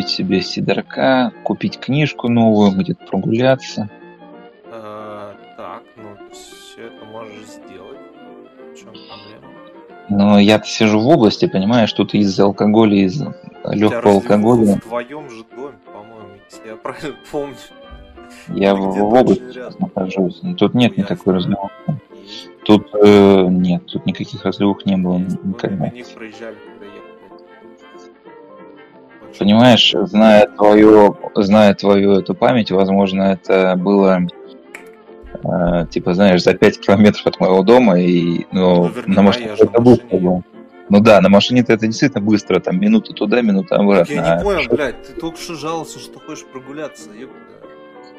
купить себе сидорка, купить книжку новую, где-то прогуляться. А, так, ну все это можешь сделать. В чем проблема? Но я-то сижу в области, понимаешь, тут из-за алкоголя, из легкого алкоголя. В твоем же доме, по-моему, если я правильно помню. Я в, в области сейчас нахожусь. Тут нет никакой разлива. Тут э, нет, тут никаких разливов не было никогда. них проезжали. Понимаешь, зная твою, зная твою эту память, возможно, это было э, типа, знаешь, за 5 километров от моего дома, и ну, Наверняка, на машине это быстро было. Ну да, на машине-то это действительно быстро, там минута туда, минута обратно. Я А не понял, блядь, ты только что жаловался, что хочешь прогуляться, ёпта.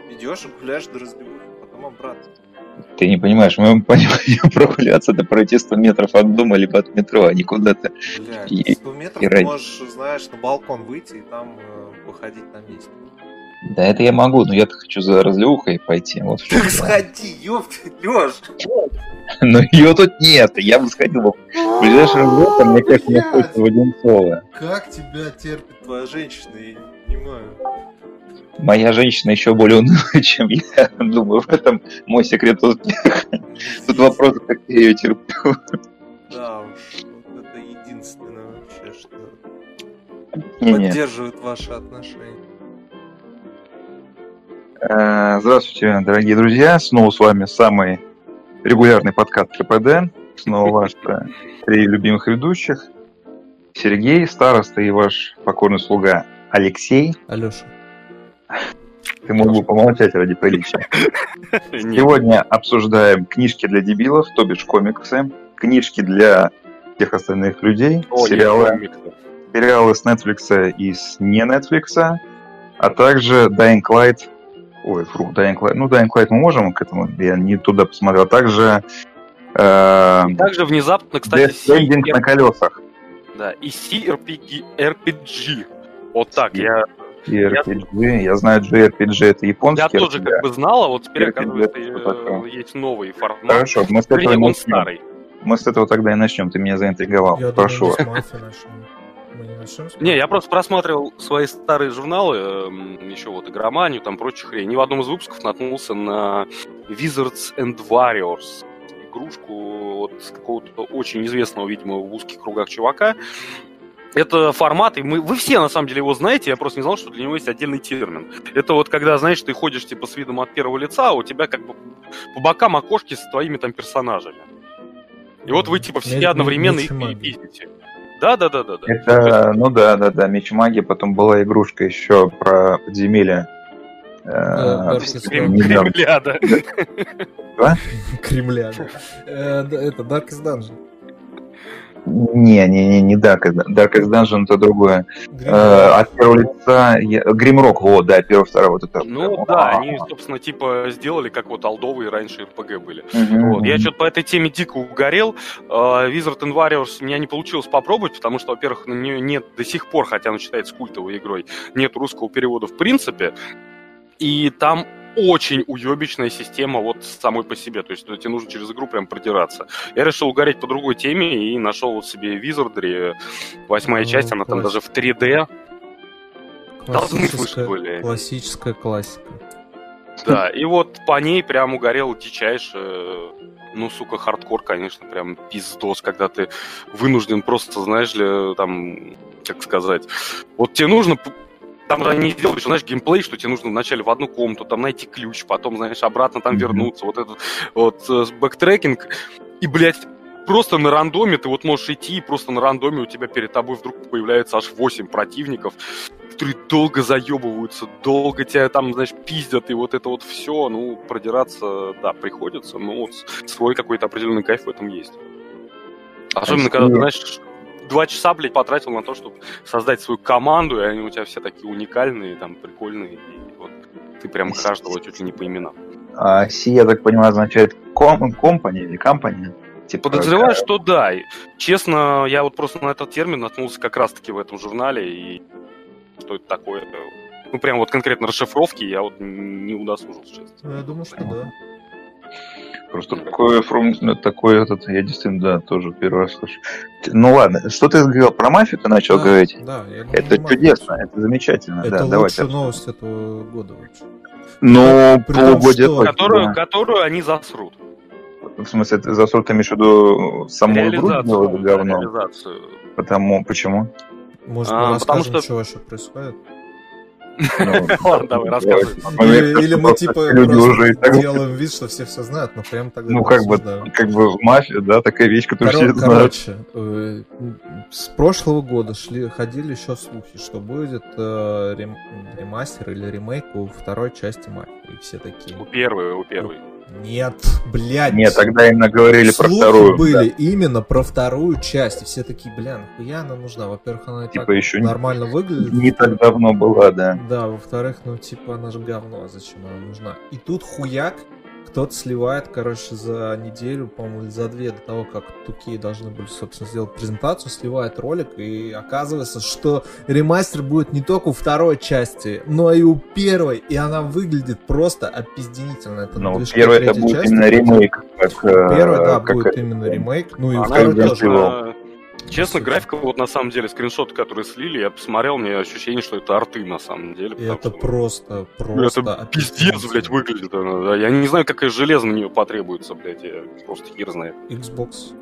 Идешь и гуляешь до разбивухи, потом обратно. Ты не понимаешь, в моем понимании прогуляться это пройти 100 метров от дома либо от метро, а не куда-то. Блядь, И- 100 метров и ты можешь, знаешь, на балкон выйти и там э, походить на месте. Да это я могу, но я-то хочу за разливухой пойти. Вот Так сходи, ёпта, Лёш! Но ее тут нет, я бы сходил. В ближайшее время, мне кажется, не хочется в Одинцово. Как тебя терпит твоя женщина, я не понимаю. Моя женщина еще более унылая, чем я. Думаю, в этом мой секрет успеха. Тут вопрос, как я ее терплю. Да уж, вот это единственное вообще, что поддерживает ваши отношения. Э, Здравствуйте, дорогие друзья. Снова с вами самый регулярный подкаст КПД. Снова ваши три любимых ведущих. Сергей, староста и ваш покорный слуга Алексей. Алёша. Ты мог бы помолчать ради приличия. Сегодня обсуждаем книжки для дебилов, то бишь комиксы, книжки для всех остальных людей, О, сериалы, сериалы с Netflix и с не Netflix, а также Dying Light. Ой, фу, Dying Light. Ну, Dying Light мы можем к этому, я не туда посмотрел. А также э, Также внезапно, кстати, Death Stranding на колесах. да, и CRPG, RPG. Вот так. Я, JRPG, я знаю, JRPG это японский. Я тоже RPG. как бы знал, а вот теперь, RPG, оказывается, э, есть новый формат. Хорошо, мы с этого, он старый. мы с этого тогда и начнем. Ты меня заинтриговал. Я Прошу. думаю, мы с мафией начнем. Мы не я просто просматривал свои старые журналы, эм, еще вот игроманию, там прочую хрень. И в одном из выпусков наткнулся на Wizards and Warriors. Игрушку вот с какого-то очень известного, видимо, в узких кругах чувака. Это формат, и мы, вы все на самом деле его знаете, я просто не знал, что для него есть отдельный термин. Это вот когда, знаешь, ты ходишь типа с видом от первого лица, а у тебя как бы по бокам окошки с твоими там персонажами. И вот вы типа все одновременно их пиздите. Да, да, да, да, да. Это, ну да, да, да, Меч Магии, потом была игрушка еще про подземелье. Э, Да, в- Darkest Крем- недавно. Кремля, да. Кремля, да. Э, да, Это Darkest Dungeon. Не, не, не, не Darkest, Darkest Dungeon это другое. Э, Гримрок. от первого лица Гримрок, вот, да, первый, второй, вот это. Ну да, они, собственно, типа сделали, как вот алдовые раньше РПГ были. Мгм. Вот. Я что-то по этой теме дико угорел. Э, Wizard and Warriors у меня не получилось попробовать, потому что, во-первых, на нее нет до сих пор, хотя она считается культовой игрой, нет русского перевода в принципе. И там очень уебищная система вот самой по себе. То есть ну, тебе нужно через игру прям продираться. Я решил угореть по другой теме и нашел вот себе Wizardry. Восьмая Ну, часть, она там класс. даже в 3D. Должны слышать Классическая, были. классическая классика. Да, и вот по ней прям угорел дичайше. Ну, сука, хардкор, конечно, прям пиздос, когда ты вынужден просто, знаешь ли, там, как сказать, вот тебе нужно там же они сделали, что, знаешь, геймплей, что тебе нужно вначале в одну комнату, там найти ключ, потом, знаешь, обратно там Мгм. вернуться, вот этот вот э, backtracking. И, блядь, просто на рандоме ты вот можешь идти, и просто на рандоме у тебя перед тобой вдруг появляется аж 8 противников, которые долго заебываются, долго тебя там, знаешь, пиздят, и вот это вот все, ну, продираться, да, приходится, но вот свой какой-то определенный кайф в этом есть. Особенно, когда ты, знаешь, два часа, блядь, потратил на то, чтобы создать свою команду, и они у тебя все такие уникальные, там, прикольные, и вот ты прям каждого чуть ли не по именам. А Си, я так понимаю, означает ком- компани или компания? Типа, Подозреваю, что да. И, честно, я вот просто на этот термин наткнулся как раз-таки в этом журнале, и что это такое, ну, прям вот конкретно расшифровки я вот не удосужился, честно. Ну, я думаю, что да. Просто такое фрум, ну, такой этот, я действительно, да, тоже первый раз слышу. Ну ладно, что ты говорил про мафию, ты начал Да, говорить? Да, я говорю, Это мафия. чудесно, это замечательно, Это да, лучшая давайте. новость этого года вообще. Ну, полугодие что- Которую, да. которую они засрут. В смысле, ты за сорт имеешь в виду саму игру говно? реализацию. Потому, почему? Может, А, мы потому что- что вообще происходит? Ну, Ладно, давай, рассказывай. Мне Или, мы типа делаем вид, что все все знают, но прям тогда Ну, как бы, как бы мафия, да, такая вещь, которую все знают. короче, э, с прошлого года шли, ходили еще слухи, что будет э, рем- ремастер или ремейк у второй части мафии. И все такие. У первой, у первой. Нет, блядь. Нет, тогда именно говорили про вторую. были именно про вторую часть. И все такие, бля, нахуя она нужна? Во-первых, она Типа так еще не- нормально выглядит. Не так давно была, да. Да, во-вторых, ну типа она же говно, а зачем она нужна? И тут хуяк, кто-то сливает, короче, за неделю, по-моему, или за две до того, как Туки должны были, собственно, сделать презентацию, сливает ролик, и оказывается, что ремастер будет не только у второй части, но и у первой, и она выглядит просто опизденительно. Это Ну, первый это будет части. именно ремейк. Как, э, Первый, да, как будет это- именно ремейк, ну и Она, второй тоже. Evil. Честно, графика, вот на самом деле, скриншоты, которые слили, я посмотрел, меня ощущение, что это арты на самом деле. И это что- просто, просто... Это пиздец, блядь, выглядит она, да. Я не знаю, какое железо на нее потребуется, блядь, я просто хер знает. Xbox.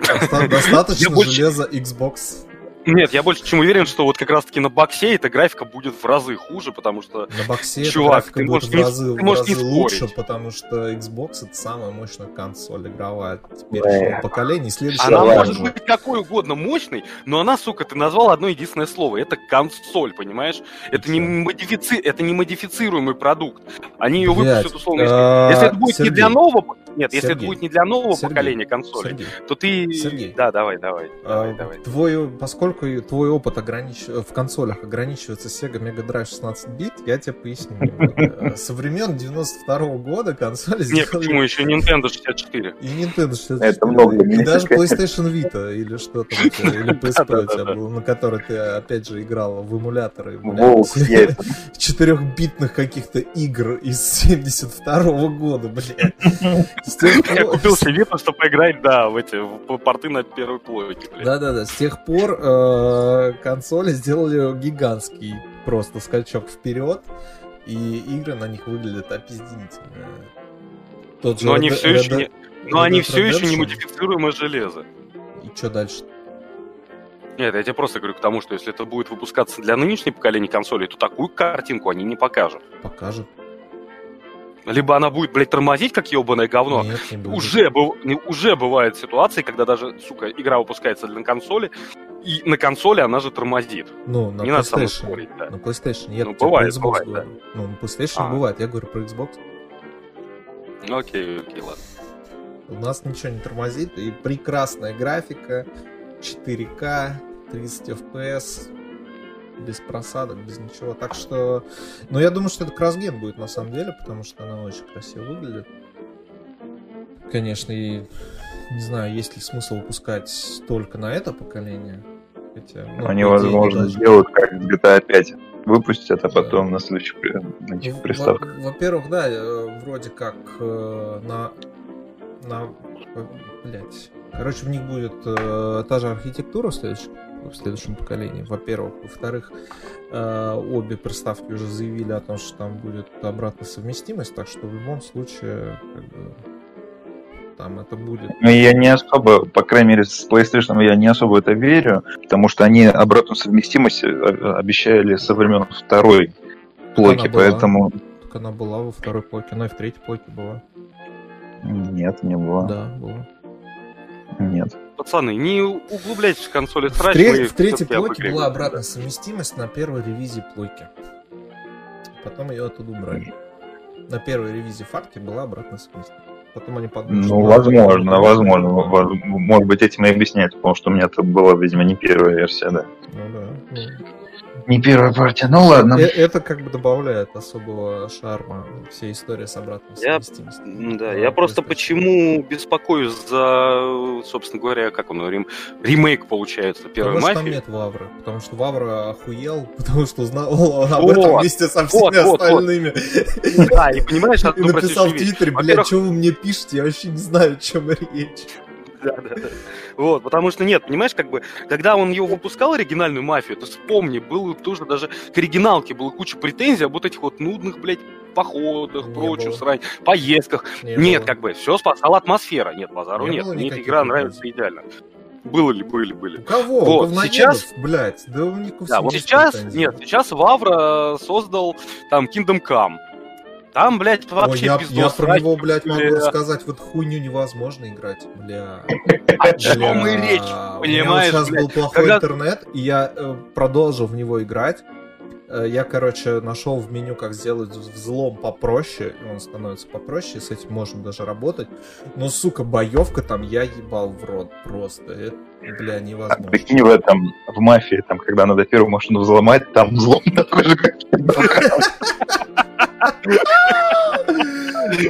Доста- Достаточно железа Xbox. Нет, я больше чем уверен, что вот как раз-таки на боксе эта графика будет в разы хуже, потому что На боксе эта Чувак, графика ты будет можешь в не- разы, ты в можешь не разы лучше, потому что Xbox это самая мощная консоль игровая теперешнего поколения. И следующая она может быть какой угодно мощной, но она, сука, ты назвал одно единственное слово. Это консоль, понимаешь? Это не, модифици... это не модифицируемый продукт. Они ее выпустят условно. если- а, Если это будет не для нового... Нет, если это Сергей, будет не для нового Сергей, поколения консолей, Сергей, то ты... Сергей. Да, давай, давай. давай, а, давай. твой, поскольку твой опыт огранич... в консолях ограничивается Sega Mega Drive 16 бит, я тебе поясню. Со времен 92 года консоли Нет, почему еще Nintendo 64? И Nintendo 64. Это много И даже. PlayStation Vita, или что там у тебя, или PSP у тебя Да-да-да. был, на которой ты опять же играл в эмуляторы. Четырехбитных каких-то игр из 72 года, блядь. Я купил себе чтобы поиграть, да, в эти в порты на первой плойке. Да-да-да, с тех пор э, консоли сделали гигантский просто скачок вперед, и игры на них выглядят опизденительно. Тот же Но они Red- все еще не... Но Red они все еще не модифицируемое железо. И что дальше? Нет, я тебе просто говорю к тому, что если это будет выпускаться для нынешней поколения консолей, то такую картинку они не покажут. Покажет. Либо она будет, блядь, тормозить, как ебаное говно. Нет, не будет. Уже, быв- уже бывают ситуации, когда даже, сука, игра выпускается для консоли, и на консоли она же тормозит. Ну, на не надо со мной PlayStation. спорить, да. На PlayStation. Я Ну, бывает, Xbox бывает, говорю. Ну, на PlayStation А. бывает, я говорю про Xbox. Ну, Окей, окей, ладно. У нас ничего не тормозит, и прекрасная графика, 4К, 30 FPS, без просадок, без ничего. Так что... Но я думаю, что это кроссген будет на самом деле, потому что она очень красиво выглядит. Конечно, и не знаю, есть ли смысл выпускать только на это поколение. Хотя, ну, Они, возможно, сделают как GTA 5. Выпустят, а Да. потом на следующих на этих Ну, приставках. во- Во-первых, да, э, вроде как э, на... на... Блять. Короче, в них будет э, та же архитектура в следующем, в следующем поколении, во-первых. Во-вторых, э, обе приставки уже заявили о том, что там будет обратная совместимость, так что в любом случае, как бы, там это будет. Но я не особо, по крайней мере, с PlayStation я не особо это верю, потому что они обратную совместимость э, обещали со времен второй плойки, Она была. поэтому Так она была во второй плойке, она и в третьей плойке была. нет, не было. Да, была. Нет. Пацаны, не углубляйтесь в консоли В, срач, тре- мы в третьей плойке была обратная совместимость на первой ревизии плойки. Потом ее оттуда убрали. На первой ревизии фатки была обратная совместимость. Потом они подумали, Ну, возможно, было- возможно. Воз- Может быть, этим и объясняется, потому что у меня это была, видимо, не первая версия, да. Ну да. Не первая партия. Ну ладно. Э, Это как бы добавляет особого шарма всей истории с обратной Я- совместимостью. Да, А, я просто почему беспокоюсь за, собственно говоря, как он, рем- ремейк получается первой Потому что там мафии. нет Вавры. Потому что Вавра охуел, потому что узнал об этом вместе со вот, всеми вот, вот. остальными. Да, и понимаешь, И написал в. Твиттере, блядь, Во-первых- что вы мне пишете, я вообще не знаю, о чем речь. Да, да, да. Вот, потому что нет, понимаешь, как бы, когда он его выпускал, оригинальную мафию, то вспомни, было тоже даже к оригиналке было куча претензий об вот этих вот нудных, блядь, походах, прочую срань, поездках. Не Нет, было. как бы, все спасала атмосфера. Нет, базару Не нет. Мне эта игра претензий. нравится идеально. Было ли, были, были. У кого? Вот, говноедов, сейчас- блядь, да у них Да, вот сейчас, претензии. нет, сейчас Вавра создал там Kingdom Come. Там, блядь, Ой, вообще я, пиздос я про него, блядь, могу бля. рассказать, вот хуйню невозможно играть, бля. О чем и речь, У понимаешь, меня вот сейчас был плохой Когда- интернет, и я э, продолжил в него играть. Э, Я, короче, нашел в меню, как сделать взлом попроще, и он становится попроще, с этим можно даже работать. Но, сука, боевка там я ебал в рот просто. Это, бля, А, невозможно. Прикинь, в этом, в мафии, там, когда надо первую машину взломать, там взлом такой же, как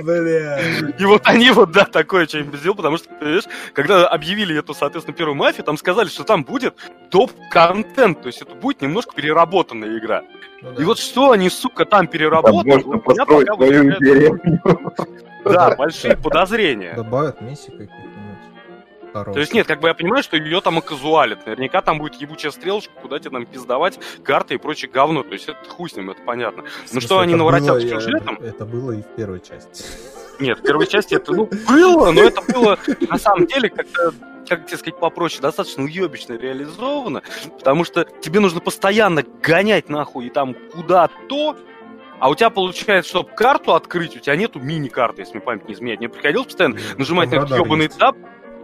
Бля. И вот они вот, да, такое что-нибудь сделали, потому что, понимаешь, когда объявили эту, соответственно, первую мафию, там сказали, что там будет доп-контент, то есть это будет немножко переработанная игра. Ну да. И вот что они, сука, там переработали, у меня пока. Да, большие подозрения. Добавят миссии каких-нибудь. То есть нет, как бы я понимаю, что ее там оказуалят. Наверняка там будет ебучая стрелочка, куда тебе там пиздовать, карты и прочее говно. То есть это хуй с ним, это понятно. Ну что они наворотят с сюжетом? Это было и в первой части. Нет, в первой части это, ну, было, но это было на самом деле как-то как тебе сказать попроще, достаточно уебищно реализовано, потому что тебе нужно постоянно гонять нахуй и там куда-то, а у тебя получается, чтобы карту открыть, у тебя нету мини-карты, если мне память не изменяет. Мне приходилось постоянно нажимать на этот ебаный тап,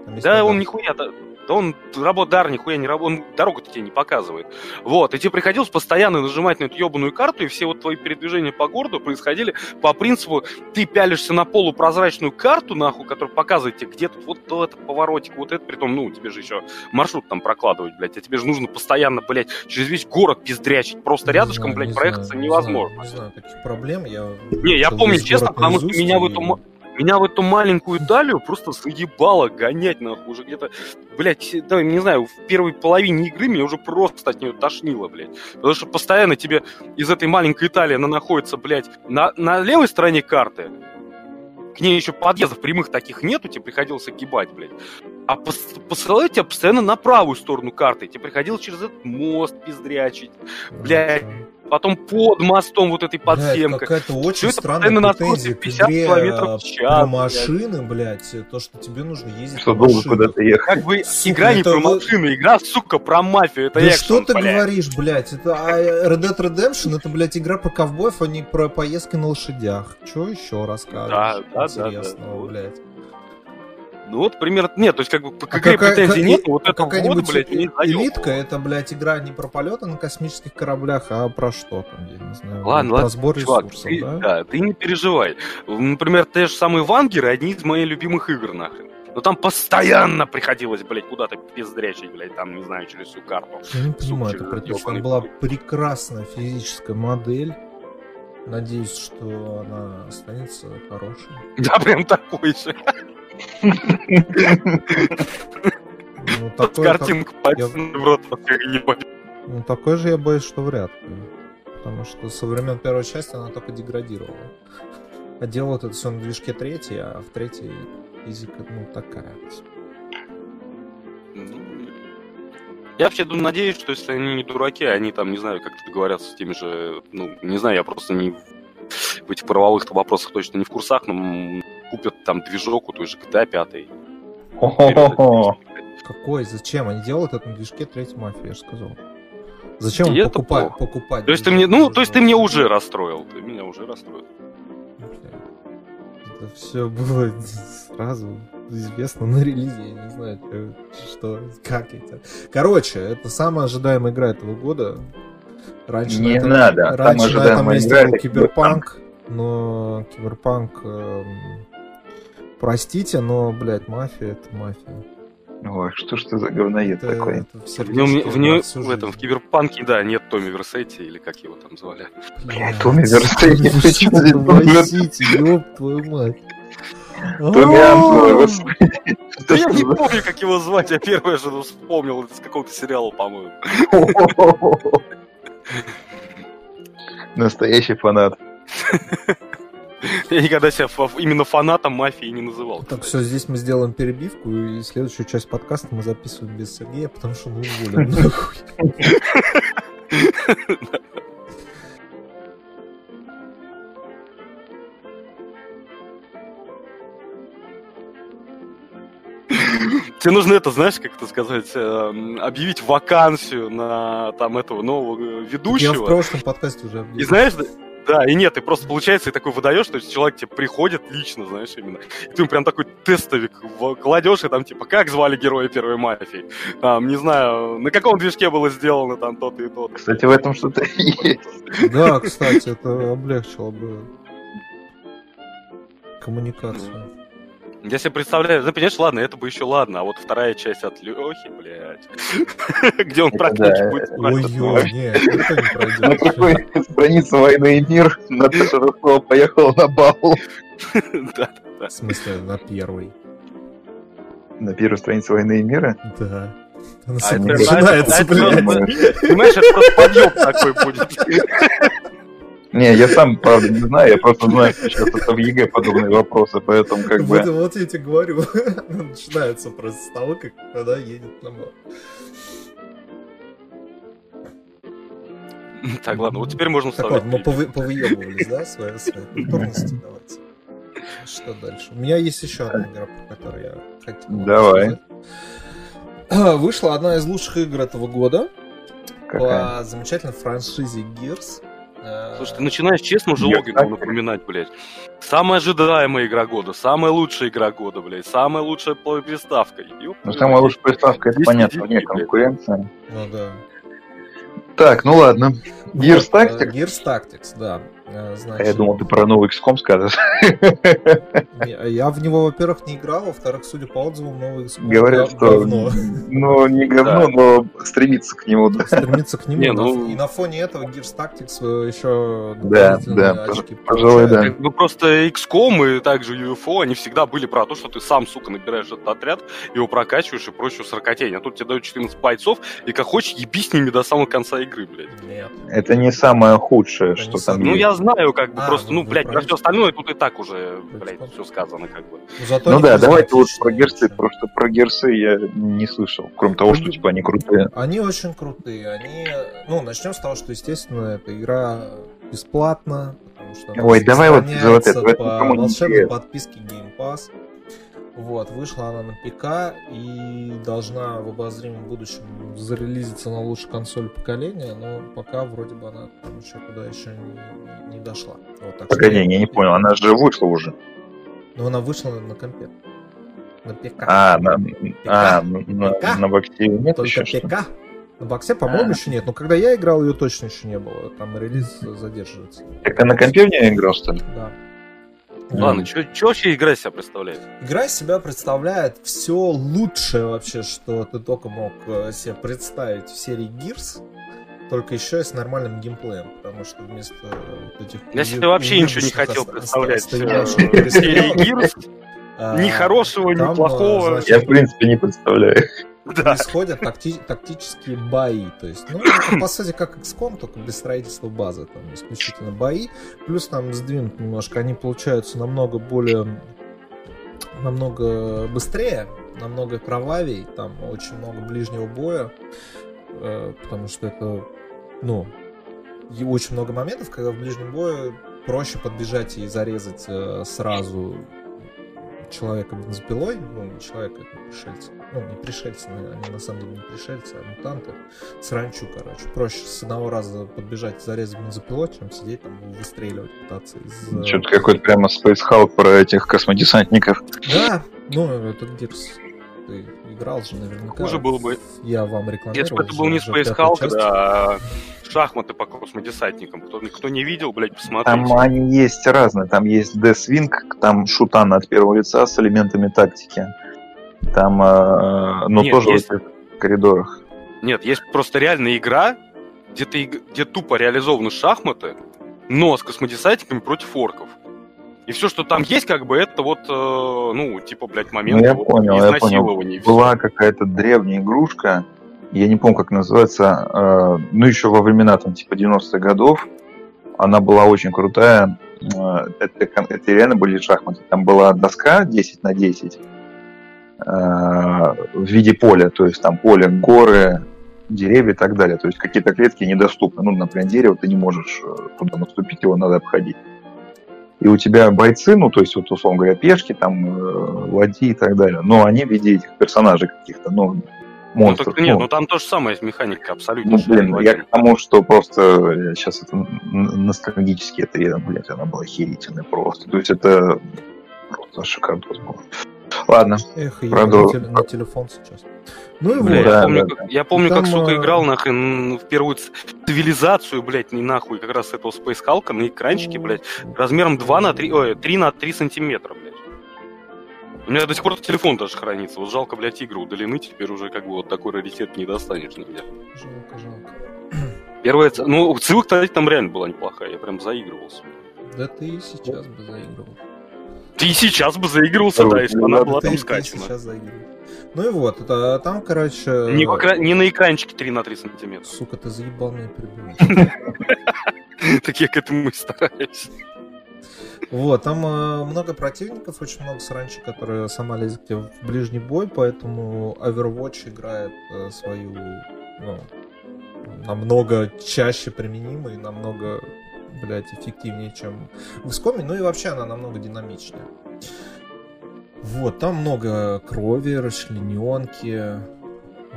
Там да он нихуя, да, да он работар нихуя не работает, он дорогу-то тебе не показывает. Вот, и тебе приходилось постоянно нажимать на эту ебаную карту, и все вот твои передвижения по городу происходили по принципу, ты пялишься на полупрозрачную карту, нахуй, которая показывает тебе, где тут вот то этот поворотик, вот это, притом, ну, тебе же еще маршрут там прокладывать, блядь, а тебе же нужно постоянно, блядь, через весь город пиздрячить, просто Не рядышком, знаю, блядь, не проехаться знаю, не невозможно. Не знаю, таких проблем. Я Не, я помню, честно, потому что меня в эту Меня в эту маленькую Италию просто заебало гонять, нахуй, уже где-то, блядь, да, не знаю, в первой половине игры меня уже просто от нее тошнило, блядь. Потому что постоянно тебе из этой маленькой Италии она находится, блядь, на, на левой стороне карты, к ней еще подъездов прямых таких нету, тебе приходилось огибать, блядь. А пос- посылают тебя постоянно на правую сторону карты, тебе приходилось через этот мост пиздрячить, блядь, потом под мостом вот этой подземкой. какая-то очень это странная постоянно на претензия скорости к 50 игре километров в э, час, про машины, блядь, то, что тебе нужно ездить Что долго куда-то ехать. Как бы Сука, игра не это про вы- машины, игра, сука, про мафию. Это Да экшен, что ты блядь. говоришь, блядь? Это а, Red Dead Redemption, это, блядь, игра про ковбоев, а не про поездки на лошадях. Что еще расскажешь? Да, да, да, интересного, да. блядь? Ну вот, примерно, нет, то есть как бы к А какая- претензий нет, и- вот это вот, блядь, не э- элитка, это, блядь, игра не про полеты на космических кораблях, а про что там, я не знаю. Ладно, про ладно, сбор чувак, ресурсов, ты, да? да, ты не переживай. Например, те же самые вангеры, одни из моих любимых игр, нахрен. Но там постоянно приходилось, блядь, куда-то пиздрячить, блядь, там, не знаю, через всю карту. Я не понимаю, это при том, что там была прекрасная физическая модель. Надеюсь, что она останется хорошей. Да, прям такой же. Ну, картинку пальцем в рот, ебать. ну, такой же я боюсь, что вряд ли. Потому что со времен первой части она только деградировала. А делают это все на движке третьей, а в третьей физика, ну, такая. Я вообще думаю, надеюсь, что если они не дураки, они там, не знаю, как-то договорятся с теми же, ну, не знаю, я просто не в- этих правовых вопросах точно не в курсах, но купят там движок у той же GTA 5. Хо-хо-хо. Какой? Зачем? Они делают это на движке третьей мафии, я же сказал. Зачем И покупать, покупать? То есть ты мне, ну, то есть ты мне уже расстроил, ты меня уже расстроил. Это все было сразу известно на релизе, я не знаю, что, как это. Короче, это самая ожидаемая игра этого года. Раньше Не на этом, надо, раньше на этом месте был Киберпанк, но Киберпанк, эм, простите, но, блядь, мафия это мафия. Ой, что ж ты за говноед Это- такой? это в В, нем, в, нем- в этом, в киберпанке, да, нет Томми Версетти, или как его там звали. Блядь, Томми Версетти, Ну, чем что здесь ты Томми ёб твою мать. Да я не помню, как его звать, я первое же вспомнил из какого-то сериала, по-моему. Настоящий фанат. Я никогда себя именно фанатом мафии не называл. Так, все, здесь мы сделаем перебивку, и следующую часть подкаста мы записываем без Сергея, потому что мы уволим Тебе нужно это, знаешь, как это сказать, эм, объявить вакансию на там этого нового э, Я в ведущего. прошлом подкасте уже И объявил. знаешь, да- и нет, и просто получается, и такой выдаешь, то есть человек тебе приходит лично, знаешь, именно. И ты ему прям такой тестовик кладешь, и там типа, как звали героя первой мафии? Там, не знаю, на каком движке было сделано там то-то и то-то. Кстати, в этом что-то есть. Да, кстати, это облегчило бы коммуникацию. Я себе представляю, ну, понимаешь, ладно, это бы еще ладно, а вот вторая часть от Лехи, блядь, где он да. будет Ой, нет, это не На пройдет. какой странице «Войны и мир» Наташа Ростова поехала на бал. Да. В смысле, на первый. На первой странице «Войны и мира»? Да. Она А начинается, блядь. Понимаешь, это просто подъем такой будет. Не, я сам, правда, не знаю, я просто знаю, что сейчас это в ЕГЭ подобные вопросы, поэтому как Вот, бы... вот я тебе говорю, она начинается просто с того, как когда едет на бал. Так, ладно, вот теперь можно Так вставлять. вот, мы повы- повыебывались, да, свои, свои культурности, давайте. Что дальше? У меня есть еще одна игра, про которую я хотел Давай. Вышла одна из лучших игр этого года Какая? по замечательной франшизе Gears. Э, Слушай, ты начинаешь честно уже логику так- напоминать, блядь. Самая ожидаемая игра года, самая лучшая игра года, блядь, самая лучшая приставка. Ёп Ну, самая лучшая приставка, это понятно, блядь. конкуренции. Ну да. Так, ну ладно. Gears э, Tactics? Gears Tactics, да. Э, А Значит, я думал, ты про новый XCOM скажешь. не- я в него, во-первых, не играл, во-вторых, судя по отзывам, новый XCOM Говорят, гов- что говно. ну, не говно, но стремится к нему, да. стремиться к нему. Не, ну- И на фоне этого Gears Tactics э, еще Да, да, очки пожалуй, да. Бы просто XCOM и также UFO, они всегда были про то, что ты сам, сука, набираешь этот отряд, его прокачиваешь и прочую сорокотень. А тут тебе дают 14 бойцов, и как хочешь, еби с ними до самого конца игры, блядь. Нет. Это не самое худшее, Это что там самое- Ну, я знаю, как бы, А, просто, ну, ну, вы блядь, про все остальное тут и так уже, блядь, все сказано, как бы. Но зато Ну да, давайте лучше про потому что про герсы я не слышал, кроме того, что типа они крутые. Они очень крутые. Они, ну, начнем с того, что, естественно, эта игра бесплатна, потому что она Ой, давай вот за вот это, по волшебной подписке Game Pass. Вот, вышла она на ПК и должна в обозримом будущем зарелизиться на лучшей консоли поколения, но пока вроде бы она там еще туда еще не, не дошла. Вот, так что- Погоди, я не понял, она же вышла уже. Но она вышла на, компе. На ПК. А, на, а, на, ПК? на боксе нет Только еще что? ПК. На боксе, по-моему, А. еще нет. Но когда я играл, ее точно еще не было. Там релиз задерживается. Так а на компе в нее играл, что ли? Да. Ладно, что вообще игра из себя представляет? Игра из себя представляет все лучшее вообще, что ты только мог э, себе представить в серии Gears. Только еще и с нормальным геймплеем, потому что вместо вот этих... Я себе вообще ничего не хотел представлять. э, серии Gears. а, Ни хорошего, ни там, плохого. э, значит, Я, в принципе, не представляю. Происходят такти- тактические бои. То есть, ну, по сути, как XCOM, только без строительства базы. Там исключительно бои. Плюс там сдвинут немножко. Они получаются намного более... Намного быстрее, намного кровавей. Там очень много ближнего боя. э, Потому что это, ну, и очень много моментов, когда в ближнем бою проще подбежать и зарезать э, сразу человека бензопилой, ну, не человека, это пришельца. Ну, не пришельцы, они на самом деле не пришельцы, а мутанты. Сранчу, короче. Проще с одного раза подбежать, зарезать бензопилой, чем сидеть там выстреливать, пытаться из... э, Что-то какой-то прямо Space Hulk про этих космодесантников. Да, ну, это Гирс. Ты играл же наверняка. Хуже было бы. Я вам рекламировал. Если бы это был уже- не уже Space Hulk, да, а шахматы по космодесантникам. Кто, кто не видел, блядь, посмотрите. Там они есть разные. Там есть Deathwing, там шутан от первого лица с элементами тактики. Там, э, ну, Нет, тоже есть- в этих коридорах. Нет, есть просто реальная игра, где, ты, где тупо реализованы шахматы, но с космодесантниками против орков. И все, что там есть, как бы, это вот, э, ну, типа, блядь, момент Ну, я вот понял, я всё. Была какая-то древняя игрушка, я не помню, как называется, э, ну, еще во времена, там, типа, 90-х годов. Она была очень крутая. Э, Это, это реально были шахматы. Там была доска 10 на 10 э, в виде поля. То есть там поле, горы, деревья и так далее. То есть какие-то клетки недоступны. Ну, например, дерево ты не можешь э, туда наступить, его надо обходить. И у тебя бойцы, ну, то есть, вот, условно говоря, пешки, там, э, ладьи и так далее, но они в виде этих персонажей каких-то, ну, Ну, монстров. так, нет, ну, ну там то же самое есть механика, абсолютно. ну, блин, я к тому, что просто сейчас это ностальгически это, блядь, она была охерительная просто. То есть это просто шикардос был. Ладно, Эх, я Правда, на, теле- на телефон сейчас. Ну и Бля, вот. я Да, помню, да, как, я помню, Там, как, сука, э, играл нахрен в первую цивилизацию, блядь, не нахуй, как раз этого Space Hulk на экранчике, блядь, размером 2 на 3, ой, 3 на 3 сантиметра, блядь. У меня до сих пор телефон даже хранится. Вот жалко, блядь, игры удалены, теперь уже как бы вот такой раритет не достанешь нигде. Жалко, жалко. Первая, ц- ну, ссылка, кстати, там реально была неплохая, я прям заигрывался. Да ты и сейчас бы заигрывал. Ты сейчас бы заигрывался, да, если бы она была там скачана. сейчас. Ну и вот, это, там, короче... Не, в экра- не на экранчике 3 на 3 сантиметра. Сука, ты заебал меня перебивать. Так я к этому и стараюсь. Вот, там э, много противников, очень много саранчи, которые сама лезет тебе в ближний бой, поэтому Overwatch играет э, свою, ну, намного чаще применимой, намного, блядь, эффективнее, чем в XCOM, ну и вообще она намного динамичнее. Вот, там много крови, расчлененки,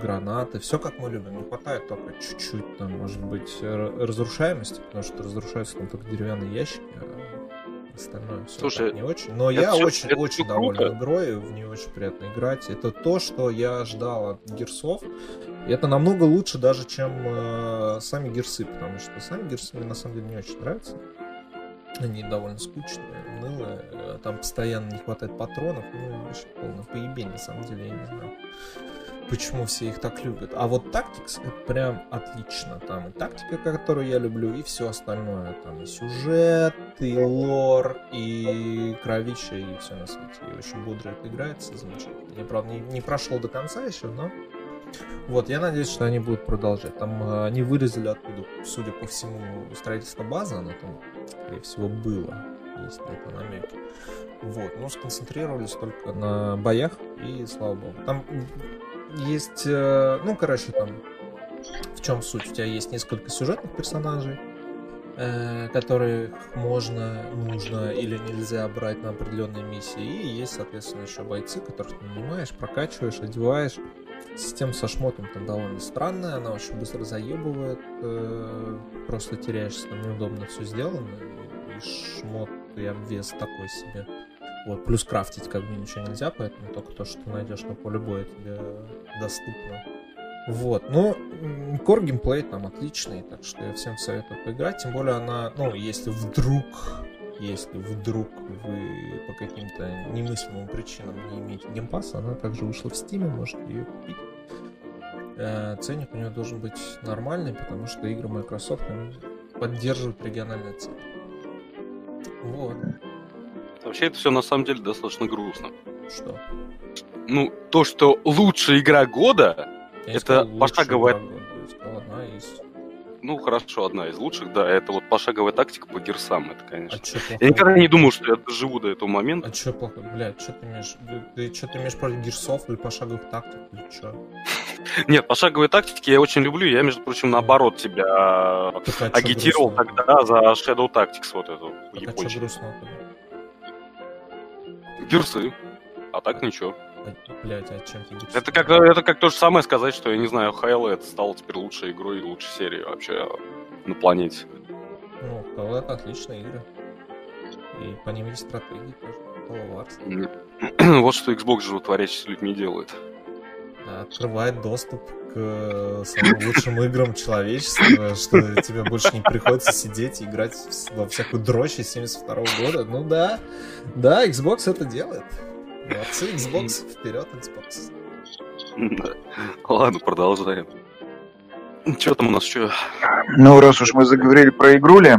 гранаты, все как мы любим. Не хватает только чуть-чуть, там, может быть, разрушаемости, потому что разрушаются там только деревянные ящики, а остальное все Слушай, не очень. Но я всё- очень, это очень всё доволен игрой, в нее очень приятно играть. Это то, что я ждал от гирсов. И это намного лучше даже, чем э, сами гирсы, потому что сами гирсы мне на самом деле не очень нравятся. Они довольно скучные, унылые, э, там постоянно не хватает патронов, ну вообще полное поебень, на самом деле, я не знаю, почему все их так любят. А вот Tactics это прям отлично, там и тактика, которую я люблю, и все остальное, там и сюжет, и лор, и кровища, и все на свете, и очень бодро это играется, замечательно. Я, правда, не, не прошел до конца еще, но вот, я надеюсь, что они будут продолжать. Там э, они вырезали оттуда, судя по всему, строительство базы, оно там, скорее всего, было. На это намеки. Вот, но сконцентрировались только на боях, и слава богу. Там есть, э, ну, короче, там, в чем суть? У тебя есть несколько сюжетных персонажей, э, которых можно, нужно или нельзя брать на определенные миссии. И есть, соответственно, еще бойцы, которых ты нанимаешь, прокачиваешь, одеваешь. Система со шмотом там довольно странная, она очень быстро заебывает, э, просто теряешься, там неудобно все сделано, и шмот и обвес такой себе. Вот, плюс крафтить как бы ничего нельзя, поэтому только то, что ты найдешь на поле боя, тебе доступно. Вот, ну, м, core геймплей там отличный, так что я всем советую поиграть, тем более она, ну, если вдруг, если вдруг вы по каким-то немыслимым причинам не имеете геймпасса, она также вышла в Steam, можете ее купить. Э, Ценник у нее должен быть нормальный, потому что игры Microsoft поддерживают региональные цены. Вот, Вообще это все на самом деле достаточно грустно. что. Ну, то, что лучшая игра года, Я Это пошаговая- одна из... ну хорошо, одна из лучших, да, это вот пошаговая тактика по гирсам, это, А конечно. плохого? Я никогда не думал, что я доживу до этого момента. А чё плохо? Блядь, что ты имеешь? Ты, ты что ты имеешь против гирсов или пошаговых тактик или чё? Нет, пошаговые тактики я очень люблю. Я, между прочим, наоборот тебя Так, а агитировал тогда за Shadow Tactics вот эту Так, а чё япончик. грустного? Гирсы. А так ничего. Блядь, а чем гирсы? Это как, это как то же самое сказать, что, я не знаю, это стало теперь лучшей игрой и лучшей серией вообще на планете. Ну, это отличные игры. И по ним есть стратегии тоже. Вот что Xbox животворящий с людьми делает. Открывает доступ к э, самым лучшим играм человечества, что тебе больше не приходится сидеть и играть в- во всякую дрочь из 72 года. Ну да, да, Xbox это делает. Молодцы, Xbox, вперед, Xbox. Ладно, продолжаем. Что там у нас еще? Ну, раз уж мы заговорили про игрули,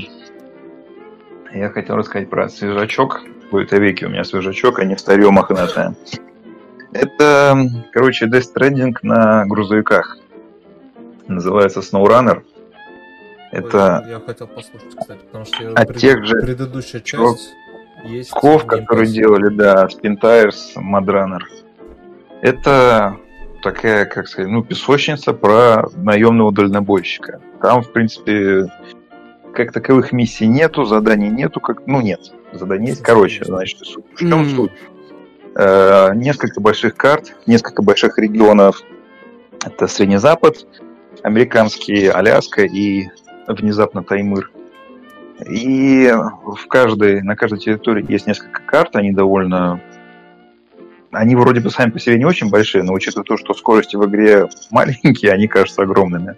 я хотел рассказать про свежачок. Будет веки у меня свежачок, а не старье мохнатое. Это, короче, Death Stranding на грузовиках. Называется SnowRunner. Это Ой, Я хотел послушать, кстати, потому что я от пред- тех же предыдущая чувак- часть есть. Ков, которые делали, да, Spin Tires, Mudrunner. Это такая, как сказать, ну, песочница про наемного дальнобойщика. Там, в принципе, как таковых миссий нету, заданий нету, как, ну, нет. Задание есть, короче, значит, суть. В чем М. суть? Э, несколько больших карт, несколько больших регионов. Это Средний Запад, американский Аляска и внезапно Таймыр. И в каждой, на каждой территории есть несколько карт, они довольно... Они вроде бы сами по себе не очень большие, но учитывая то, что скорости в игре маленькие, они кажутся огромными.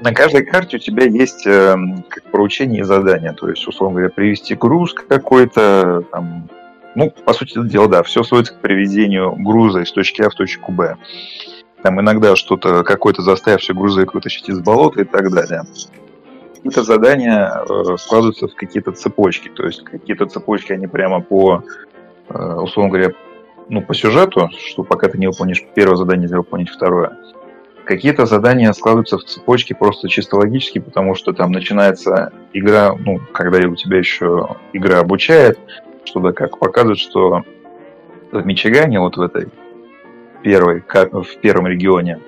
На каждой карте у тебя есть э, как поручение и задание. То есть, условно говоря, привезти груз какой-то, там, ну, по сути дела, да, все сводится к приведению груза из точки А в точку Б. Там иногда что-то, какой-то заставивший грузовик вытащить из болота и так далее. Какие-то задания э, складываются в какие-то цепочки. То есть какие-то цепочки, они прямо по, э, условно говоря, ну, по сюжету, что пока ты не выполнишь первое задание, нельзя выполнить второе. Какие-то задания складываются в цепочки просто чисто логически, потому что там начинается игра, ну, когда у тебя еще игра обучает, что-то как показывает, что в Мичигане, вот в этой первой, в первом регионе,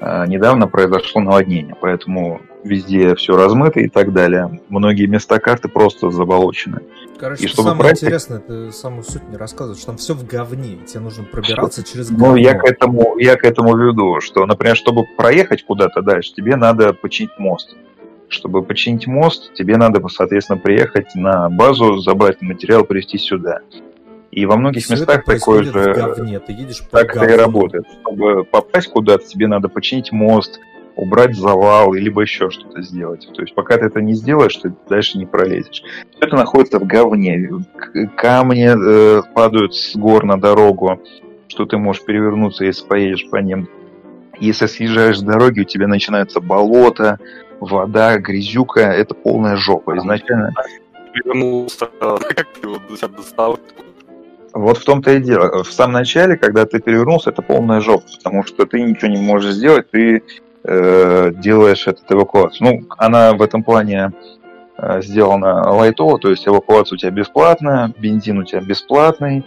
а, недавно произошло наводнение, поэтому везде все размыто и так далее. Многие места карты просто заболочены. Короче, И чтобы самое проект- интересное, ты самую суть не рассказываешь, что там все в говне, и тебе нужно пробираться через Ну, говно. я к этому, я к этому веду, что, например, чтобы проехать куда-то дальше, тебе надо починить мост. Чтобы починить мост, тебе надо, соответственно, приехать на базу, забрать материал, привезти сюда. И во многих Всё местах такое же говне, ты едешь так это и работает. Чтобы попасть куда-то, тебе надо починить мост, убрать завал, либо еще что-то сделать. То есть пока ты это не сделаешь, ты дальше не пролезешь. Все это находится в говне. Камни э, падают с гор на дорогу, что ты можешь перевернуться, если поедешь по ним. Если съезжаешь с дороги, у тебя начинается болото, вода, грязюка. Это полная жопа. Изначально Вернулся, как ты его до себя достал? Вот в том-то и дело. В самом начале, когда ты перевернулся, это полная жопа, потому что ты ничего не можешь сделать, ты э, делаешь этот эвакуацию. Ну, она в этом плане э, сделана лайтово, то есть эвакуация у тебя бесплатная, бензин у тебя бесплатный,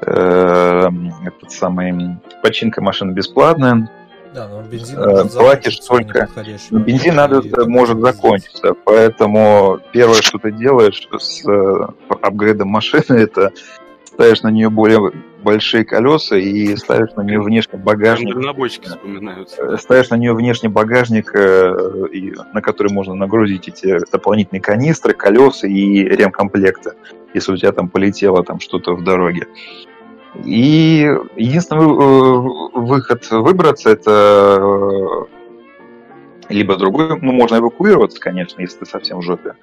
э, этот самый починка машины бесплатная. Да, но бензин Э, может платишь неподходящий Бензин надо, может закончиться, поэтому первое, что ты делаешь с э, апгрейдом машины, это ставишь на нее более большие колеса и ставишь на нее внешний багажник. Дальнобойщики вспоминаются. Э, Ставишь на нее внешний багажник, э, и- на который можно нагрузить эти дополнительные канистры, колеса и ремкомплекты, если у тебя там полетело там что-то в дороге. И единственный э, выход выбраться это э, либо другой, ну, можно эвакуироваться, конечно, если ты совсем в жопе.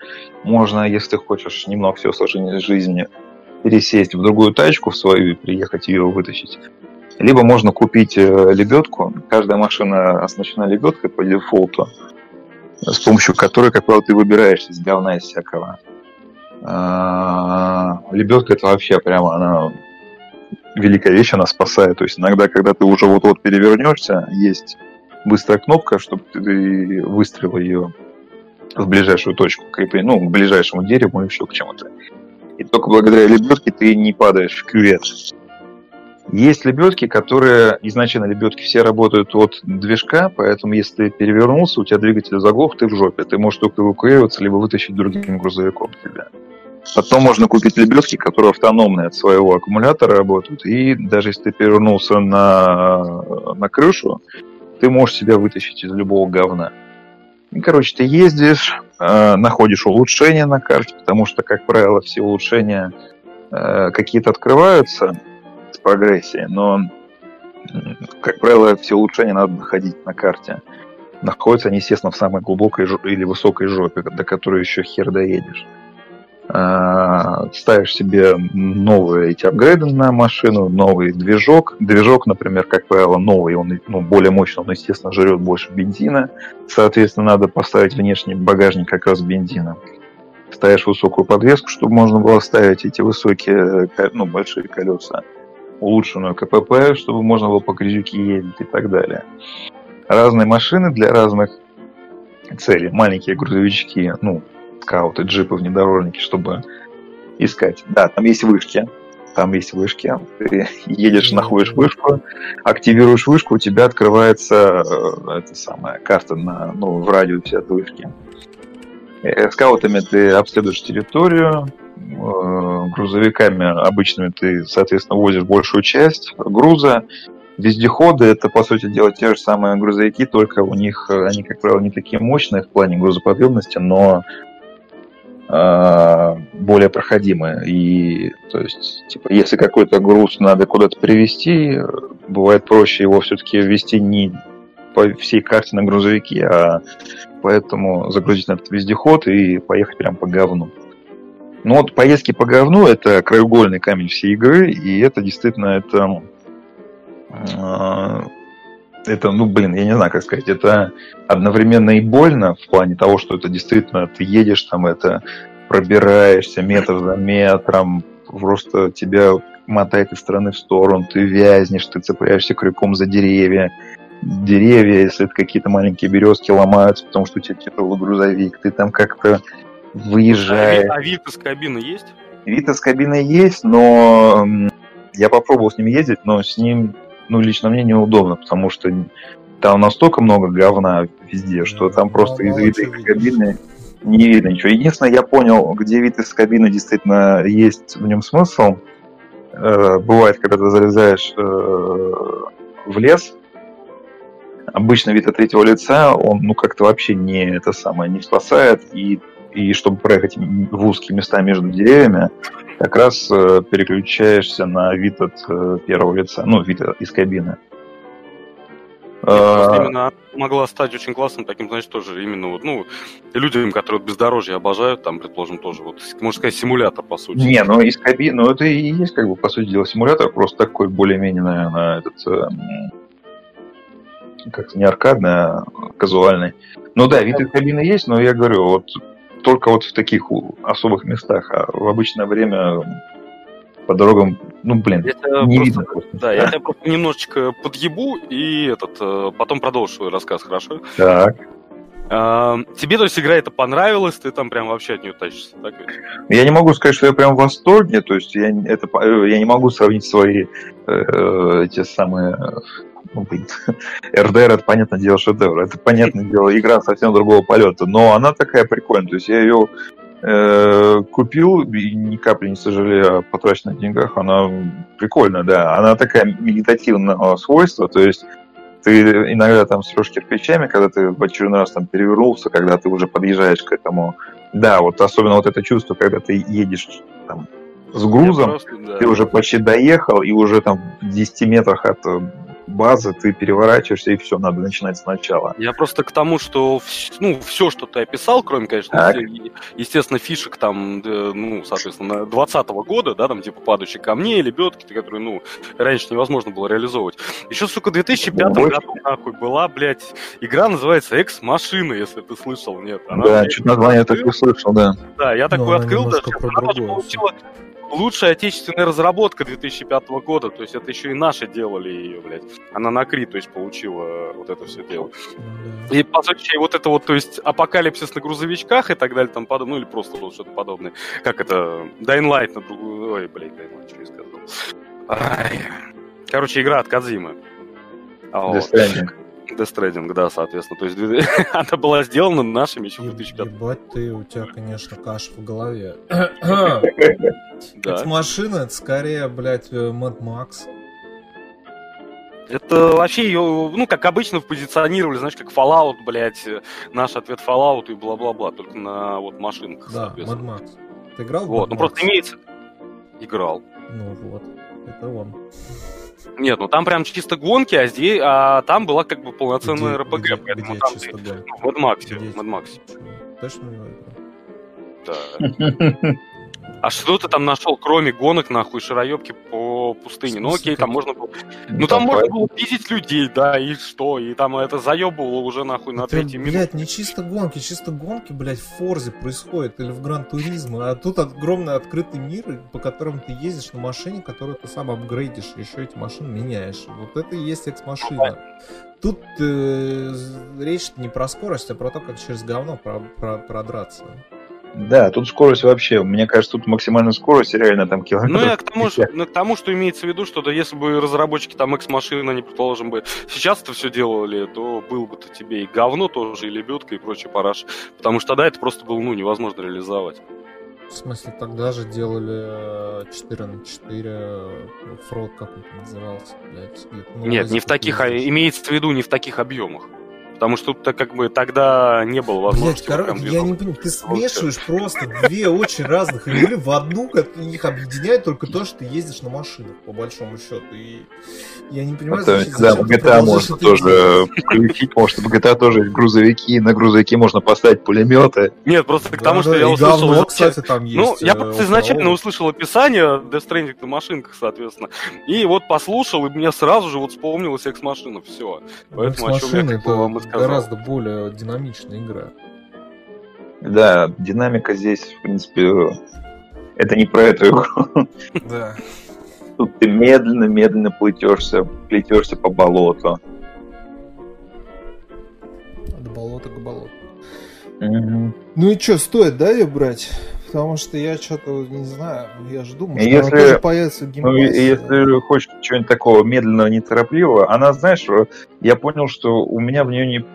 Можно, если ты хочешь немного все сложнее жизни, пересесть в другую тачку в свою и приехать ее вытащить. Либо можно купить э, лебедку. Каждая машина оснащена лебедкой по дефолту, с помощью которой, как правило, ты выбираешь из говна из всякого. А, Лебедка это вообще прямо она великая вещь, она спасает. То есть иногда, когда ты уже вот-вот перевернешься, есть быстрая кнопка, чтобы ты выстрелил ее в ближайшую точку крепления, ну, к ближайшему дереву или еще к чему-то. И только благодаря лебедке ты не падаешь в кювет. Есть лебедки, которые изначально лебедки все работают от движка, поэтому если ты перевернулся, у тебя двигатель заглох, ты в жопе. Ты можешь только эвакуироваться, либо вытащить другим грузовиком тебя. Потом можно купить лебедки, которые автономные от своего аккумулятора работают. И даже если ты перевернулся на, на крышу, ты можешь себя вытащить из любого говна. И, короче, ты ездишь, э, находишь улучшения на карте, потому что, как правило, все улучшения э, какие-то открываются с прогрессией, но, как правило, все улучшения надо находить на карте. Находятся они, естественно, в самой глубокой или высокой жопе, до которой еще хер доедешь. А, ставишь себе новые эти апгрейды на машину, новый движок. Движок, например, как правило, новый, он ну, более мощный, он, естественно, жрет больше бензина. Соответственно, надо поставить внешний багажник как раз бензина. Ставишь высокую подвеску, чтобы можно было ставить эти высокие, ну, большие колеса. Улучшенную КПП, чтобы можно было по грязюке ездить и так далее. Разные машины для разных целей. Маленькие грузовички, ну, скауты, джипы, внедорожники, чтобы искать. Да, там есть вышки. Там есть вышки. Ты едешь, находишь вышку, активируешь вышку, у тебя открывается э, эта самая карта на, ну, в радиусе от вышки. Э, скаутами ты обследуешь территорию, э, грузовиками обычными ты, соответственно, возишь большую часть груза. Вездеходы это, по сути дела, те же самые грузовики, только у них они, как правило, не такие мощные в плане грузоподъемности, но более проходимые. И, то есть, типа, если какой-то груз надо куда-то привезти, бывает проще его все-таки ввести не по всей карте на грузовике, а поэтому загрузить на этот вездеход и поехать прям по говну. Ну вот поездки по говну это краеугольный камень всей игры, и это действительно это а, это, ну, блин, я не знаю, как сказать, это одновременно и больно в плане того, что это действительно ты едешь там, это пробираешься метр за метром, просто тебя мотает из стороны в сторону, ты вязнешь, ты цепляешься крюком за деревья. Деревья, если это какие-то маленькие березки, ломаются, потому что у тебя тяжелый грузовик, ты там как-то выезжаешь. А вид из кабины есть? Вид из кабины есть, но я попробовал с ним ездить, но с ним ну, лично мне неудобно, потому что там настолько много говна везде, что там просто из вида кабины не видно ничего. Единственное, я понял, где вид из кабины действительно есть в нем смысл. Э, бывает, когда ты залезаешь э, в лес, обычно вид от третьего лица, он ну как-то вообще не это самое не спасает, и, и чтобы проехать в узкие места между деревьями, как раз э, переключаешься на вид от э, первого лица, ну, вид из кабины. А... Именно могла стать очень классным таким, значит, тоже именно вот, ну, людям, которые бездорожье обожают, там, предположим, тоже, вот, можно сказать, симулятор, по сути. Не, ну, из кабины, ну, это и есть, как бы, по сути дела, симулятор, просто такой более-менее, наверное, этот, э, как-то не аркадный, а казуальный. Ну да, вид из кабины есть, но я говорю, вот только вот в таких особых местах, а в обычное время по дорогам, ну, блин, я не просто, видно. Просто. Да, я тебя просто немножечко подъебу и этот, э, потом продолжу свой рассказ, хорошо? Так. А, тебе, то есть, игра это понравилась, ты там прям вообще от нее тащишься, так ведь? Я не могу сказать, что я прям в восторге, то есть я, это, я не могу сравнить свои э, эти самые ну, блин, РДР это, понятное дело, шедевр. Это, понятное дело, игра совсем другого полета. Но она такая прикольная. То есть я ее э, купил и ни капли не сожалею о потраченных деньгах. Она прикольная, да. Она такая медитативного свойства. То есть ты иногда там срешь кирпичами, когда ты в очередной раз там перевернулся, когда ты уже подъезжаешь к этому. Да, вот особенно вот это чувство, когда ты едешь там с грузом, просто, да. ты уже почти доехал, и уже там в 10 метрах от базы, ты переворачиваешься, и все, надо начинать сначала. Я просто к тому, что ну, все, что ты описал, кроме, конечно, так. естественно, фишек там, ну, соответственно, 20 года, да, там, типа, падающие камни, лебедки, которые, ну, раньше невозможно было реализовывать. Еще, сука, в 2005 ну, году, нахуй, была, блядь, игра называется Экс-машина, если ты слышал, нет? Она, да, чуть название я так услышал, да. Да, я такой открыл, даже, она получила лучшая отечественная разработка 2005 года, то есть это еще и наши делали ее, блядь. Она на Кри, то есть, получила вот это все дело. И, по сути, вот это вот, то есть, апокалипсис на грузовичках и так далее, там подобное, ну или просто вот что-то подобное. Как это, Dying Light на другую... Ой, блядь, Dying Light, что я сказал. Ай. Короче, игра от Кадзимы. А. Death Stranding, да, соответственно. То есть она была сделана нашими еще в 2005 Ебать ты, у тебя, конечно, каша в голове. Это машина, это скорее, блядь, э, Mad Max. Это вообще ее, ну, как обычно, позиционировали, знаешь, как Fallout, блядь, наш ответ Fallout и бла-бла-бла, только на вот машинках, Да, Mad Max. Ты играл Вот, ну просто имеется... Играл. Ну вот, это он. Нет, ну там прям чисто гонки, а здесь, а там была как бы полноценная РПГ, где, поэтому где там чисто ты, ну, в Mad Max, в Mad Max. Точно не? Да. А что ты там нашел, кроме гонок, нахуй, шароебки по пустыне? Ну окей, там можно было... Ну там можно было видеть людей, да, и что? И там это заебывало уже нахуй на Это, третий минут. блядь, не чисто гонки, чисто гонки, блядь, в Форзе происходит или в Гран Туризмо, а тут огромный открытый мир, по которому ты ездишь на машине, которую ты сам апгрейдишь, и еще эти машины меняешь. Вот это и есть экс-машина. Тут э, речь не про скорость, а про то, как через говно про- про- продраться. Да, тут скорость вообще, мне кажется, тут максимальная скорость реально там километров. Ну, я к тому, что, ну, к тому, что имеется в виду, что да, если бы разработчики там X-машины, они, предположим, бы сейчас это все делали, то было бы-то тебе и говно тоже, и лебедка, и прочий параш. Потому что тогда это просто было, ну, невозможно реализовать. В смысле, тогда же делали э, 4 на 4 фрод, как он назывался, блядь. Нет, не в таких, а имеется в виду не в таких объемах. Потому что тут как бы тогда не было Блять, возможности. вот короче, я не понимаю, ты смешиваешь просто две очень разных игры в одну, как их объединяет только то, что ты ездишь на машинах, по большому счету. И я не понимаю, Это, зачем- да, зачем в ты GTA можно тоже включить, может, в GTA тоже есть грузовики, на грузовики можно поставить пулеметы. Нет, просто к Да, тому, что да, я услышал... кстати, там есть. Ну, я э, изначально услышал описание Death Stranding на машинках, соответственно. И вот послушал, и мне сразу же вот вспомнилась экс-машина. Все. Поэтому о чем я как бы вам и это сказал. гораздо более динамичная игра. Да, динамика здесь, в принципе, это не про эту игру. Да. Тут ты медленно-медленно плетешься, плетешься по болоту. От болота к болоту. Мгм. Ну и что, стоит, да, ее брать? Потому что я что-то не знаю, я же думаю, что она если- тоже появится в Ну, если хочешь чего-нибудь такого медленного, неторопливого, она, знаешь, я понял, что у меня в нее не...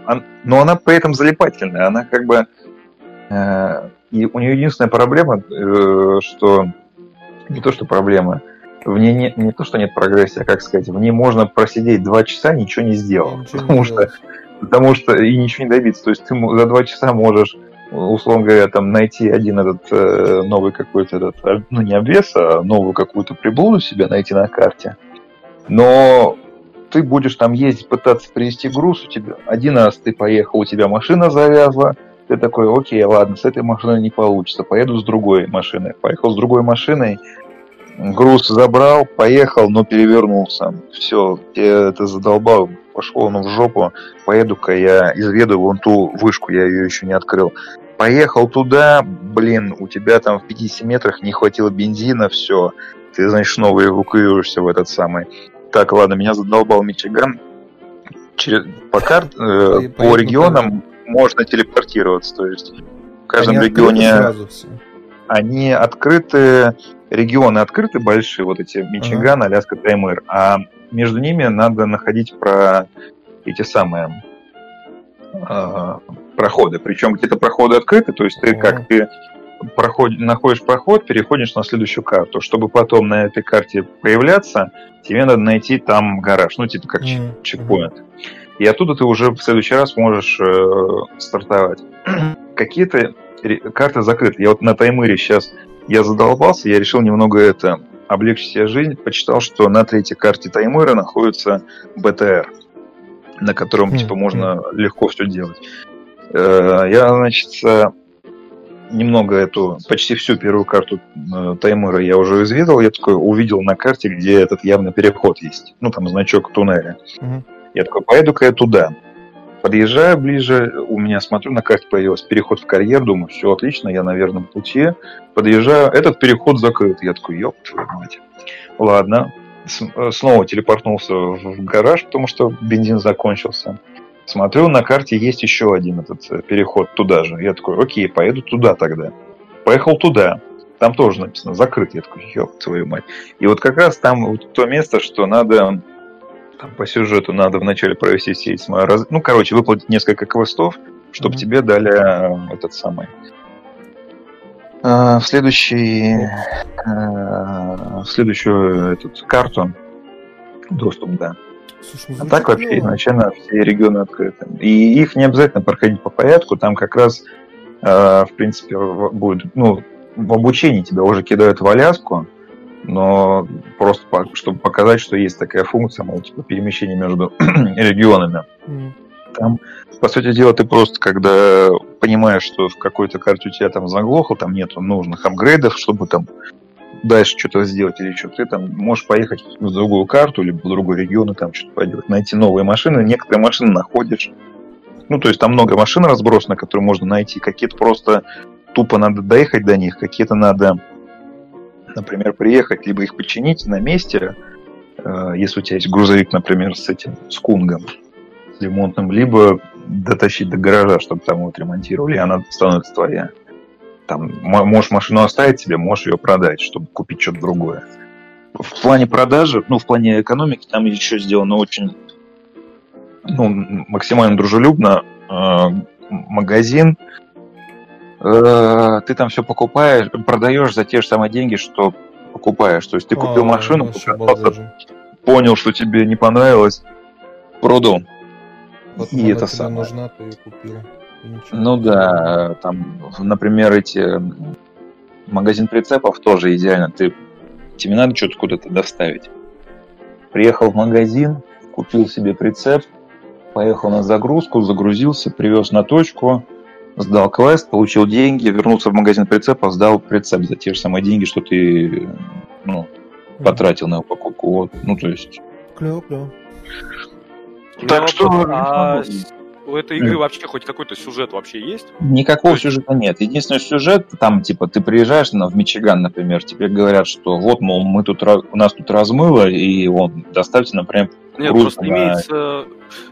Но она при этом залипательная, она как бы... э, И у нее единственная проблема, э, что... Не то, что проблема, в ней не, не то, что нет прогрессии, а как сказать, в ней можно просидеть два часа, ничего не сделав. ничего не Потому что, делаю. потому что и ничего не добиться. То есть ты за два часа можешь, условно говоря, там найти один этот э, новый какой-то этот, а, ну не обвес, а новую какую-то приблуду себе найти на карте. Но ты будешь там ездить, пытаться привезти груз, у тебя один раз ты поехал, у тебя машина завязла, ты такой, окей, ладно, с этой машиной не получится, поеду с другой машиной. Поехал с другой машиной, груз забрал, поехал, но перевернулся. Все, я это задолбал, пошел оно в жопу, поеду-ка я изведу вон ту вышку, я ее еще не открыл. Поехал туда, блин, у тебя там в 50 метрах не хватило бензина, все, ты, значит, снова эвакуируешься в этот самый. Так, ладно, меня задолбал Мичиган. Через, по, карт, э, По- регионам можно телепортироваться, то есть в каждом Они регионе они открыты, регионы открыты большие, вот эти Мичиган, Аляска, Таймыр, а между ними надо находить про эти самые э, проходы. Причем где-то проходы открыты, то есть ты Ага. как ты проход, находишь проход, переходишь на следующую карту. Чтобы потом на этой карте появляться, тебе надо найти там гараж, ну типа как Мгм. чекпоинт. И оттуда ты уже в следующий раз можешь э, стартовать. Какие-то карты закрыты. Я вот на Таймыре сейчас я задолбался, я решил немного это облегчить себе жизнь. Почитал, что на третьей карте Таймыра находится БТР, на котором Хм, типа можно легко все делать. Э, Я, значит, э, немного эту, почти всю первую карту э, Таймыра я уже изведал. Я такой увидел на карте, где этот явно переход есть. Ну, там значок туннеля. Мгм. Я такой, поеду-ка я туда. Подъезжаю ближе, у меня, смотрю, на карте появился переход в карьер, думаю, все отлично, я на верном пути. Подъезжаю, этот переход закрыт. Я такой, ёб твою мать. Ладно. Э, снова телепортнулся в в гараж, потому что бензин закончился. Смотрю, на карте есть еще один этот э, переход туда же. Я такой, окей, поеду туда тогда. Поехал туда. Там тоже написано закрыт. Я такой, ёб твою мать. И вот как раз там вот то место, что надо там по сюжету надо вначале провести все эти раз- Ну, короче, выплатить несколько квестов, чтобы Мгм. тебе дали э, этот самый. э, в следующий, э, в следующую эту карту доступ, да. Слушай, ну, А звучит так вообще изначально все регионы открыты. И их не обязательно проходить по порядку, там как раз, э, в принципе, будет, ну, в обучении тебя уже кидают в Аляску, но просто по- чтобы показать, что есть такая функция, мол, типа перемещение между регионами. Мгм. Там, по сути дела, ты просто, когда понимаешь, что в какой-то карте у тебя там заглохло, там нету нужных апгрейдов, чтобы там дальше что-то сделать или что, ты там можешь поехать в другую карту, либо в другой регион и там что-то поделать, найти новые машины. Некоторые машины находишь. Ну, то есть там много машин разбросано, которые можно найти. Какие-то просто тупо надо доехать до них, какие-то надо, например, приехать, либо их починить на месте, э, если у тебя есть грузовик, например, с этим, с кунгом ремонтным, либо дотащить до гаража, чтобы там его отремонтировали, и она становится твоя. Там можешь машину оставить себе, можешь ее продать, чтобы купить что-то другое. В плане продажи, ну, в плане экономики, там еще сделано очень ну, максимально дружелюбно. Э, магазин, ты там все покупаешь, продаешь за те же самые деньги, что покупаешь. То есть ты купил а, машину, понял, что тебе не понравилось, продал. Вот и это самое. нужна, ты ее купил. Ну да, там, например, эти магазин прицепов тоже идеально. Ты, тебе надо что-то куда-то доставить. Приехал в магазин, купил себе прицеп, поехал на загрузку, загрузился, привез на точку, сдал квест, получил деньги, вернулся в магазин прицепа, сдал прицеп за те же самые деньги, что ты ну, потратил на его покупку. Вот. Ну, то есть... Клево, клево. Так ну, что... А у этой игры вообще хоть какой-то сюжет вообще есть? Никакого сюжета нет. Единственный сюжет, там, типа, ты приезжаешь на, в Мичиган, например, тебе говорят, что вот, мол, мы тут, у нас тут размыло, и вот, доставьте, например, Нет, просто на... имеется,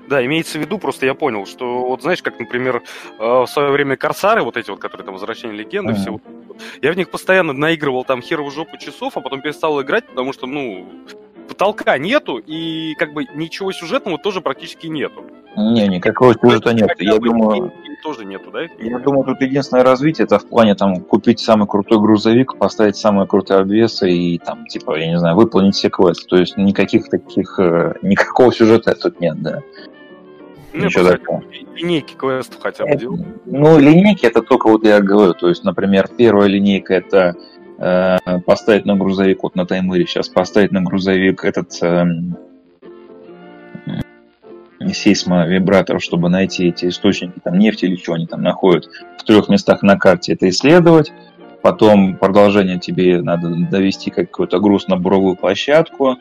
да, имеется в виду, просто я понял, что вот знаешь, как, например, э, в свое время Корсары, вот эти вот, которые там Возвращение легенды, mm-hmm. все, я в них постоянно наигрывал там херову жопу часов, а потом перестал играть, потому что, ну, потолка нету, и как бы ничего сюжетного тоже практически нету. Не, никакого сюжета нет. Я думаю, тоже нету, да? Я думаю, тут единственное развитие это в плане там купить самый крутой грузовик, поставить самые крутые обвесы и там, типа, я не знаю, выполнить все квесты. То есть никаких таких, э, никакого сюжета тут нет, да. Ну, Ничего такого. Линейки квестов хотя бы делать. Ну, линейки это только вот я говорю. То есть, например, первая линейка это э, поставить на грузовик, вот на таймере сейчас поставить на грузовик этот э, сейсмовибраторов, чтобы найти эти источники там, нефти или что они там находят в трех местах на карте, это исследовать. Потом продолжение тебе надо довести какой-то груз на буровую площадку.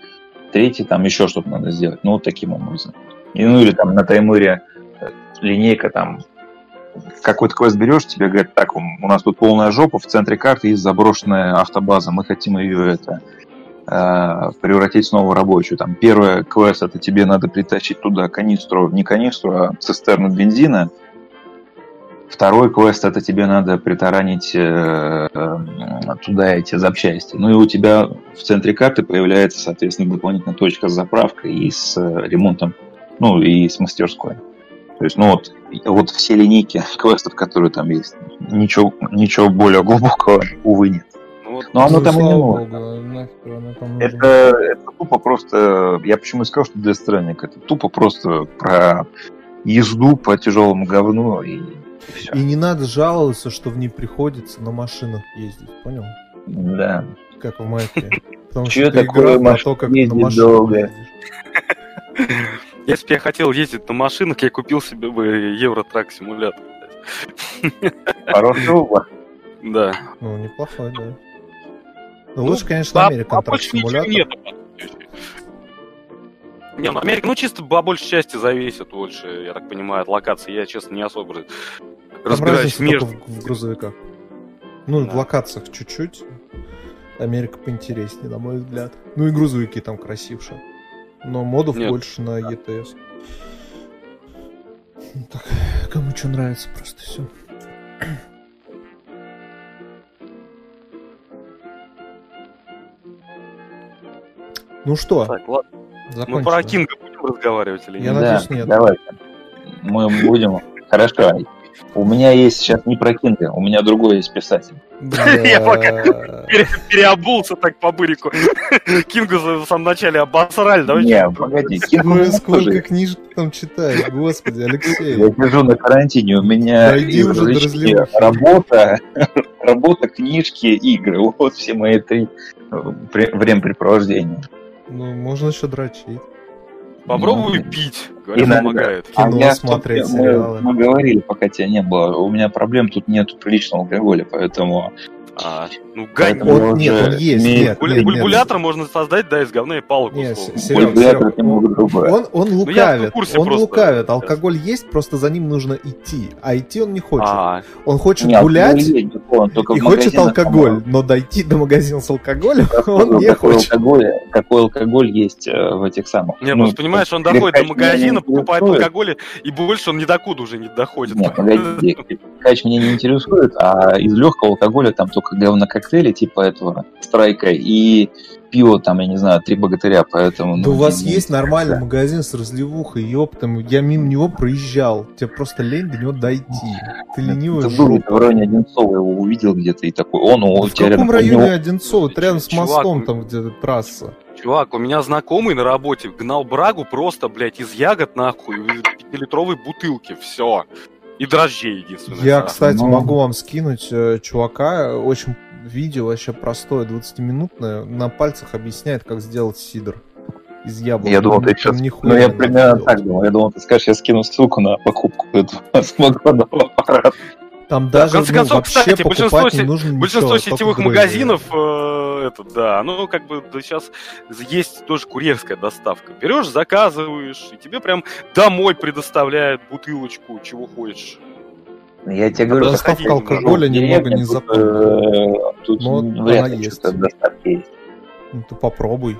Третий там еще что-то надо сделать. Ну, вот таким образом. И, ну, или там на таймере э, линейка там какой-то квест берешь, тебе говорят, так, у нас тут полная жопа, в центре карты есть заброшенная автобаза, мы хотим ее это Э, превратить снова в рабочую. Там первый квест это тебе надо притащить туда канистру, не канистру, а цистерну бензина. Второй квест это тебе надо притаранить э, туда эти запчасти. Ну и у тебя в центре карты появляется, соответственно, дополнительная точка с заправкой и с ремонтом, ну и с мастерской. То есть, ну вот, вот все линейки квестов, которые там есть, ничего, ничего более глубокого, увы, нет. Вот, Но оно там и не нужно. Это, это тупо просто... Я почему и сказал, что Death Stranding это тупо просто про езду по тяжелому говну и, и все. И не надо жаловаться, что в ней приходится на машинах ездить, понял? Да. Как в Майке. Потому что такое игра то, как на машинах долго. Если бы я хотел ездить на машинах, я купил себе бы Евротрак симулятор. Хороший выбор. Да. Ну, неплохой, да. Ну, лучше, конечно, Америка, а симулятор. Нет. Не, ну Америка, ну чисто по большей части зависит больше, я так понимаю, от локации. Я, честно, не особо разбираюсь между... в, в грузовиках. Ну, да. в локациях чуть-чуть. Америка поинтереснее, на мой взгляд. Ну и грузовики там красивше. Но модов Нет. больше на ETS. Так, кому что нравится, просто все. Ну что? Так, ладно. Мы про Кинга будем разговаривать или нет? Я надеюсь, да, нет. Давайте. Мы будем. Хорошо. У меня есть сейчас не про Кинга, у меня другой есть писатель. Я пока переобулся так по бырику. Кингу в самом начале обосрали. Не, погоди. Кингу сколько книжек там читаешь, господи, Алексей. Я сижу на карантине, у меня работа, работа, книжки, игры. Вот все мои три времяпрепровождения. Ну, можно еще дрочить. Попробуй Ну, пить, говорят, иногда. помогает. Кино я, смотреть. Мы, мы говорили, пока тебя не было. У меня проблем тут нет приличного алкоголя, поэтому... А, ну, гань. Он, нет, он есть, имеем- нет, Буль- нет, нет. Бульбулятор можно создать, да, из говна и палок, Не, с- Серег, Серег. Он, он в лукавит, курсе он просто. лукавит. Алкоголь есть, просто за ним нужно идти. А идти он не хочет. А, Он хочет Не, алкоголь гулять есть, только и хочет алкоголь, там, но дойти до магазина с алкоголем он какой не хочет. Алкоголь, какой алкоголь есть э, в этих самых... не, ну, понимаешь, он доходит до магазина, не покупает алкоголь, и больше он ни докуда уже не доходит. Нет, погоди, меня не интересует, а из легкого алкоголя там только говнококтейли типа этого страйка и пиво там, я не знаю, три богатыря, поэтому... Да ну, у вас не- есть нормальный магазин с разливухой, ёптом. Я мимо него проезжал. Тебе просто лень до него дойти. Ты ленивый Это был в районе Одинцова, его увидел где-то и такой, он у В каком под него- районе Одинцова? Ты рядом с Чувак, мостом, там где трасса. Чувак, у меня знакомый на работе гнал брагу просто, блядь, из ягод, нахуй, из пятилитровой бутылки, все. И дрожжей, единственное. Я, да. кстати, Ну. могу вам скинуть э, чувака. Очень видео вообще простое, 20-минутное. На пальцах объясняет, как сделать сидр из яблок. Я думал, ты Там сейчас... нихуя Ну, я не примерно так думал. Я думал, ты скажешь, я скину ссылку на покупку этого самогонного аппарата. Там Да, в даже конце ну, концов, вообще кстати, большинство покупать не се- нужно Большинство ничего, сетевых магазинов, э, это, да, ну, как бы, да, сейчас есть тоже курьерская доставка. Берешь, заказываешь, и тебе прям домой предоставляют бутылочку, чего хочешь. Я тебе говорю, Доставка в алкоголя деревню, немного незаконная. э, Тут Но вряд ли есть. что-то доставки есть. Ну, ты попробуй.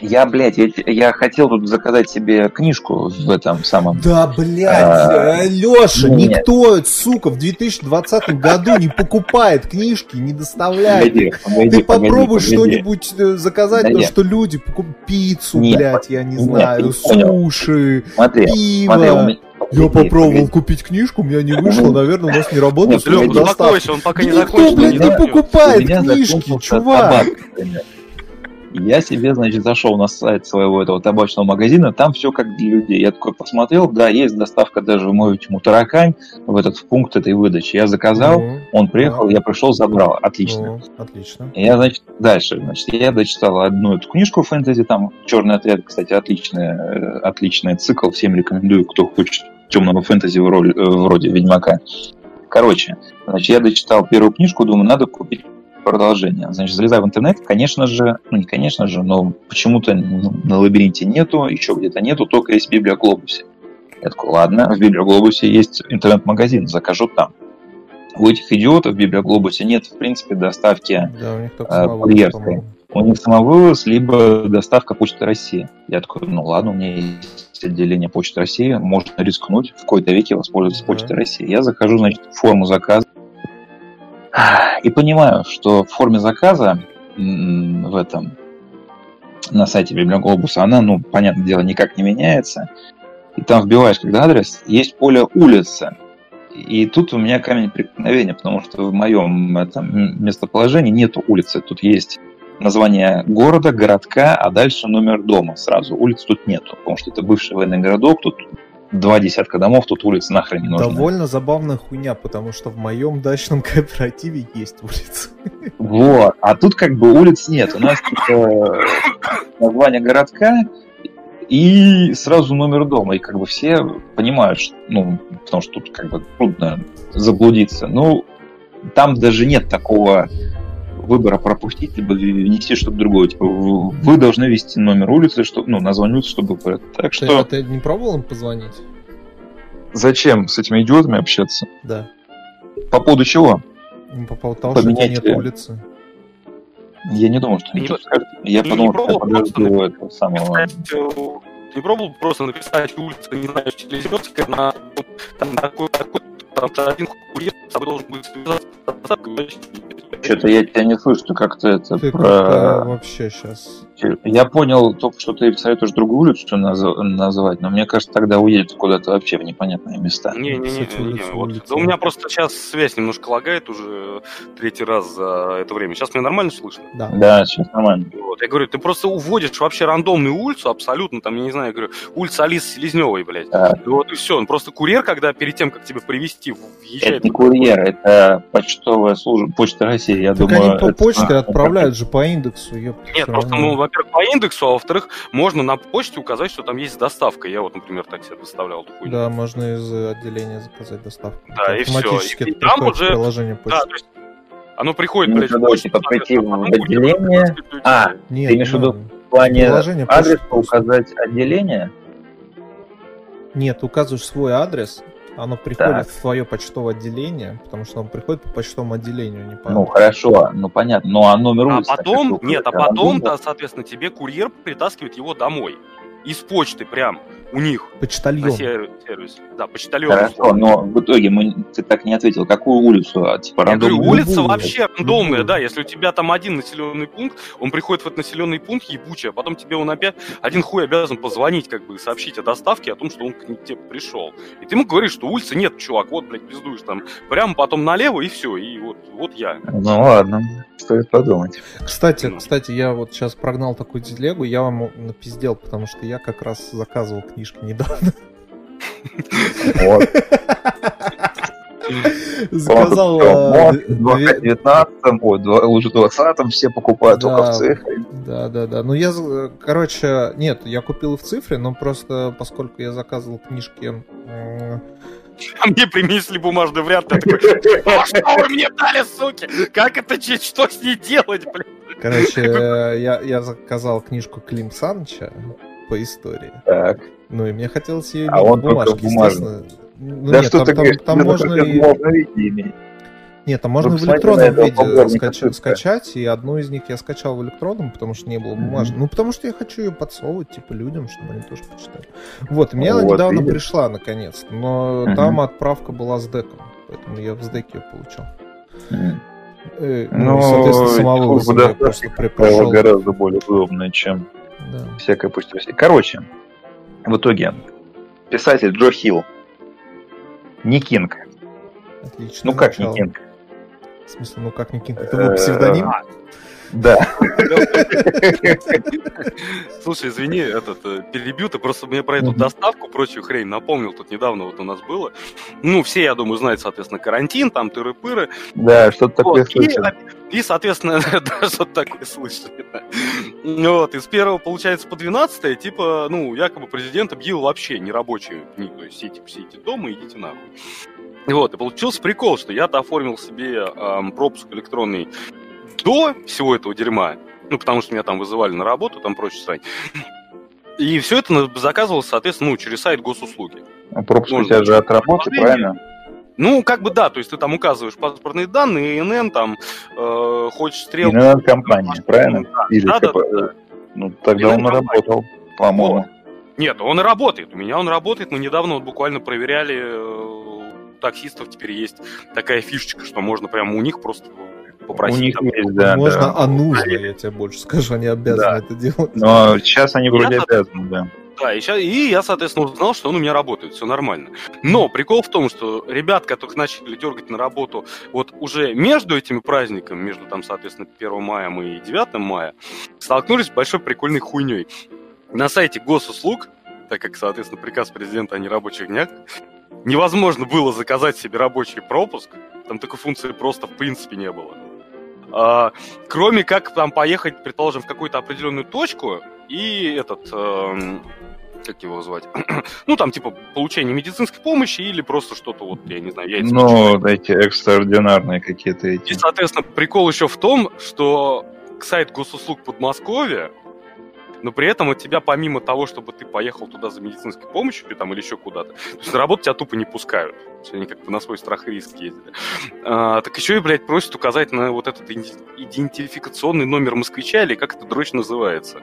Я, блядь, я, я хотел тут заказать себе книжку в этом самом... Да, блядь, А, Леша, нет. никто, сука, в 2020 году не покупает книжки, не доставляет. Погоди, погоди, Ты попробуй погоди. что-нибудь э, заказать, Да то, нет. что люди покупают пиццу, Нет, блядь, я не нет, знаю, ты не понял. суши, Смотри, пиво. смотри, у меня... Я погоди, попробовал погоди. купить книжку, у меня не вышло, наверное, у нас не работает Нет, Лёх, успокойся, он пока не Никто, закончил. блядь, не покупает книжки, чувак. Я себе, значит, зашел на сайт своего этого табачного магазина, там все как для людей. Я такой посмотрел, да, есть доставка даже в мою тьму таракань, в этот в пункт этой выдачи. Я заказал, Ну, он приехал, да. я пришел, забрал. Отлично. ну, отлично. Я, значит, дальше, значит, я дочитал одну эту книжку фэнтези, там «Черный отряд», кстати, отличный, э, отличный цикл, всем рекомендую, кто хочет темного фэнтези в роли, э, вроде «Ведьмака». Короче, значит, я дочитал первую книжку, думаю, надо купить продолжение. Значит, залезаю в интернет, конечно же, ну не конечно же, но почему-то ну, на лабиринте нету, еще где-то нету, только есть в Библиоглобусе. Я такой, ладно, в Библиоглобусе есть интернет-магазин, закажу там. У этих идиотов в Библиоглобусе нет, в принципе, доставки Да, у курьерская. по-моему. у них самовывоз, либо доставка Почты России. Я такой, ну ладно, у меня есть отделение Почты России, можно рискнуть, в какой-то веке воспользоваться Да. Почтой России. Я захожу, значит, в форму заказа и понимаю, что в форме заказа в этом на сайте Библиоглобуса она, ну, понятное дело, никак не меняется. И там вбиваешь, когда адрес, есть поле улица. И тут у меня камень преткновения, потому что в моем этом местоположении нету улицы. Тут есть название города, городка, а дальше номер дома сразу. Улиц тут нету, потому что это бывший военный городок, тут два десятка домов, тут улиц нахрен не нужно. Довольно забавная хуйня, потому что в моем дачном кооперативе есть улица. Вот, а тут как бы улиц нет. У нас типа название городка и сразу номер дома. И как бы все понимают, что, ну, потому что тут как бы трудно заблудиться. Ну, там даже нет такого выбора пропустить, либо внести что-то другое. Типа, вы должны ввести номер улицы, чтобы, ну, название улицы, чтобы... Так Ты, что... а ты не пробовал им позвонить? Зачем с этими идиотами общаться? Да. По поводу чего? Ну, По поводу того, что Поменять, нет э, улицы. Я не думал, что они Не- скажут. Я не подумал, что я пробовал подожду этого самого... Э, Ты пробовал просто написать улицу, не знаю, Челезерская, на там такой, такой, там что один курьер с тобой должен будет связаться с доставкой, значит, Что-то я тебя не слышу, ты как-то это Ты про... вообще сейчас... Я понял только, что ты советуешь другую улицу наз- называть, но мне кажется, тогда уедет куда-то вообще в непонятные места. Не-не-не, вот. Да у меня просто сейчас связь немножко лагает уже третий раз за это время. Сейчас меня нормально слышно? Да. Да, сейчас нормально. Вот. Я говорю, ты просто уводишь вообще рандомную улицу, абсолютно, там, я не знаю, я говорю, улица Алисы Селезневой, блядь. Так. И вот и все. Он просто курьер, когда перед тем, как тебя привезти, въезжает... Это не курьер, это почтовая служба, Почта России, я Так думаю. они по это- почте отправляют же по индексу, ёпта, Нет, просто, ну, во-первых, по индексу, а во-вторых, можно на почте указать, что там есть доставка. Я вот, например, так себе представлял такую. Да, можно из отделения заказать доставку. Да, и. Автоматически И там уже- приложение Да, почты. то есть оно приходит, Ну, блядь, надо, в почту, типа, прийти в отделение. А. Нет, Ты имеешь в виду ну, в плане адреса указать отделение? Нет, указываешь свой адрес, оно приходит Так. в твое почтовое отделение, потому что оно приходит по почтовому отделению, не по... Ну, хорошо, ну понятно. Ну, а номер А потом, нет, а потом, Рандомно? да, соответственно, тебе курьер притаскивает его домой. Из почты прям, у них, Почтальон. сер- сервис. Да, почтальон. Хорошо, но в итоге мы, ты так не ответил, какую улицу, а, типа Я говорю, улица Любую. вообще рандомная, Любую. да, если у тебя там один населенный пункт, он приходит в этот населенный пункт ебучий, а потом тебе он опять один хуй обязан позвонить, как бы, сообщить о доставке, о том, что он к тебе пришел. И ты ему говоришь, что улицы нет, чувак, вот, блядь, пиздуешь там, прямо потом налево, и все, и вот, вот я. Ну ладно, стоит подумать. Кстати, Ну. кстати, я вот сейчас прогнал такую телегу, я вам напиздел, потому что я как раз заказывал книжки недавно. Вот. Заказал... Э, в две- 19 ой, в 20 все покупают Да. только в цифре. Да, да, да. Ну, я, за- короче, нет, я купил в цифре, но просто поскольку я заказывал книжки... А мне принесли бумажный вариант, я такой, «А что вы мне дали, суки? Как это, че- что с ней делать, блядь? Короче, э, я, я заказал книжку Клим Саныча по истории. Так. Ну, и мне хотелось ее А он в бумажке, естественно. Ну, да нет, что там, ты там- говоришь, там тебе можно и... можно иметь. Нет, там можно Ну, в электронном виде скач- скачать, и одну из них я скачал в электронном, потому что не было бумажной. Мгм. Ну, потому что я хочу ее подсовывать, типа, людям, чтобы они тоже почитали. Вот, и мне она Вот, недавно видишь? пришла, наконец, но Мгм. там отправка была с деком, поэтому я в СДЭКе ее получил. М. Э, Ну, ну, и, соответственно, самого я просто пришел. гораздо более удобная, чем Да. всякая пусть Короче, в итоге, писатель Джо Хилл. Не Кинг. Отлично. Ну как начало. не Кинг? В смысле, ну как не Кинг? Это был Э, псевдоним? Да. Слушай, извини, этот, э, перебью, ты просто мне про эту доставку, прочую хрень напомнил, тут недавно вот у нас было. Ну, все, я думаю, знают, соответственно, карантин, там тыры-пыры. Да, что-то такое Вот, и, слышал. и, соответственно, да, что-то такое слышали. да. Вот, и с первого, получается, по 12 типа, ну, якобы президент объявил вообще нерабочие дни, то есть все, типа, сидите дома, идите нахуй. И Вот, и получился прикол, что я-то оформил себе ам, пропуск электронный до всего этого дерьма, ну, потому что меня там вызывали на работу, там прочее срань. И все это заказывалось, соответственно, ну, через сайт госуслуги. А Пропуск у Можно тебя же от работы, правильно? Ну, как бы да, то есть ты там указываешь паспортные данные, ИНН, там, э, хочешь стрелку. Именно компания, правильно? Или Да, да, КП. да. Ну, тогда он Именно работал, по-моему. Нет, он и работает. У меня он работает. Мы недавно вот буквально проверяли э, у таксистов. Теперь есть такая фишечка, что можно прямо у них просто попросить. У них там. есть, да, Можно, да. а нужно, я тебе больше скажу, они обязаны Да. это делать. Но сейчас они вроде Я- обязаны, да. Да, и, ща- и я, соответственно, узнал, что он у меня работает, все нормально. Но прикол в том, что ребят, которых начали дергать на работу вот уже между этими праздниками, между там, соответственно, 1 мая и 9 мая, столкнулись с большой прикольной хуйней. На сайте госуслуг, так как, соответственно, приказ президента о нерабочих днях, невозможно было заказать себе рабочий пропуск, там такой функции просто в принципе не было. А, кроме как там поехать, предположим, в какую-то определенную точку и этот, эм, как его звать, ну там типа получение медицинской помощи или просто что-то вот, я не знаю, яйца Ну, эти экстраординарные какие-то и, эти. соответственно, прикол еще в том, что сайт госуслуг Подмосковья, но при этом от тебя, помимо того, чтобы ты поехал туда за медицинской помощью или, там, или еще куда-то, то есть на работу тебя тупо не пускают. То есть они как бы на свой страх и риск ездили. А, так еще и, блядь, просят указать на вот этот идентификационный номер москвича, или как это дрочь называется.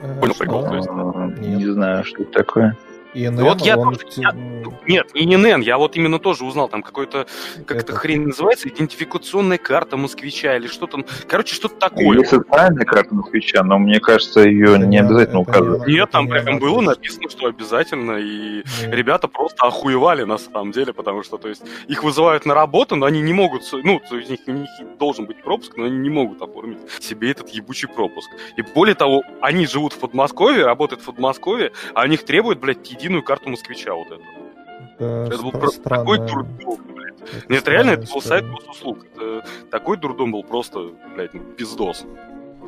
Э, Понял прикол, то есть. А. Не знаю, что это такое. И НН, Вот я он, тоже- я- м, Нет, не НН, я вот именно тоже узнал, там какой-то, как Это- хрень называется, идентификационная карта москвича или что-то, короче, что-то такое. Есть социальная карта москвича, но мне кажется, ее Это не обязательно это указывать. не- Нет, там не прям было написано, что обязательно, и не- ребята просто охуевали на самом деле, потому что, то есть, их вызывают на работу, но они не могут, ну, то есть, у них, у них должен быть пропуск, но они не могут оформить себе этот ебучий пропуск. И более того, они живут в Подмосковье, работают в Подмосковье, а у них требуют, блядь, единую карту москвича вот эту. это Это был просто такой дурдом, блядь. это Нет, реально, это был сайт госуслуг. Это такой дурдом был просто, блядь, ну, пиздос.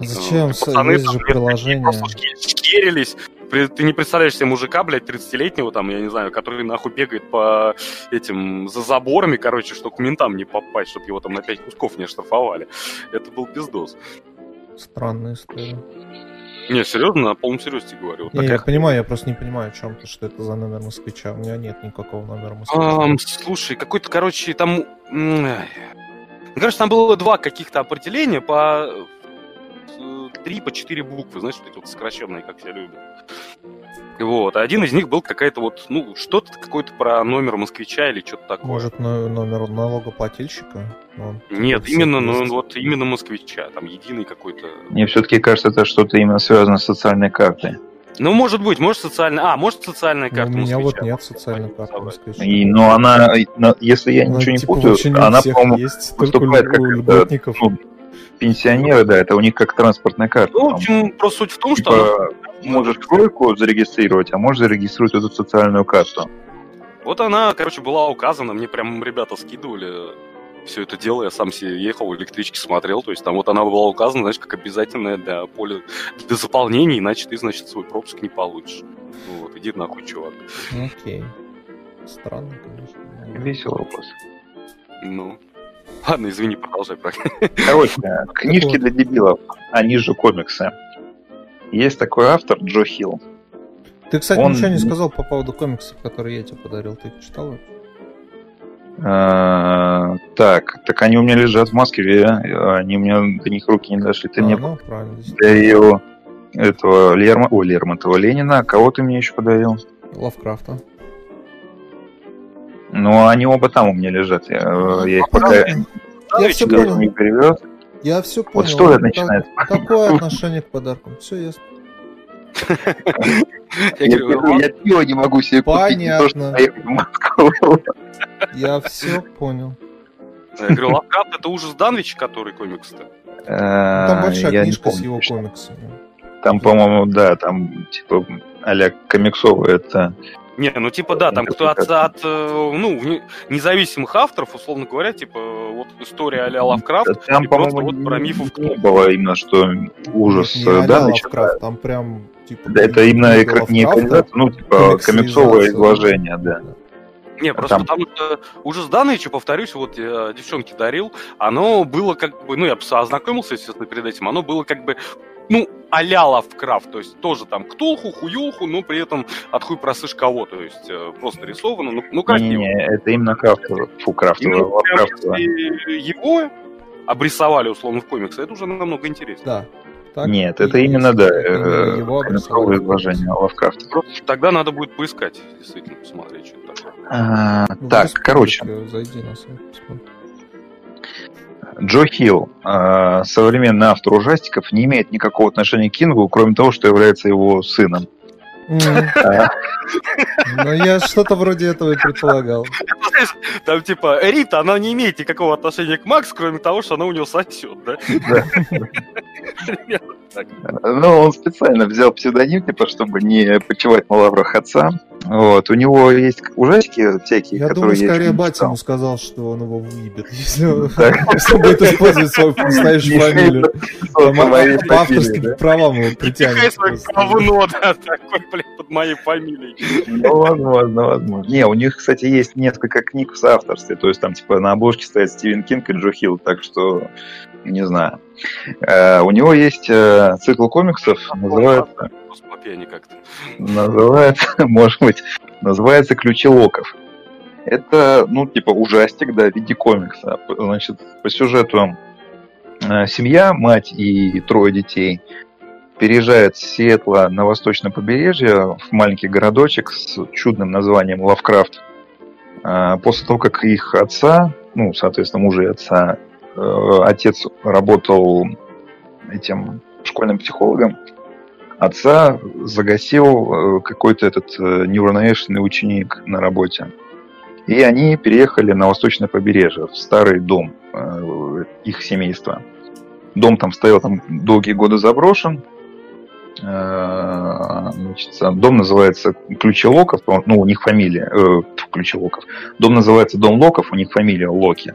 Зачем? Э, С- пацаны Есть там, же приложение. Просто шкерились. Ты не представляешь себе мужика, блядь, 30-летнего, там, я не знаю, который нахуй бегает по этим, за заборами, короче, чтобы к ментам не попасть, чтобы его там на 5 кусков не оштрафовали. Это был пиздос. Странная история. Не, серьезно, на полном серьезе говорю. Вот Не, я понимаю, я просто не понимаю, о чем ты, что это за номер москвича. У меня нет никакого номера москвича. Ам, слушай, какой-то, короче, там... Ну, короче, там было два каких-то определения по э, три, по четыре буквы, знаешь, вот эти вот сокращенные, как все любят. Вот, а один из них был какая-то вот, ну, что-то какое-то про номер москвича или что-то такое. Может, но- номер налогоплательщика? Он Нет, всех именно, ну, вот именно москвича, там единый какой-то. Мне все-таки кажется, это что-то именно связано с социальной картой. Ну, может быть, может социальная... А, может социальная Ну, карта у меня вот москвича. нет социальной карты москвича. И, но она, на- если я Ну, ничего не типа, путаю, не у она, по-моему, есть, выступает как у это, ну, пенсионеры, да, это у них как транспортная карта. Ну, в общем, просто суть в том, что... типа, можешь тройку зарегистрировать, а можешь зарегистрировать эту социальную карту. Вот она, короче, была указана, мне прям ребята скидывали все это дело, я сам себе ехал, в электричке смотрел, то есть там вот она была указана, знаешь, как обязательная для поля, для заполнения, иначе ты, значит, свой пропуск не получишь. Вот, иди нахуй, чувак. Окей. Странно, конечно. но- Веселый вопрос. Ну, ладно, извини, продолжай. про- Короче, книжки для дебилов, они же комиксы. Есть такой автор Джо Хилл. Ты, кстати, Он- ничего не сказал по поводу комиксов, которые я тебе подарил. Ты их читал? их? Э, Так, так они у меня лежат в Москве, они у меня до них руки не дошли. Ты А, мне ну, правильно. подарил этого Лерма... Ой, Лермонтова Ленина. Кого ты мне еще подарил? Лавкрафта. Ну, они оба там у меня лежат. Я, э, я их пока Я все понял. не перевез. Я все понял. Вот что это Так- начинается? Какое отношение к подаркам? Все ясно. Я Я, говорю, говорю, я пиво не могу себе купить, Понятно. Я все понял. я говорю, Лавкрафт это ужас Данвича, который комикс-то. Ну, Там Э, большая я не книжка с помню его комиксами. Там, по-моему, да, там типа а-ля комиксовый это. Не, ну типа да, там кто от, от э, ну, не- независимых авторов, условно говоря, типа вот история а-ля Лавкрафт, Там, и просто вот про мифов не было именно, что ужас Не а-ля да, Лавкрафт, там прям типа... Да, это именно экра- не экранизация, ну, типа комиксовое изложение, да. Не, просто Там- потому что ужас Даныча, повторюсь, вот я девчонке дарил, оно было как бы, ну, я бы ознакомился, естественно, перед этим, оно было как бы, ну, а-ля Лавкрафт, то есть тоже там ктулху, хуюлху, но при этом от хуй просышь кого, то есть э, просто рисовано, ну, ну красиво. Не-не-не, это именно крафтово. Фу, крафтово, Именно Лавкрафтово. его обрисовали, условно, в комиксе, это уже намного интереснее. Да. Так Нет, это именно, да, э, его изложение Лавкрафта. Просто тогда надо будет поискать, действительно, посмотреть, что это такое. А, Ну, Так, короче, Зайди на сайт, посмотри. Джо Хилл, э, современный автор ужастиков, не имеет никакого отношения к Кингу, кроме того, что является его сыном. Ну, я что-то вроде этого и предполагал. Там типа Рита, она не имеет никакого отношения к Максу, кроме того, что она у него сосет, да? Да. Так. Ну, он специально взял псевдоним, типа, чтобы не почивать на лаврах отца. Вот. У него есть ужастики всякие, Я думаю, которые я скорее батя ему сказал, что он его выебет, если он будет использовать свою настоящую фамилию. По авторским правам его притянет. свое просто. говно, да, такой, блин, под моей фамилией. Ну, возможно, возможно. Не, у них, кстати, есть несколько книг в соавторстве. То есть там, типа, на обложке стоит Стивен Кинг и Джо Хилл, так что не знаю. Э, у него есть э, цикл комиксов, называется, как-то. называется, может быть, называется «Ключи локов». Это, ну, типа, ужастик, да, в виде комикса. Значит, по сюжету э, семья, мать и трое детей переезжает с Сиэтла на восточное побережье в маленький городочек с чудным названием Лавкрафт. После того, как их отца, ну, соответственно, мужа и отца, отец работал этим школьным психологом, отца загасил э, какой-то этот э, неуравновешенный ученик на работе. И они переехали на восточное побережье, в старый дом их семейства. Дом там стоял там долгие годы заброшен, Э, значит, дом называется Ключелоков, ну, у них фамилия, э, Ключелоков. Дом называется Дом Локов, у них фамилия Локи.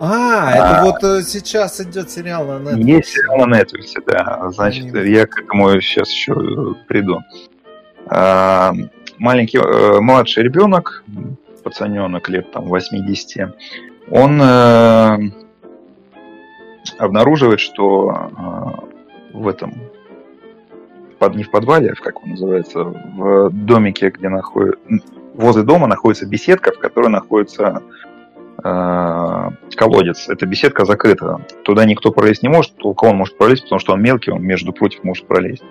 А, это вот э, сейчас идет сериал на Netflix. Есть сериал на Netflix, да. Значит, Нет. я к этому сейчас еще э, приду. А, маленький, э, младший ребенок, пацаненок лет там 80, он э, обнаруживает, что э, в этом под, не в подвале, а как он называется, в домике, где находится... Возле дома находится беседка, в которой находится колодец. Эта беседка закрыта. Туда никто пролезть не может. Только он может пролезть, потому что он мелкий, он между против может пролезть.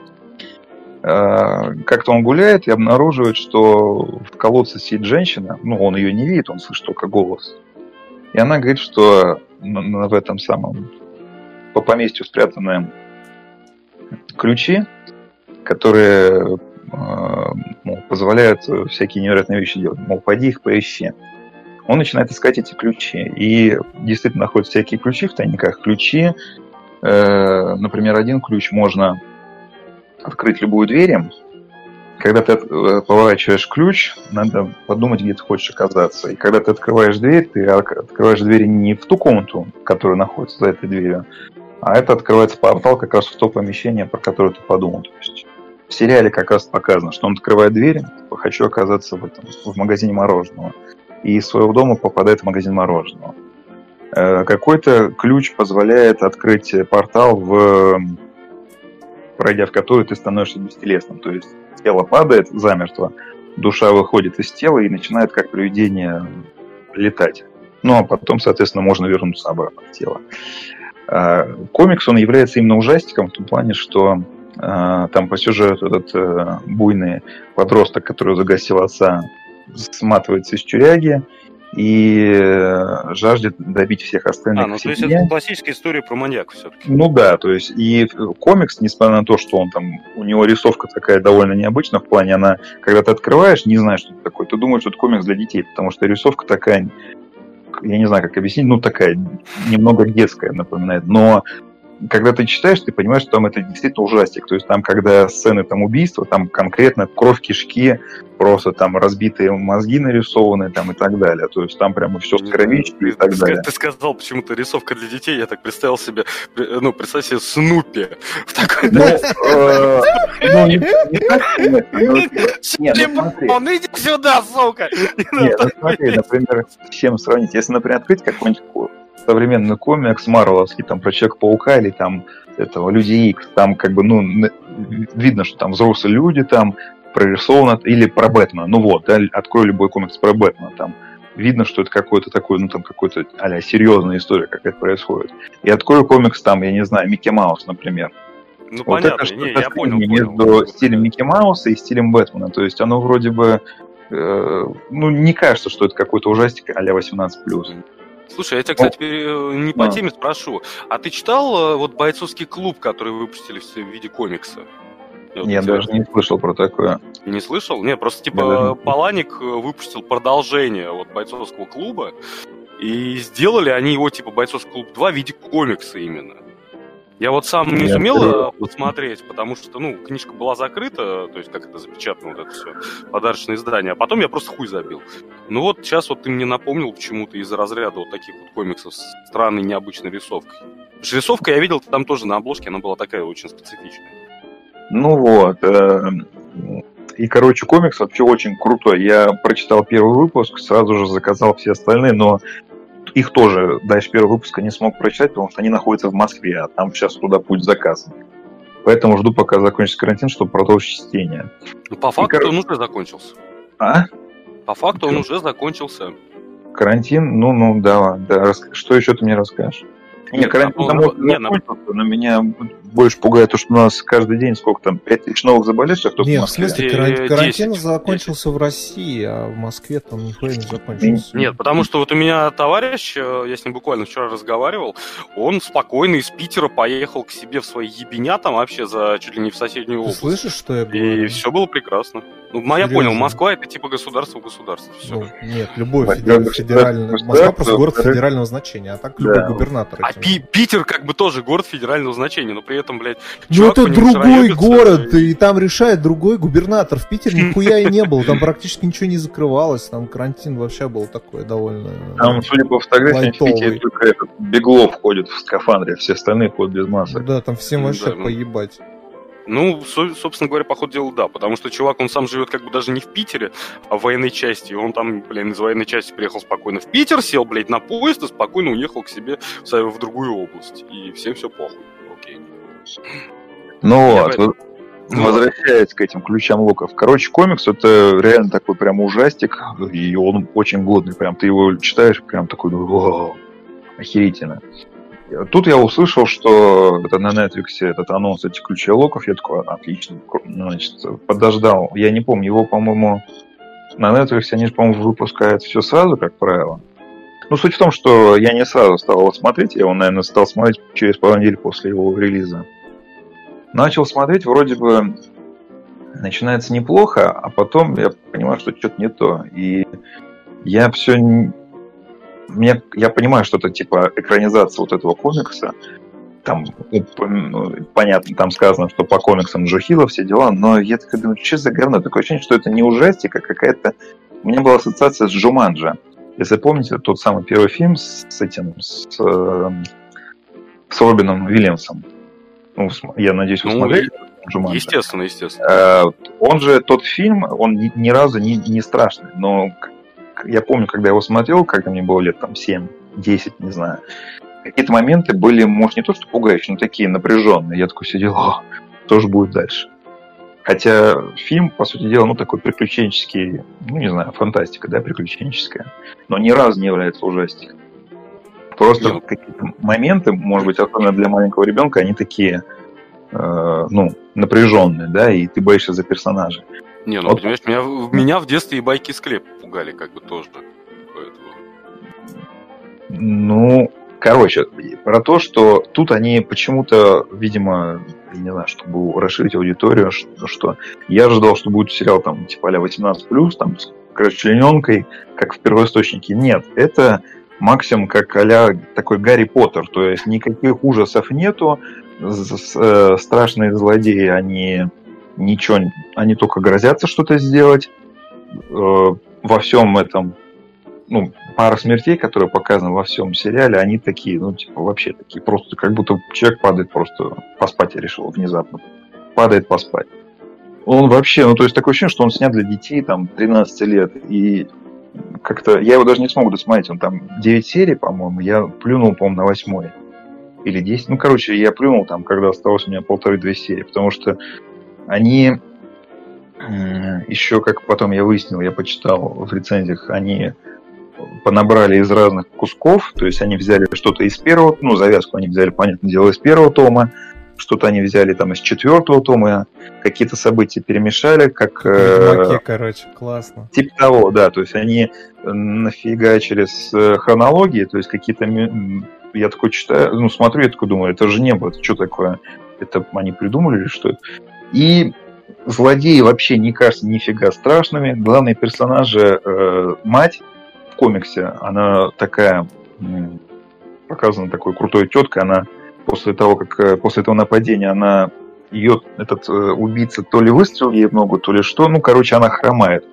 Э, как-то он гуляет и обнаруживает, что в колодце сидит женщина. Ну, он ее не видит, он слышит только голос. И она говорит, что в этом самом по поместью спрятаны ключи которые э, мол, позволяют всякие невероятные вещи делать. Мол, пойди их поищи. Он начинает искать эти ключи. И действительно находит всякие ключи в тайниках. Ключи, э, например, один ключ можно открыть любую дверь. Когда ты э, поворачиваешь ключ, надо подумать, где ты хочешь оказаться. И когда ты открываешь дверь, ты открываешь дверь не в ту комнату, которая находится за этой дверью, а это открывается портал как раз в то помещение, про которое ты подумал. То есть в сериале как раз показано, что он открывает дверь, хочу оказаться в, этом, в магазине мороженого. И из своего дома попадает в магазин мороженого. Э, какой-то ключ позволяет открыть портал, в, пройдя в который ты становишься бестелесным. То есть тело падает замертво, душа выходит из тела и начинает как привидение летать. Ну, а потом, соответственно, можно вернуться обратно в тело. Э, комикс, он является именно ужастиком в том плане, что а, там по сюжету этот э, буйный подросток, который загасил отца, сматывается из тюряги и э, жаждет добить всех остальных. А, ну то есть это классическая история про маньяка все-таки. Ну да, то есть и комикс, несмотря на то, что он там, у него рисовка такая довольно необычная, в плане она, когда ты открываешь, не знаешь, что это такое, ты думаешь, что это комикс для детей, потому что рисовка такая я не знаю, как объяснить, ну, такая немного детская напоминает. Но когда ты читаешь, ты понимаешь, что там это действительно ужастик. То есть там, когда сцены там убийства, там конкретно кровь, кишки, просто там разбитые мозги нарисованы там и так далее. То есть там прямо все с кровищей и так ты, далее. Ты сказал почему-то рисовка для детей, я так представил себе, ну, представь себе Снупи в такой... Ну, не иди сюда, сука! Нет, ну смотри, например, с чем сравнить? Если, например, открыть какой-нибудь современный комикс Марвеловский, там, про Человека-паука или там этого Люди Икс, там как бы, ну, видно, что там взрослые люди, там прорисовано, или про Бэтмена, ну вот, да, открой любой комикс про Бэтмена, там видно, что это какой-то такой, ну там какой-то а серьезная история, как это происходит. И открою комикс там, я не знаю, Микки Маус, например. Ну, вот понятно, это не, я понял, между понял. стилем Микки Мауса и стилем Бэтмена. То есть оно вроде бы, э, ну, не кажется, что это какой-то ужастик а-ля 18+. Слушай, я тебя, кстати, э, не по теме спрошу. А ты читал э, вот бойцовский клуб, который выпустили в виде комикса? Я, я даже не слышал про такое. Не слышал? Не, просто типа Паланик э, выпустил продолжение вот бойцовского клуба, и сделали они его типа бойцовский клуб 2 в виде комикса именно. Я вот сам не сумел посмотреть, потому что, ну, книжка была закрыта, то есть как это запечатано, вот это все, подарочное издание, а потом я просто хуй забил. Ну вот сейчас вот ты мне напомнил почему-то из разряда вот таких вот комиксов с странной необычной рисовкой. рисовка я видел там тоже на обложке, она была такая очень специфичная. Ну вот, э, и, короче, комикс вообще очень крутой. Я прочитал первый выпуск, сразу же заказал все остальные, но их тоже дальше первого выпуска не смог прочитать, потому что они находятся в Москве, а там сейчас туда путь заказан. Поэтому жду, пока закончится карантин, чтобы продолжить чтение. Ну, по факту И, он уже закончился. А? По факту он уже закончился. Карантин? Ну, ну, да, да. Что еще ты мне расскажешь? Не, Нет, карантин ну, не, ну, закончился, но меня больше пугает то, что у нас каждый день сколько там, 5 тысяч новых заболевших только Нет, в в Москве. смысле, Э, каран- карантин 10, закончился в России, а в Москве там нихуя не закончился. Нет, потому что вот у меня товарищ, э, я с ним буквально вчера разговаривал, он спокойно из Питера поехал к себе в свои ебеня там вообще за чуть ли не в соседнюю Ты область. слышишь, что я И говорю? все было прекрасно. Ну, я Серьезно? понял, Москва это типа государство государство. Все. Ну, нет, любой федеральный... государство, Москва просто город федерального значения, а так да. любой губернатор. а. Пи- Питер как бы тоже город федерального значения, но при этом, блядь, Ну это другой город, и- и там решает другой губернатор. В Питере нихуя и не было, там практически ничего не закрывалось, там карантин вообще был такой довольно... Там, судя по фотографиям, в. Питере только этот Беглов ходит в скафандре, все остальные ходят без масок. Да, там всем вообще Да, ну. поебать. Ну, со- собственно говоря, по ходу дела, да. Потому что чувак, он сам живет как бы даже не в Питере, а в военной части. И он там, блин, из военной части приехал спокойно в Питер, сел, блядь, на поезд и спокойно уехал к себе в, в другую область. И всем все похуй. Окей. Ну Я вот, Ну, возвращаясь к этим ключам луков. Короче, комикс это реально такой прям ужастик, и он очень годный. Прям ты его читаешь, прям такой, ну, вау, охерительно. Тут я услышал, что это на Netflix этот анонс этих ключей локов. Я такой, отлично, значит, подождал. Я не помню, его, по-моему, на Netflix они по-моему, выпускают все сразу, как правило. Ну, суть в том, что я не сразу стал его смотреть, я его, наверное, стал смотреть через пару недель после его релиза. Начал смотреть, вроде бы начинается неплохо, а потом я понимаю, что что-то не то. И я все... Мне, я понимаю, что это типа экранизация вот этого комикса. Там, ну, понятно, там сказано, что по комиксам Джо Хилла все дела, но я такой думаю, что за говно? Такое ощущение, что это не ужастик, а какая-то... У меня была ассоциация с Джуманджа. Если помните, тот самый первый фильм с, этим, с, э, с Робином Уильямсом. Ну, я надеюсь, вы Ну, смотрели Джуманджа? Естественно, естественно. Э, Он же, тот фильм, он ни, ни разу не, не страшный, но я помню, когда я его смотрел, когда мне было лет там 7, 10, не знаю, какие-то моменты были, может, не то что пугающие, но такие напряженные. Я такой сидел, «О, что же будет дальше? Хотя фильм, по сути дела, ну, такой приключенческий, ну, не знаю, фантастика, да, приключенческая, но ни разу не является ужастиком. Просто Не. какие-то моменты, может быть, особенно для маленького ребенка, они такие, э, ну, напряженные, да, и ты боишься за персонажа. Не, ну, Вот. понимаешь, меня, меня в детстве и байки склеп пугали, как бы тоже. Поэтому... Ну, короче, про то, что тут они почему-то, видимо, я не знаю, чтобы расширить аудиторию, что, что я ожидал, что будет сериал там типа а 18+, там с расчлененкой, как в первоисточнике. Нет, это максимум как а такой Гарри Поттер, то есть никаких ужасов нету, э, страшные злодеи, они ничего, они только грозятся что-то сделать. Во всем этом, ну, пара смертей, которые показаны во всем сериале, они такие, ну, типа, вообще такие, просто как будто человек падает просто поспать я решил внезапно. Падает поспать. Он вообще, ну, то есть такое ощущение, что он снят для детей, там, 13 лет, и как-то, я его даже не смог досмотреть, он там 9 серий, по-моему, я плюнул, по-моему, на восьмой. Или 10, ну, короче, я плюнул там, когда осталось у меня полторы-две серии, потому что они еще, как потом я выяснил, я почитал в рецензиях, они понабрали из разных кусков, то есть они взяли что-то из первого, ну, завязку они взяли, понятное дело, из первого тома, что-то они взяли там из четвертого тома, какие-то события перемешали, как... э, Ведьмаке, короче, классно. Типа того, да, то есть они э, нафига через э, хронологии, то есть какие-то... Я такой читаю, ну, смотрю, я такой думаю, это же небо, это что такое? Это они придумали или что? И злодеи вообще не кажутся нифига страшными. Главные персонажи, э, мать в комиксе, она такая, показана такой крутой теткой, она после того, как э, после этого нападения она ее этот э, убийца то ли выстрелил ей в ногу, то ли что, ну, короче, она хромает.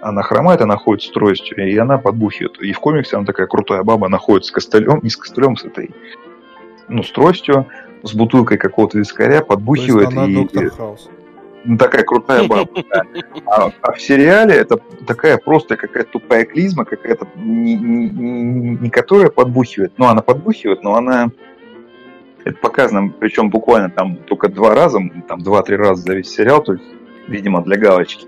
Она хромает, она ходит с тростью, и она подбухивает. И в комиксе она такая крутая баба, она ходит с костылем, не с костылем, с этой, ну, с тростью, с бутылкой какого-то вискаря, То подбухивает. есть она и, доктор Хаус. Ну, такая крутая баба. А, а в сериале это такая просто какая-то тупая клизма, какая-то не, не- не- не которая подбухивает, ну она подбухивает, но она это показано, причем буквально там только два раза, там два-три раза за весь сериал, то есть, видимо, для галочки.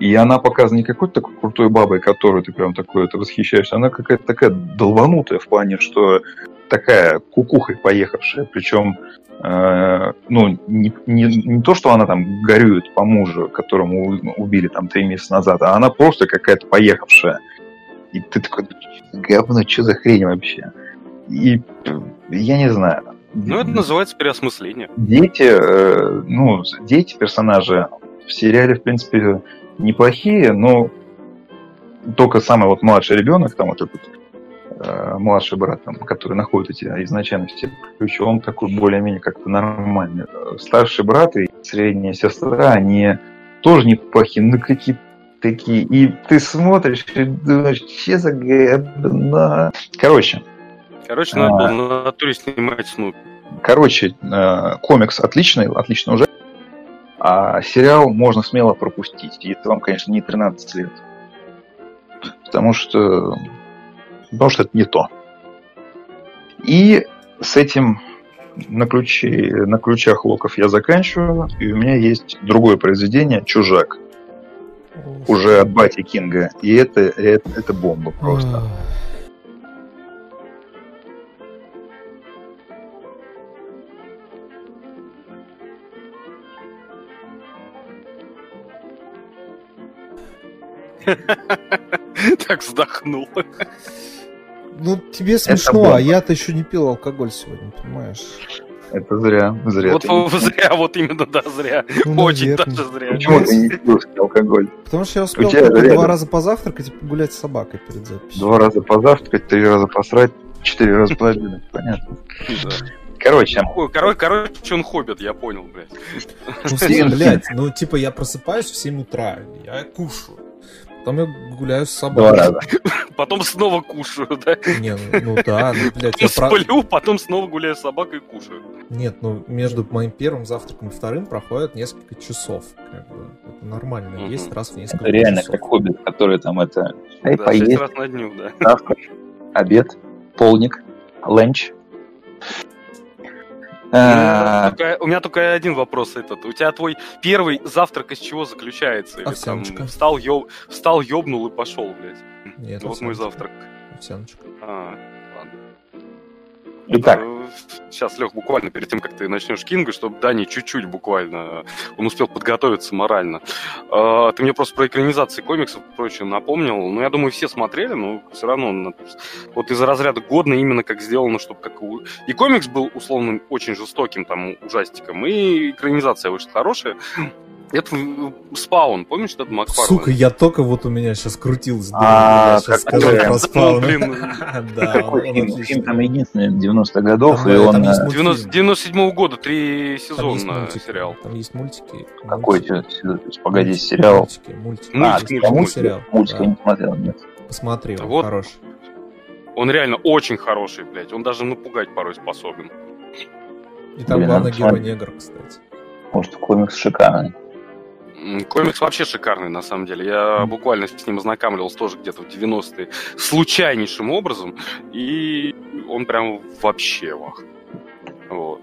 И она показана не какой-то такой крутой бабой, которую ты прям такой это восхищаешься, она какая-то такая долбанутая в плане, что такая кукухой поехавшая, причем э, ну, не, не, не то, что она там горюет по мужу, которому убили там три месяца назад, а она просто какая-то поехавшая. И ты такой, говно, что за хрень вообще? И я не знаю. Ну, это называется переосмысление. Дети, э, ну, дети персонажи в сериале, в принципе, неплохие, но только самый вот младший ребенок, там вот этот э, младший брат, там, который находит эти изначально все ключи, он такой более-менее как-то нормальный. Старший брат и средняя сестра, они тоже неплохие, но какие такие. И ты смотришь и думаешь, че за говно. Короче. Короче, надо было на натуре снимать Снупи. Короче, э, комикс отличный, отлично уже. А сериал можно смело пропустить, если вам, конечно, не 13 лет. Потому что, потому что это не то. И с этим на, ключи, на ключах локов я заканчиваю, и у меня есть другое произведение «Чужак». Уже от Бати Кинга. И это, это, это бомба просто. Так вздохнул. Ну, тебе смешно, а я-то еще не пил алкоголь сегодня, понимаешь? Это зря, зря. Вот ты зря, вот именно, да, зря. Ну, Очень наверное. даже зря. Почему ты не пил алкоголь? Потому что я успел тебя только рядом. два раза позавтракать и погулять с собакой перед записью. Два раза позавтракать, три раза посрать, четыре раза пообедать. Понятно. Короче, Короче, короче, он хоббит, я понял, блядь. Ну, блядь, ну, типа, я просыпаюсь в 7 утра, я кушаю. Потом я гуляю с собакой. два раза. Потом снова кушаю, да? Не, ну, ну да, ну, блядь, я сплю, потом снова гуляю с собакой и кушаю. Нет, ну, между моим первым завтраком и вторым проходит несколько часов. Как бы, это нормально, Мгм. есть раз в несколько Это реально часов. как хоббит, который там это... Дай Да, поесть, раз на дню, да. завтрак, обед, полник, ленч. У А, меня только- У меня только один вопрос этот. У тебя твой первый завтрак из чего заключается? Или там Овсяночка. встал, ёб... встал, ёбнул и пошел, блядь. Нет, Вот мой завтрак. Овсяночка. А, ладно. Итак, Сейчас, Лех, буквально перед тем, как ты начнешь Кинга, чтобы Дани чуть-чуть буквально, он успел подготовиться морально. А, Ты мне просто про экранизации комиксов прочее напомнил. Ну, я думаю, все смотрели, но все равно на- вот из разряда годно именно как сделано, чтобы как и комикс был условно очень жестоким там ужастиком, и экранизация вышла хорошая. Это Спаун, помнишь этот Макфарлен? Сука, я только вот у меня сейчас крутилось. А, сейчас как сказать это? про. Ну. Да, какой фильм? там единственный 90-х годов, и э, он... там есть э, мультфильм. 90 97 года, три сезона сериал. Там есть мультики. Какой погоди, сериал? Мультики, мультики. Мультик, А, мультик, мультик, мультик. я не смотрел, нет. Посмотри, он Вот. хороший. Он реально очень хороший, блядь. Он даже напугать порой способен. И там главный герой негр, кстати. Может, комикс шикарный. Комикс вообще шикарный, на самом деле. Я буквально с ним ознакомливался тоже где-то в 90-е случайнейшим образом. И он прям вообще вах. Вот.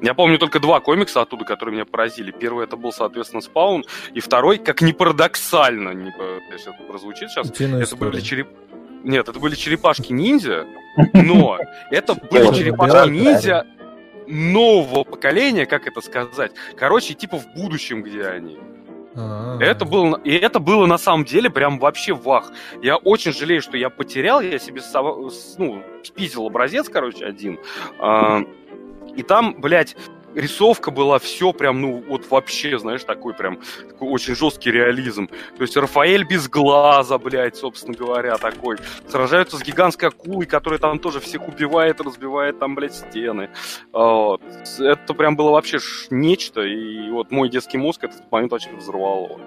Я помню только два комикса оттуда, которые меня поразили. Первый это был, соответственно, Спаун, и второй, как ни парадоксально, не если это прозвучит сейчас, Утиная это были история. череп... Нет, это были черепашки-ниндзя, но это были черепашки-ниндзя нового поколения, как это сказать. Короче, типа в будущем, где они. А, Это было, и это было на самом деле прям вообще вах. Я очень жалею, что я потерял, я себе ну, спиздил образец, короче, один. А, и там, блядь, рисовка была все прям, ну, вот вообще, знаешь, такой прям, такой очень жесткий реализм. То есть Рафаэль без глаза, блядь, собственно говоря, такой. Сражаются с гигантской акулой, которая там тоже всех убивает, разбивает там, блядь, стены. А, Вот. Это прям было вообще нечто, и вот мой детский мозг этот момент вообще взорвало.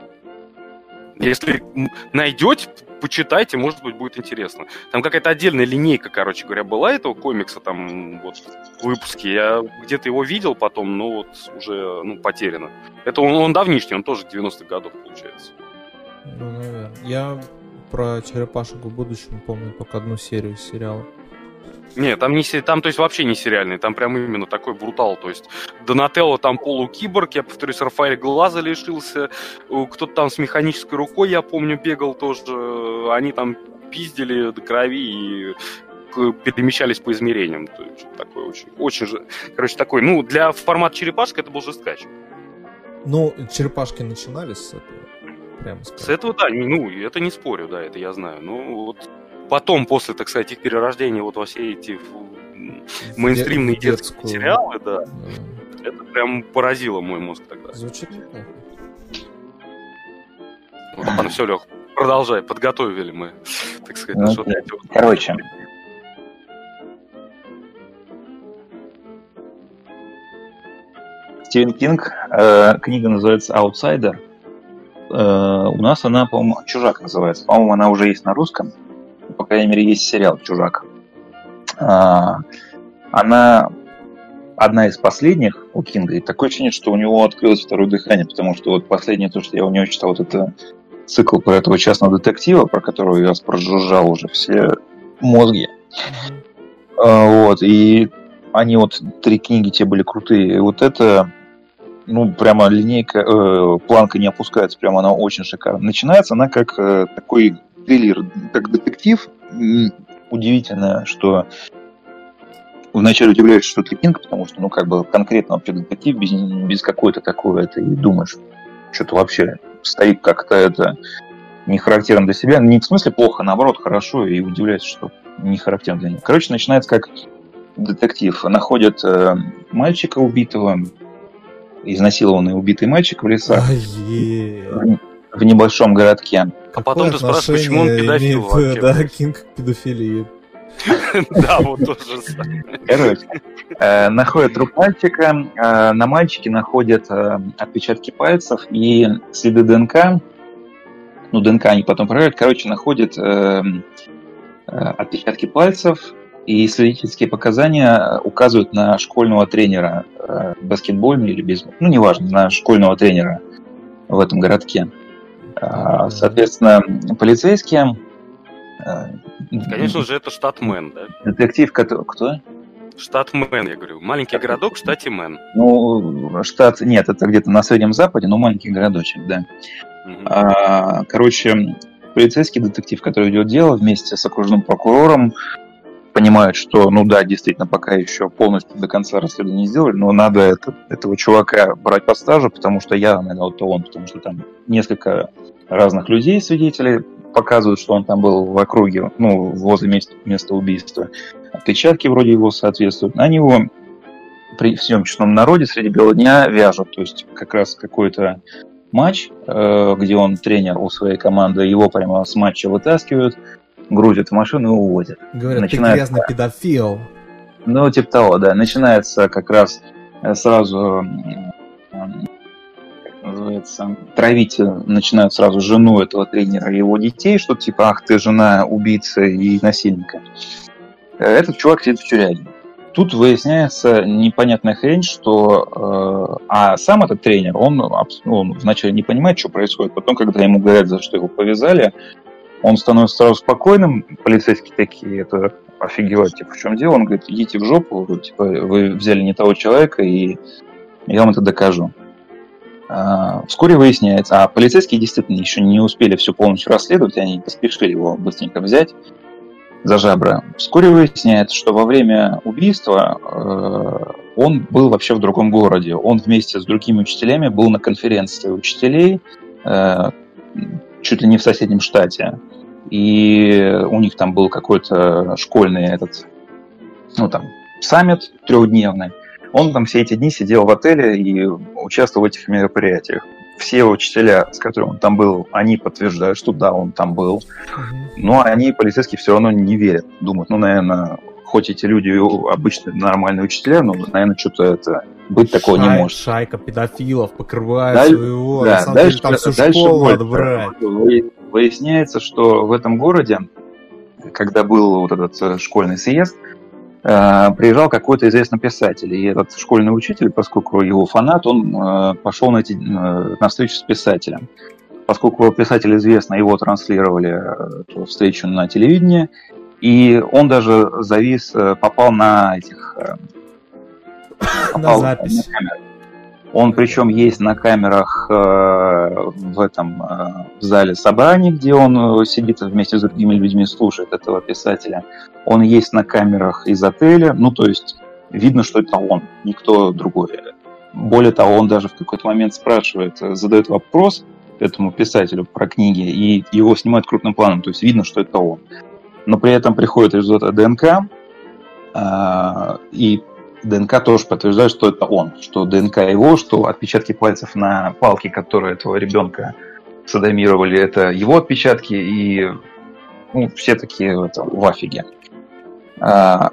Если найдете, почитайте, может быть, будет интересно. Там какая-то отдельная линейка, короче говоря, была этого комикса, там вот в выпуске. Я где-то его видел потом, но вот уже ну, потеряно. Это он, он давнишний, он тоже 90-х годов, получается. Ну, наверное. Я про черепашек в будущем помню только одну серию сериала. Не, там не там, то есть, вообще не сериальный, там прям именно такой брутал. То есть Донателло там полукиборг, я повторюсь, Рафаэль глаза лишился, кто-то там с механической рукой, я помню, бегал тоже. Они там пиздили до крови и перемещались по измерениям. То есть, такое очень, очень же, короче, такой, ну, для формата черепашка это был жесткач. Ну, черепашки начинались с этого. Прямо С этого, да, ну, это не спорю, да, это я знаю. Ну, вот потом, после, так сказать, их перерождения вот во все эти мейнстримные детские детскую. сериалы, да, Да. это прям поразило мой мозг тогда. Звучит неплохо. Ладно, все, Лех, продолжай, подготовили мы, так сказать, Ну, вот- Короче, Стивен Кинг, э, книга называется «Аутсайдер». Э, у нас она, по-моему, «Чужак» называется. По-моему, она уже есть на русском. По крайней мере, есть сериал «Чужак». А, она одна из последних у Кинга. И такое ощущение, что у него открылось второе дыхание, потому что вот последнее то, что я у него читал, вот это цикл про этого частного детектива, про которого я прожужжал уже все мозги. А, Вот, и они вот, три книги те были крутые. И вот это, ну, прямо линейка, э, планка не опускается, прямо она очень шикарно. Начинается она как э, такой триллер, как детектив. Удивительно, что вначале удивляешься, что это Кинг, потому что, ну, как бы конкретно вообще детектив без, без какой-то такой, это и думаешь, что-то вообще стоит как-то это не характерно для себя. Не в смысле плохо, наоборот, хорошо, и удивляется, что не характерно для них. Короче, начинается как детектив. Находят э, мальчика убитого, изнасилованный убитый мальчик в лесах в, в небольшом городке. А потом ты спрашиваешь, почему он педофил имеет, вообще? Да, Кинг к педофилии. Да, вот тоже. Короче, э, находят труп мальчика, э, на мальчике находят э, отпечатки пальцев и следы ДНК. Ну, ДНК они потом проверяют. Короче, находят отпечатки пальцев, и свидетельские показания указывают на школьного тренера баскетбольный или без... Ну, неважно, на школьного тренера в этом городке. А, Соответственно, полицейские... э, Конечно же, это штат Мэн, да? Детектив, который... Кто? Штат Мэн, я говорю. Маленький городок в штате Мэн. Ну, штат... Нет, это где-то на Среднем Западе, но маленький городочек, да. А, короче, полицейский детектив, который ведет дело вместе с окружным прокурором, понимает, что, ну да, действительно, пока еще полностью до конца расследование не сделали, но надо это, этого чувака брать по стажу, потому что я, наверное, вот он, потому что там несколько разных людей, свидетелей, показывают, что он там был в округе, ну, возле места, места убийства. Отпечатки вроде его соответствуют. Они его при всем честном народе среди бела дня вяжут. То есть как раз какой-то матч, э, где он тренер у своей команды, его прямо с матча вытаскивают, грузят в машину и увозят. Говорят, Начинается- ты грязный педофил. Ну, типа того, да. Начинается как раз э, сразу, как называется, травить э, начинают сразу жену этого тренера и его детей, что типа, ах, ты жена убийцы и насильника. Э, Этот чувак сидит в тюряге. Тут выясняется непонятная хрень, что... э, а сам этот тренер, он, ну, он вначале не понимает, что происходит. Потом, когда ему говорят, за что его повязали, он становится сразу спокойным. Полицейские такие, это офигевать, типа, в чем дело? Он говорит, идите в жопу, типа, вы взяли не того человека, и я вам это докажу. А, Вскоре выясняется, а полицейские действительно еще не успели все полностью расследовать, они поспешили его быстренько взять за жабры. Вскоре выясняется, что во время убийства э, он был вообще в другом городе. Он вместе с другими учителями был на конференции учителей э, чуть ли не в соседнем штате. И у них там был какой-то школьный этот, ну там, саммит трехдневный. Он там все эти дни сидел в отеле и участвовал в этих мероприятиях. Все учителя, с которыми он там был, они подтверждают, что да, он там был. Но они, полицейские, все равно не верят. Думают, ну, наверное, хоть эти люди обычные нормальные учителя, но, наверное, что-то это быть такого не Шай- может. Шайка педофилов покрывает Даль- своего. Да, На самом деле дальше, там всю дальше школу надо брать. Вы- Выясняется, что в этом городе, когда был вот этот э, школьный съезд, э, приезжал какой-то известный писатель. И этот школьный учитель, поскольку его фанат, он э, пошел на, эти, на встречу с писателем. Поскольку писатель известно, его транслировали эту встречу на телевидении, и он даже завис, э, попал на этих... э, На попал запись. камеру. Он причем есть на камерах э, в этом э, в зале собраний, где он э, сидит вместе с другими людьми, слушает этого писателя. Он есть на камерах из отеля. Ну, то есть видно, что это он, никто другой. Более того, он даже в какой-то момент спрашивает, задает вопрос этому писателю про книги, и его снимают крупным планом, то есть видно, что это он. Но при этом приходит результат ДНК, и ДНК тоже подтверждает, что это он, что ДНК его, что отпечатки пальцев на палке, которые этого ребенка садомировали, это его отпечатки, и ну, все такие это, в афиге. А,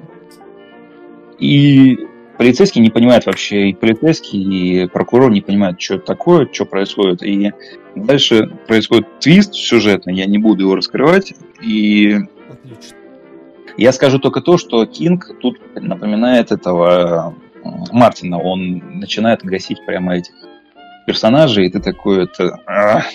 и полицейский не понимает вообще, и полицейский, и прокурор не понимают, что это такое, что происходит. И дальше происходит твист сюжетный, я не буду его раскрывать, и Отлично. Я скажу только то, что Кинг тут напоминает этого э, Мартина. Он начинает гасить прямо этих персонажей, и ты такой это...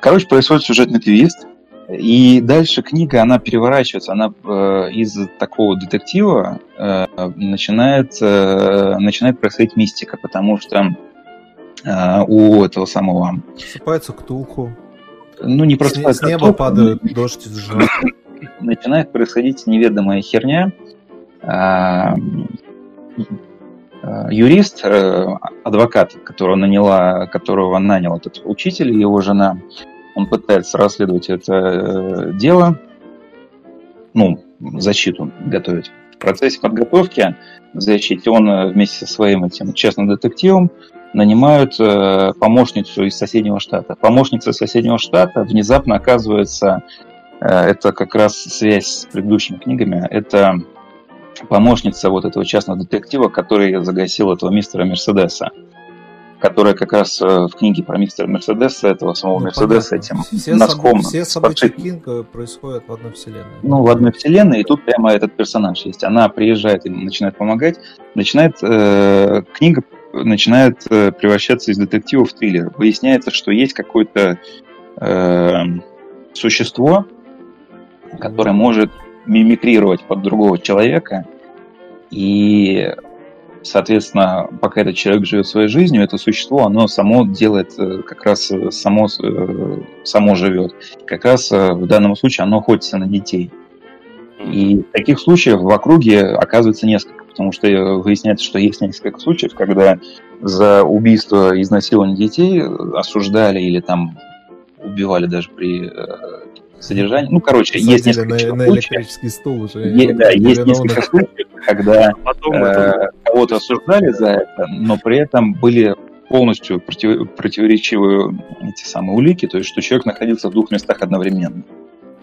Короче, происходит сюжетный твист, и дальше книга, она переворачивается, она э, из такого детектива э, начинает, э, начинает происходить мистика, потому что э, у этого самого... Просыпается ктулху. Ну, не просто... С, с неба падает дождь из начинает происходить неведомая херня. А, а, юрист, э, адвокат, которого наняла, которого нанял этот учитель, его жена, он пытается расследовать это э, дело, ну, защиту готовить. В процессе подготовки к защите он э, вместе со своим этим частным детективом нанимают помощницу из соседнего штата. Помощница из соседнего штата внезапно оказывается Э, это как раз связь с предыдущими книгами. Это помощница вот этого частного детектива, который загасил этого мистера Мерседеса которая как раз э, в книге про мистера Мерседеса, этого самого ну, Мерседеса, этим все носком. Соб... Все события Кинга происходят в одной вселенной. Ну, в одной вселенной, и тут прямо этот персонаж есть. Она приезжает и начинает помогать. Начинает, э, книга начинает э, превращаться из детектива в триллер. Выясняется, что есть какое-то э, существо, который может мимикрировать под другого человека. И, соответственно, пока этот человек живет своей жизнью, это существо, оно само делает, э, как раз э, само, само живет. Как раз в данном случае оно охотится на детей. И таких случаев в округе оказывается несколько, потому что выясняется, что есть несколько случаев, когда за убийство и изнасилование детей осуждали или там убивали даже при содержание. Ну, короче, Садили есть несколько на, на электрический стул уже. Есть, да, есть несколько случаев, когда э, кого-то осуждали за это, но при этом были полностью против, противоречивые эти самые улики, то есть что человек находился в двух местах одновременно.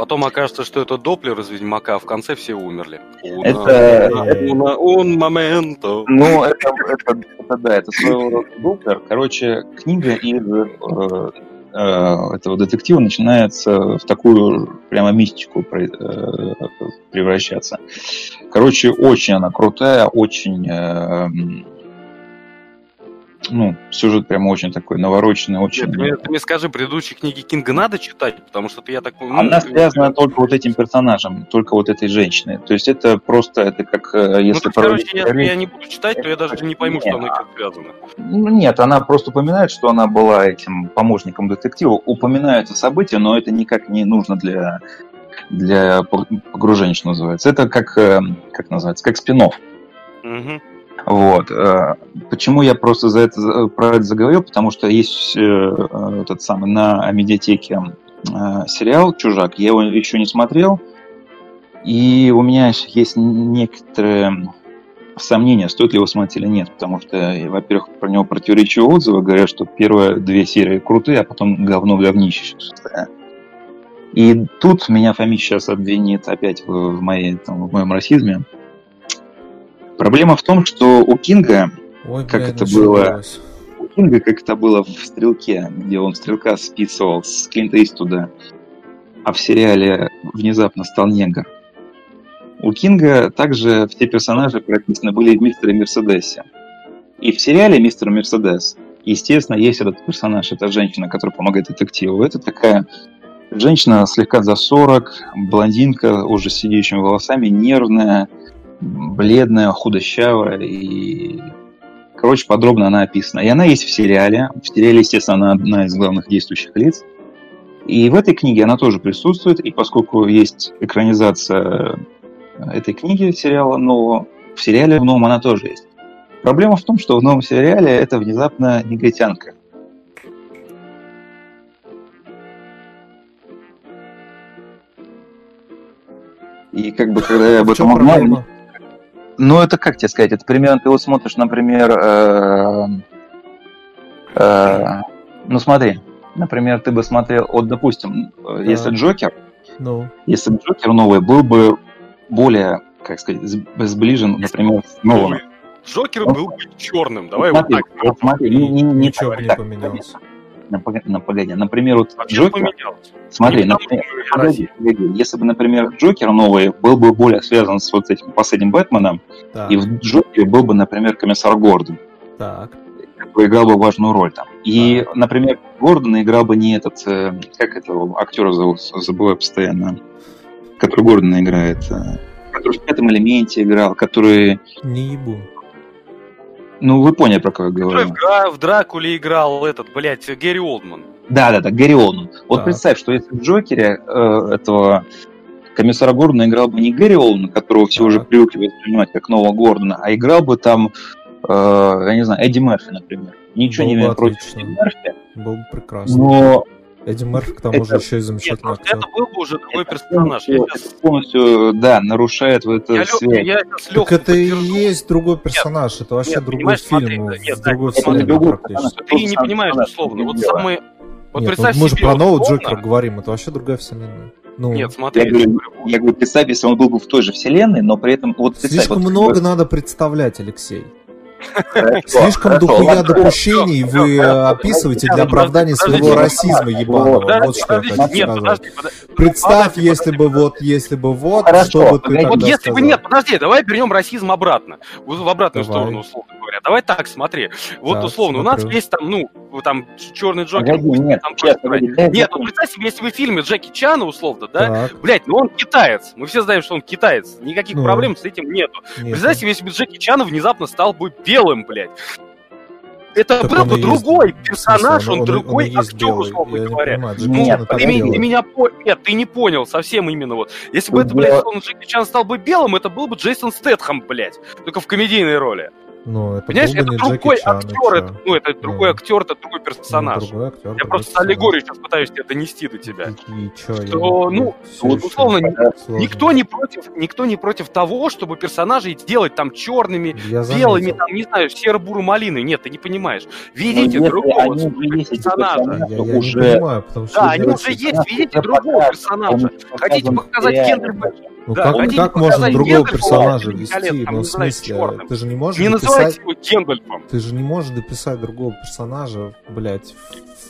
Потом окажется, что это Доплер из Ведьмака, а в конце все умерли. Это... Он моменту. Ну, это, это, это, да, это своего рода Доплер. Короче, книга из э, Э, этого детектива начинается в такую прямо мистику э, превращаться. Короче, очень она крутая, очень э, ну, сюжет прям очень такой навороченный, очень... Нет, ты, ты мне скажи, предыдущие книги Кинга надо читать, потому что я так... Ну, Она связана только вот этим персонажем, только вот этой женщиной. То есть это просто, это как э, если... Ну, короче, я, я не буду читать, то я даже не пойму, нет, что она чем связана. Ну, нет, она просто упоминает, что она была этим помощником детектива, упоминаются события, но это никак не нужно для для погружения, что называется. Это как, э, как называется, как спин Угу. Вот. Э, почему я просто за это, про это заговорил? Потому что есть э, э, этот самый на медиатеке сериал «Чужак». Я его еще не смотрел. И у меня есть некоторые сомнения, стоит ли его смотреть или нет. Потому что, во-первых, про него противоречивые отзывы. Говорят, что первые две серии крутые, а потом говно говнище. И тут меня Фомич сейчас обвинит опять в, моей, там, в моем расизме. Проблема в том, что у Кинга, Ой, как блядь, это было, у Кинга, как это было в «Стрелке», где он стрелка списывал с Клинта Иствуда, а в сериале внезапно стал негр. У Кинга также все персонажи прописаны были в «Мистере Мерседесе». И в сериале «Мистер Мерседес» естественно, есть этот персонаж, это женщина, которая помогает детективу. Это такая женщина слегка за 40, блондинка, уже с сидящими волосами, нервная, бледная, худощавая и короче, подробно она описана. И она есть в сериале. В сериале, естественно, она одна из главных действующих лиц. И в этой книге она тоже присутствует, и поскольку есть экранизация этой книги сериала нового, в сериале в новом она тоже есть. Проблема в том, что в новом сериале это внезапно негритянка. И как бы когда я об этом узнал? Ну, это как тебе сказать? Это примерно ты вот смотришь, например, э, э, ну смотри, например, ты бы смотрел, вот, допустим, э, если Так. Джокер, Ну, если бы Джокер новый был бы более, как сказать, сб- сближен, например, с новым. Джокер был бы черным, давай смотри, вот так. вот смотри, не, не, не ничего так, не так, поменялось. на пога- на погоди. Например, вот Вообще Джокер, смотри, например, погоди, погоди. если бы, например, Джокер новый был бы более связан с вот этим последним Бэтменом, Так, и в Джокере был бы, например, комиссар Гордон, так. который играл бы важную роль там. И, например, Гордона играл бы не этот, э, как этого актера зовут, забываю постоянно, который Гордона играет, э, который в пятом элементе играл, который, Не ебу. Ну, вы поняли, про кого я говорю. в, в Дракуле играл этот, блядь, Гэри Олдман. Да, да, да, Гэри Олдман. Вот Так. представь, что если в Джокере э, этого комиссара Гордона играл бы не Гэри Олдман, которого все Так. уже привыкли воспринимать как нового Гордона, а играл бы там, э, я не знаю, Эдди Мерфи, например. Ничего не Было бы имею против. Эдди Мерфи, Было бы прекрасно. но Эдди Мерфи, к тому же, еще и замечательный актер. это был бы уже другой персонаж. Полностью, сейчас, это полностью, да, нарушает вот эту я, связь. я Так это и есть другой персонаж, это вообще нет, другой смотри, фильм да, нет, да, другой это вселенной другой практически. Ты не понимаешь условно. Вот самые... Вот Нет, представь ну, мы же про нового Джокера говорим, это вообще другая вселенная. Ну, Нет, смотри, Я говорю, я говорю, представь, если он был бы в той же вселенной, но при этом вот представь, слишком вот- много надо представлять, Алексей. Слишком ладно. допущений вы описываете для оправдания своего расизма ебаного. Вот что я хочу сказать. Представь, если бы вот, если бы вот, что бы ты Вот если бы нет, подожди, давай вернем расизм обратно. В обратную сторону, условно. Давай так, смотри. Вот Так, условно, у смотрю. нас есть там, ну, вот там черный Джокер. Погоди, нет, там просто погоди, Нет, ну представь себе, если вы в фильме Джеки Чана, условно, да, Так, блять, ну он китаец. Мы все знаем, что он китаец. Никаких Ну. проблем с этим нету. нет. Представь себе, если бы Джеки Чан внезапно стал бы белым, блядь. Это Так был он бы есть- другой в персонаж, смысле, он, другой и есть актер, белый. условно Я не говоря. понимаю, Джеки Нет, это Ты, ты меня по... Нет, ты не понял совсем именно вот. Если бы это, Да. блядь, условно, Джеки Чан стал бы белым, это был бы Джейсон Стэтхэм, блядь. Только в комедийной роли. Ну, это Понимаешь, это не другой Джеки Чан, и актер, чё? это, ну, это другой Ну. актер, это другой персонаж. Ну, другой актер, Я другой просто персонаж. аллегорию сейчас пытаюсь тебе донести до тебя. И чё, я- Что, я ну, вот условно. Никто не против, никто не против того, чтобы персонажей делать там черными, Я белыми, заметил. там, не знаю, серо-буро-малиной. Нет, ты не понимаешь. Ну, Видите другого уже есть, эти персонажа. Я, я уже- не понимаю, потому что... Да, они уже есть, видите другого персонажа. он Хотите показать даже. Ну Да, как, хотите как можно другого персонажа вести? там, Ну, в смысле, ты же не можешь Не дописать... называйте его Гендальфом. Ты же не можешь дописать другого персонажа, блядь,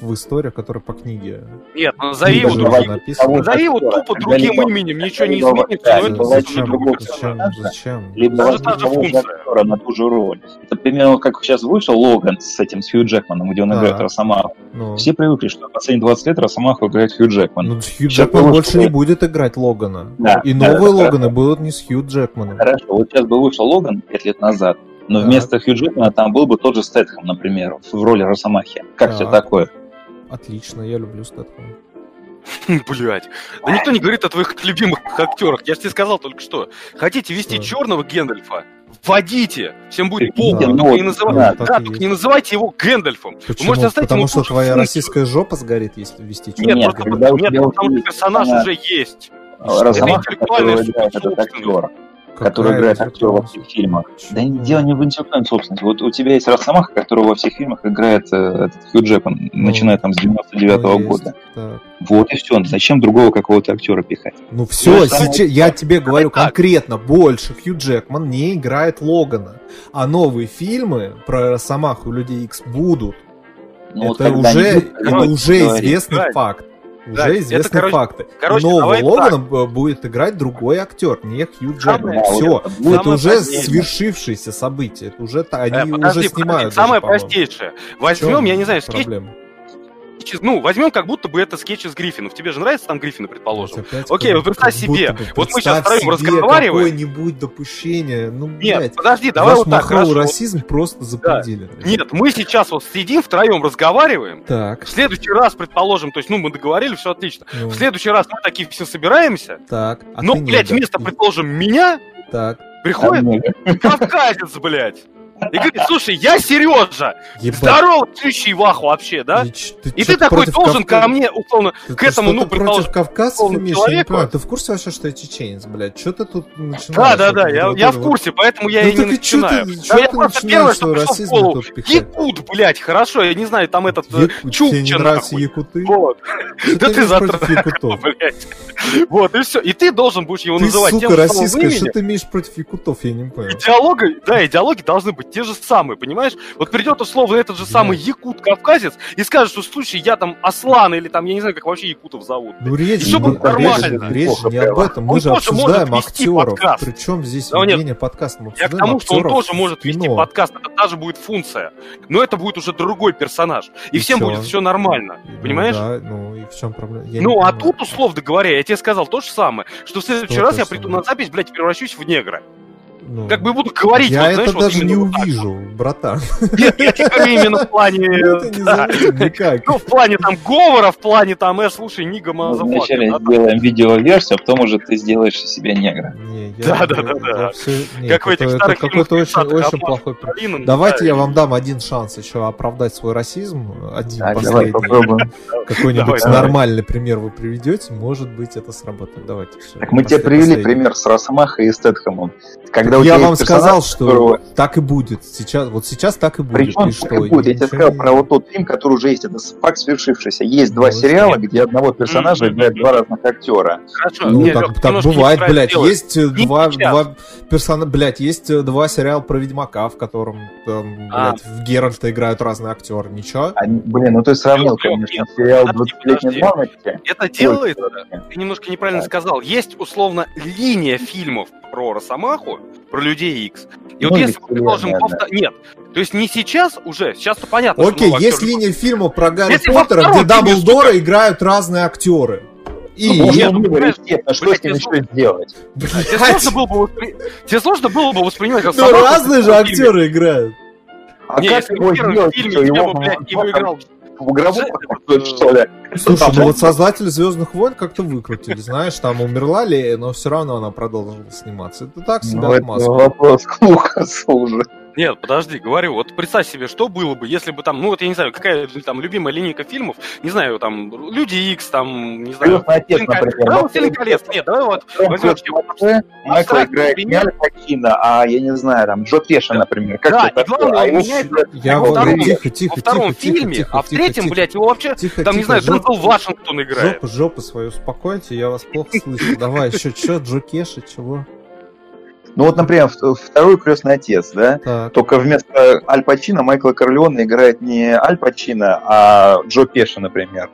в, в историю, которая по книге. Нет, назови его другим. написана. Назови его тупо другим либо- именем, ничего не изменится, но либо это другой Зачем? персонаж. Зачем? Либо Даже та же того же функция. на ту же роль. Это примерно как сейчас вышел Логан с этим, с Хью Джекманом, где он играет Росомаху. Ну, Все привыкли, что последние 20 лет Росомаху играет Хью Джекман. ну, Хью Сейчас Джекман больше не будет играть Логана. И да, новые да, Логаны будут не с Хью Джекманом. Хорошо, вот сейчас бы вышел Логан 5 лет назад, но Так. вместо Хью Джекмана там был бы тот же Стэтхэм, например, в роли Росомахи. Как тебе Так. такое? Отлично, я люблю Стэтхэма. Блять. Да никто не говорит о твоих любимых актерах. Я же тебе сказал только что. Хотите вести Что? черного Гендальфа? Вводите. Всем будет Введите, похуй. ну, Только не вот, называ- да, Да, и только не называйте его Гэндальфом. Почему? можете оставить Потому ему что твоя российская жопа сгорит, если ввести Нет, Нет, просто нет, тебя потому что персонаж она- уже есть. Росомаха, который играет этот актер, который играет актер во всех фильмах. Да дело не в интеллектуальной собственности. Вот у тебя есть Росомаха, который во всех фильмах играет э, этот Хью Джекман, начиная там с 99 Ну, есть. года. Так. Вот и все. Зачем другого какого-то актера пихать? Ну все, Ну, самое- я тебе говорю конкретно, больше Хью Джекман не играет Логана. А новые фильмы про Росомаху и Людей Икс будут. Ну, вот это когда уже, это уже известный Давай. факт. Уже Давай. Это, короче- факты. короче, Нового Логана б- будет играть другой актер, не Хью Джекман. Самое- Все. вот это Самое уже последнее. свершившееся событие. Это уже они Э, уже подожди, снимают. подожди, самое даже, по-моему. простейшее. Возьмем, я не знаю, проблема? Скетч Ну, возьмем как будто бы это скетч из Гриффинов. Тебе же нравится там Гриффины, предположим? Опять Окей, вот представь себе, вот мы сейчас втроем разговариваем. Какое-нибудь допущение. Ну, Нет, блядь. подожди, давай вот так, хорошо. расизм просто запределен. Нет, мы сейчас вот сидим втроем разговариваем. Так. В следующий раз, предположим, то есть, ну, мы договорились, все отлично. ну, В следующий раз мы такие все собираемся, Так. а но, блядь, вместо, предположим, меня Так. приходит кавказец, блядь. И говорит, слушай, я Сережа, Ебать. здорово, тлющий ваху вообще, да? И, ты такой должен Кавка- ко мне, условно, Ты- к ты этому, ну, против? Я не человеку. Ты в курсе вообще, что я чеченец, блядь? Что ты тут Да, начинаешь? да, да, Вот я, в курсе, поэтому я Ну и не начинаю. ты- Да я ты просто первое, что пришло в голову. Якут, блядь, хорошо, я не знаю, там этот э, Якут, тебе не Чукча, нравятся нахуй. якуты? Вот, Что Да ты якутов? блядь. Вот, и все. И ты должен будешь его Ты, называть сука, тем же самым российская, что ты имеешь против якутов, я не понял. Идеологи, да, идеологи должны быть те же самые, понимаешь? Вот придет условно этот же самый якут-кавказец и скажет, что слушай, я там Аслан или там, я не знаю, как вообще якутов зовут. Ну речь, Чтобы не- нормально. речь, речь не об этом. Мы Он же тоже может обсуждаем вести актеров. подкаст. Причем здесь Да нет, ведение подкаста? Мы Я к тому, что он тоже может вести подкаст, это та же будет функция. Но это будет уже другой персонаж. И, И всем чё? будет все нормально. Ну Понимаешь? да, ну и в чем проблема? Я Ну, а понимаю. тут, условно говоря, я тебе сказал то же самое, что в следующий Что раз я приду на запись, блядь, превращусь в негра. Ну, Как бы буду говорить, я вот, это знаешь, вот даже не вот так. увижу, братан. Нет, я тебе именно в плане... Ну, Это. Ну, в плане там говора, в плане там, э, слушай, nigga Мы motherfucker. вначале да, сделаем видеоверсию, а потом уже ты сделаешь из себя негра. Да, да, да, да. Как в этих это- старых это какой-то очень, 30-х, очень плохой Давайте да, я и- вам дам один шанс еще оправдать свой расизм. Один последний. попробуем. Какой-нибудь нормальный пример вы приведете, может быть, это сработает. Давайте. Так мы тебе привели пример с Росомахой и Стэтхэмом. Когда у Я вам сказал, что которого- так и будет. Сейчас, вот сейчас так и будет. Причем и так что? и будет. Я тебе сказал про вот тот фильм, который уже есть. Это факт свершившийся. Есть два Ну, сериала, нет. где одного персонажа играет два разных актера. Хорошо, Ну, мне, так, так бывает, блядь. Есть э, Не два, сейчас. два персона, блядь, есть э, два сериала про Ведьмака, в котором там, А. блядь, в Геральта играют разные актеры. Ничего? Они- блин, ну ты сравнил, Лёх, конечно, нет. сериал Подожди, 20-летней подожди. давности. Это делается, Ой, ты немножко неправильно сказал. Есть, условно, линия фильмов про Росомаху, про Людей Икс. И вот Ну, если или мы предложим вселенная, повтор- Нет, то есть не сейчас уже, сейчас-то понятно, Окей, есть линия фильма про Гарри Если Поттера, втором где Дамблдора играют разные актеры. И, Ну, можно Нет, ну, понимаешь, естественно, что блядь, с ним я еще сделать? Тебе сложно было бы, воспри- Тебе сложно было бы воспринимать как ну разные же актеры играют. А Не, как если его сделать? фильме его бы, блядь, не выиграл. В гробу что ли? Слушай, Там ну вот создатели Звездных войн как-то выкрутили, знаешь, там умерла Лея, но все равно она продолжила сниматься. Это так себе Ну, это отмазка. вопрос к Лукасу уже. Нет, подожди, говорю, вот представь себе, что было бы, если бы там, ну вот я не знаю, какая там любимая линейка фильмов, не знаю, там, Люди Икс, там, не знаю, отец, например. Давай «Властелин колец», нет, давай вот возьмем Майкл играет не. Аль Пачино, а, я не знаю, там, Джо Пеша, например. Как Да, и главное? А меняет Я во втором- тихо, тихо, во втором тихо, фильме, тихо, а в третьем, тихо. блядь, его вообще, Тихо, там, не тихо, знаю, жопу- Дензел Вашингтон играет. Жопу, жопу свою успокойте, я вас плохо слышу. Давай, еще что, Джо Кеша, чего? Ну вот, например, второй крестный отец, да? Так, Только вместо Аль Пачино Майкла Корлеона играет не Аль Пачино, а Джо Пеша, например.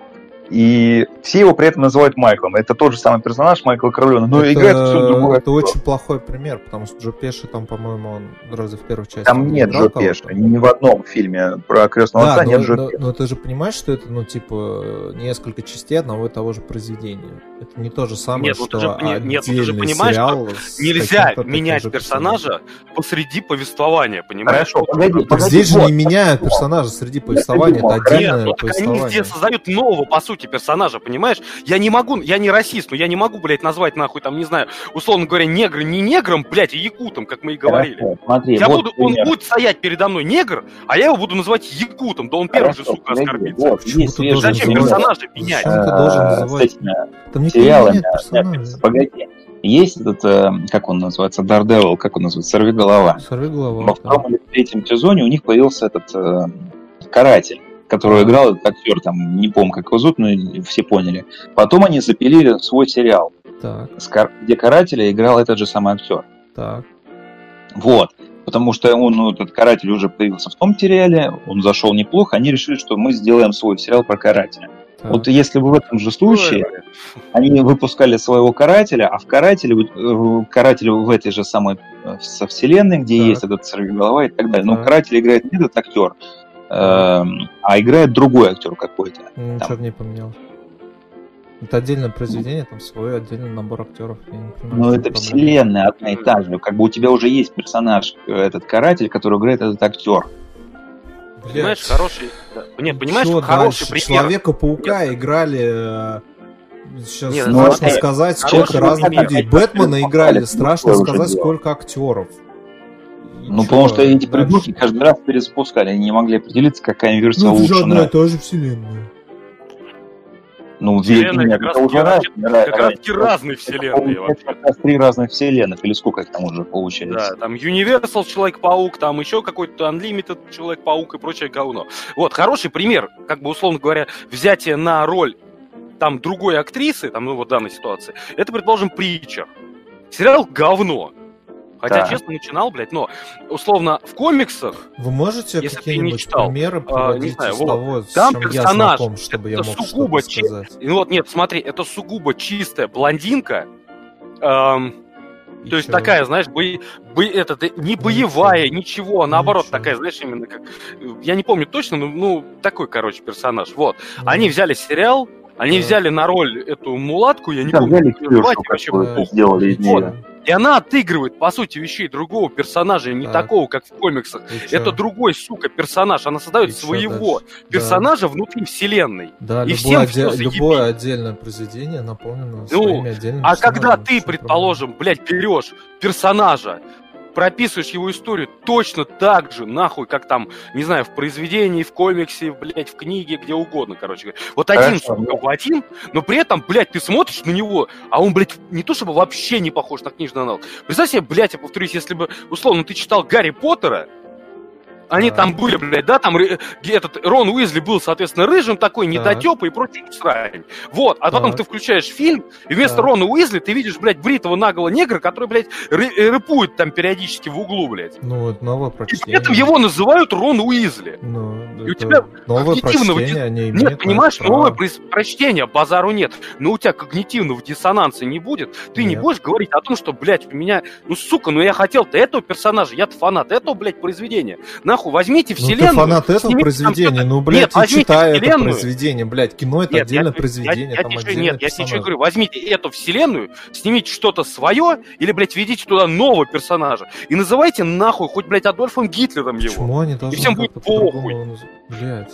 И все его при этом называют Майклом. Это тот же самый персонаж Майкла Корлеона, но это, играет все другое. это очень плохой пример, потому что Джо Пеши там, по-моему, он разве в первой части Там не нет Джо? Пеша. Ни в одном фильме про крестного Да, отца но, нет Джо но- Пеша. но ты же понимаешь, что это, ну, типа, несколько частей одного и того же произведения. Это не то же самое, Нет, ну ты что же пони- нет, ну ты же понимаешь, сериал Нельзя менять же персонажа посреди повествования, понимаешь? Хорошо, погоди, погоди, здесь же вот. не меняют персонажа среди повествования, это Нет, отдельное ну так они повествование. везде создают нового, по сути, персонажа, понимаешь? Я не могу, я не расист, но я не могу, блядь, назвать нахуй, там, не знаю, условно говоря, негра не негром, блядь, а якутом, как мы и говорили. Хорошо, Смотри, Я вот буду, он будет стоять передо мной негр, а я его буду называть якутом, да он первый же, сука, погоди, оскорбится. Вот, Почему есть ты должен Зачем персонажа менять? Зачем ты должен э, называть? Там никто не Netflix. персонажа. Погоди. Есть этот, э, как он называется, Daredevil, как он называется, Сорвиголова. Сорви голова. Во втором или третьем сезоне у них появился этот э, каратель, которого играл этот актер, там, не помню, как его зовут, но все поняли. Потом они запилили свой сериал, Так, где карателя играл этот же самый актер. так. Вот. Потому что он, ну, этот каратель уже появился в том сериале, он зашел неплохо, они решили, что мы сделаем свой сериал про карателя. так. Вот если бы в этом же случае они выпускали своего карателя, а в карателе, каратель в этой же самой э, со вселенной, где Так. есть этот сорвиголова и так далее. Но Так. каратель играет не этот актер, а играет другой актер какой-то. Ничего Там. не поменял. Это отдельное произведение, там свой отдельный набор актеров. Чем это вселенная одна и та же. Как бы у тебя уже есть персонаж, э, этот каратель, который играет этот актер. Блядь. Понимаешь, хороший... да. Нет, понимаешь, Чё хороший дальше? пример. Человека-паука играли... Сейчас Нет, ну, страшно это- сказать, хороший сколько разных людей. Бэтмена играли, страшно сказать, сколько актеров. Ну, чё потому что эти придурки каждый раз перезапускали, они не могли определиться, какая версия Ну, это же лучше. одна и та же вселенная. Ну, Вселенная как это раз уже таки раз- Как раз таки разные вселенные вообще. как раз три разных вселенных, или сколько их там уже получается. Да, там Universal Человек-паук, там еще какой-то Unlimited Человек-паук и прочее говно. Вот, хороший пример, как бы, условно говоря, взятие на роль там другой актрисы, там, ну, вот в данной ситуации, это, предположим, Притчер. Сериал говно. Хотя, Да. честно, начинал, блядь, но, условно, в комиксах Вы можете Если ты не какие-нибудь читал, примеры а, приводить не знаю, из вот, того, с там чем я персонаж, знаком, чтобы я это мог сугубо что-то чи- сказать? Ну вот, нет, смотри, это сугубо чистая блондинка. эм, И то есть такая, знаешь, бо... бо- это, да, не Ничего. боевая, ничего, а наоборот, Ничего. такая, знаешь, именно как... Я не помню точно, но, ну, такой, короче, персонаж. Вот. Ну, Они взяли сериал, они Да. взяли на роль эту мулатку, я не Там помню, взяли как её звать, Ксюшу вообще похуй. сделали из Вот. И она отыгрывает, по сути, вещей другого персонажа, не Так. такого, как в комиксах. Это другой, сука, персонаж. Она создает И своего персонажа внутри вселенной. Да, и любое, всем заебись. любое отдельное произведение наполнено Ну, своими отдельными А когда ты, предположим, блядь, берешь персонажа, прописываешь его историю точно так же, нахуй, как там, не знаю, в произведении, в комиксе, блядь, в книге, где угодно, короче. Вот один, Хорошо, сука, в один, но при этом, блядь, ты смотришь на него, а он, блядь, не то чтобы вообще не похож на книжный аналог. Представь себе, блядь, я повторюсь, если бы, условно, ты читал Гарри Поттера, они Так. там были, блядь, да, там ре- этот Рон Уизли был, соответственно, рыжим такой, недотепа и прочую срань. Вот, а потом Так. ты включаешь фильм, и вместо Так. Рона Уизли ты видишь, блядь, бритого наголо негра, который, блядь, ры- э, рыпует там периодически в углу, блядь. Ну, это новое И при прочтение. этом его называют Рон Уизли. Ну, И у тебя новое когнитивного прочтение, они имеют Нет, на понимаешь, право. новое прочтение, базару нет. Но у тебя когнитивного диссонанса не будет. Ты не Нет. будешь говорить о том, что, блядь, у меня... Ну, сука, ну я хотел-то этого персонажа, я-то фанат этого, блядь, произведения. Нахуй, возьмите Ну, вселенную. ты фанат этого снимите там произведения, что-то. ну, блядь, Нет, и возьмите читай это произведение, блядь, кино это Нет, отдельное я- произведение, я, я там отдельные нет, я тебе что говорю, возьмите эту вселенную, снимите что-то свое, или, блядь, введите туда нового персонажа, и называйте нахуй хоть, блядь, Адольфом Гитлером его. Почему они должны всем как-то будет похуй. Блядь.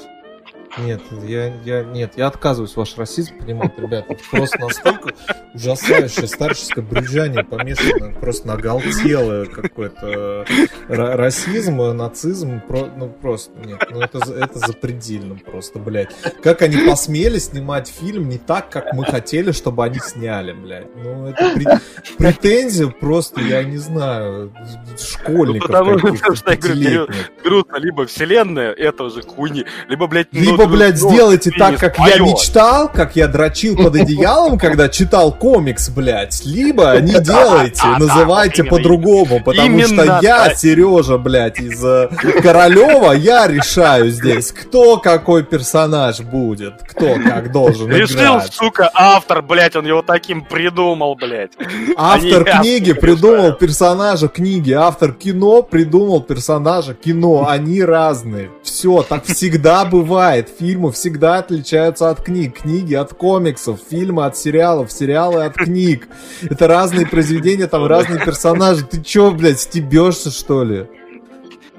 Нет, я, я, нет, я отказываюсь ваш расизм понимать, ребята. Это просто настолько ужасающее старческое брюзжание помешано просто на оголтелое какой-то ра- расизм, нацизм. Про, ну, просто, нет, ну это, это запредельно просто, блядь. Как они посмели снимать фильм не так, как мы хотели, чтобы они сняли, блядь. Ну, это пре- претензия просто, я не знаю, школьников Ну, потому что, я говорю. Берутся либо вселенная этого же хуйни, либо, блядь, Либо, ну, блядь, ну, сделайте так, как я мечтал, как я дрочил под одеялом, когда читал комикс, блядь. Либо не делайте, называйте по-другому, потому что я. Сережа, блядь, из э, Королева, я решаю здесь, кто какой персонаж будет, кто как должен Решил, играть. сука, автор, блядь, он его таким придумал, блядь. Автор книги придумал персонажа книги, автор кино придумал персонажа кино. Они разные. Все, так всегда бывает. Фильмы всегда отличаются от книг, книги от комиксов, фильмы от сериалов, сериалы от книг. Это разные произведения, там разные персонажи. Ты чё, блядь, стебешься, что ли?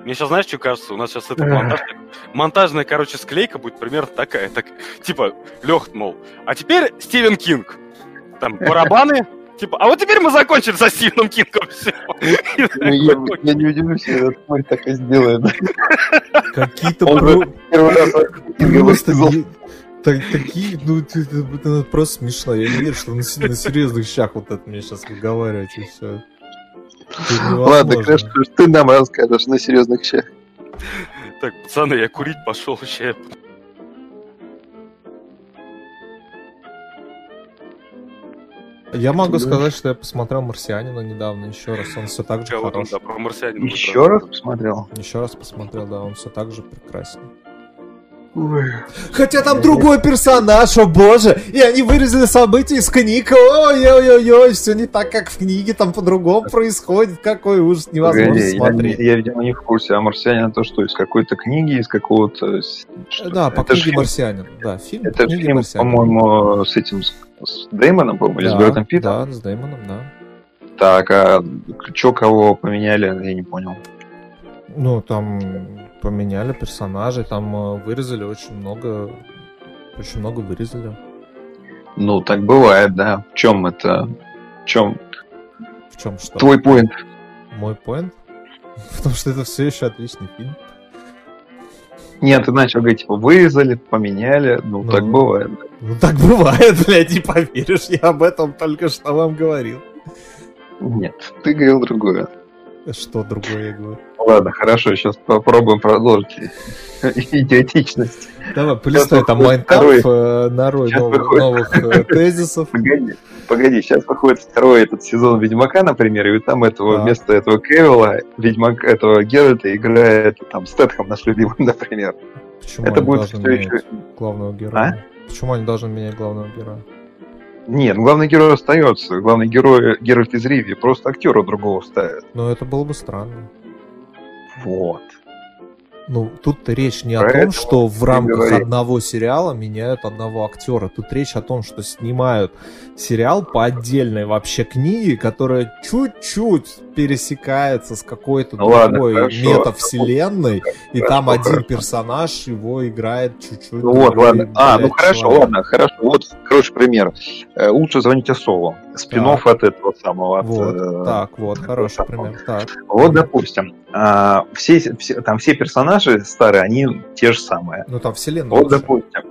Мне сейчас, знаешь, что кажется? У нас сейчас это монтажная, монтажная, короче, склейка будет примерно такая. Так, типа, Лех, мол, а теперь Стивен Кинг. Там барабаны, Типа, а вот теперь мы закончили со Стивеном Кингом. Все. Ну, я, не удивлюсь, если этот тварь так и сделает. Какие-то Он про- же первый раз Кинга просто высказал. так- такие, ну, это, это- это просто смешно. Я не верю, что на, на серьезных щах вот это мне сейчас выговаривать и все. Ладно, Крэш, ты нам расскажешь на серьезных щах. Так, пацаны, я курить пошел, сейчас Я могу сказать, что я посмотрел «Марсианина» недавно еще раз. Он все так же я хорош. да, про марсианина. Еще раз посмотрел. Еще раз посмотрел, да, он все так же прекрасен. Хотя там другой персонаж, о боже! И они вырезали события из книг. Ой-ой-ой, все не так, как в книге, там по-другому происходит. Какой ужас, невозможно Погоди, я, смотреть. я, видимо, не в курсе, а марсианин то что, из какой-то книги, из какого-то... что- Да, по это книге фильм- «Марсианин». Да, фильм Это фильм, по-моему, с этим, с, с Дэймоном, по-моему, или с Да, Брэдом Питтом. Да, с Дэймоном, да. Так, а чё, кого поменяли, я не понял. Ну, там поменяли персонажей, там э, вырезали очень много... Очень много вырезали. Ну, так бывает, да. В чем это? В чем В чем что? твой поинт? Мой поинт? Потому что это все еще отличный фильм. Нет, ты начал говорить, типа, вырезали, поменяли. Ну, Ну. так бывает. Ну так бывает, блядь, не поверишь, я об этом только что вам говорил. Нет, ты говорил другое. Что другое я говорю? Ладно, хорошо, сейчас попробуем продолжить идиотичность. Давай, полистай там Майнкамп, э, нарой новых, новых э, тезисов. Погоди, погоди, сейчас выходит второй этот сезон Ведьмака, например, и там этого Да. вместо этого Кевилла, Ведьмак, этого Геральта играет там Стэтхэм наш любимый, например. Почему Это они будет менять еще- главного героя? Почему они должны менять главного героя? Нет, главный герой остается. Главный герой Геральт из Риви, просто актера другого ставят. Ну, это было бы странно. Вот. Ну, тут речь не о Поэтому том, что в рамках говори. одного сериала меняют одного актера. Тут речь о том, что снимают сериал по отдельной вообще книге, которая чуть-чуть пересекается с какой-то Ну ладно, другой хорошо. метавселенной, и Хорошо, там один персонаж его играет чуть-чуть. Ну вот, ладно. А, ну хорошо, человек. ладно, хорошо. Вот хороший пример. Э, Лучше звоните Солу. спин от этого самого. от, Вот, э, так, вот, хороший самого. пример. Так. Вот, допустим, а, все, все- там все персонажи старые, они те же самые. Ну, там вселенная. Вот, общая. допустим,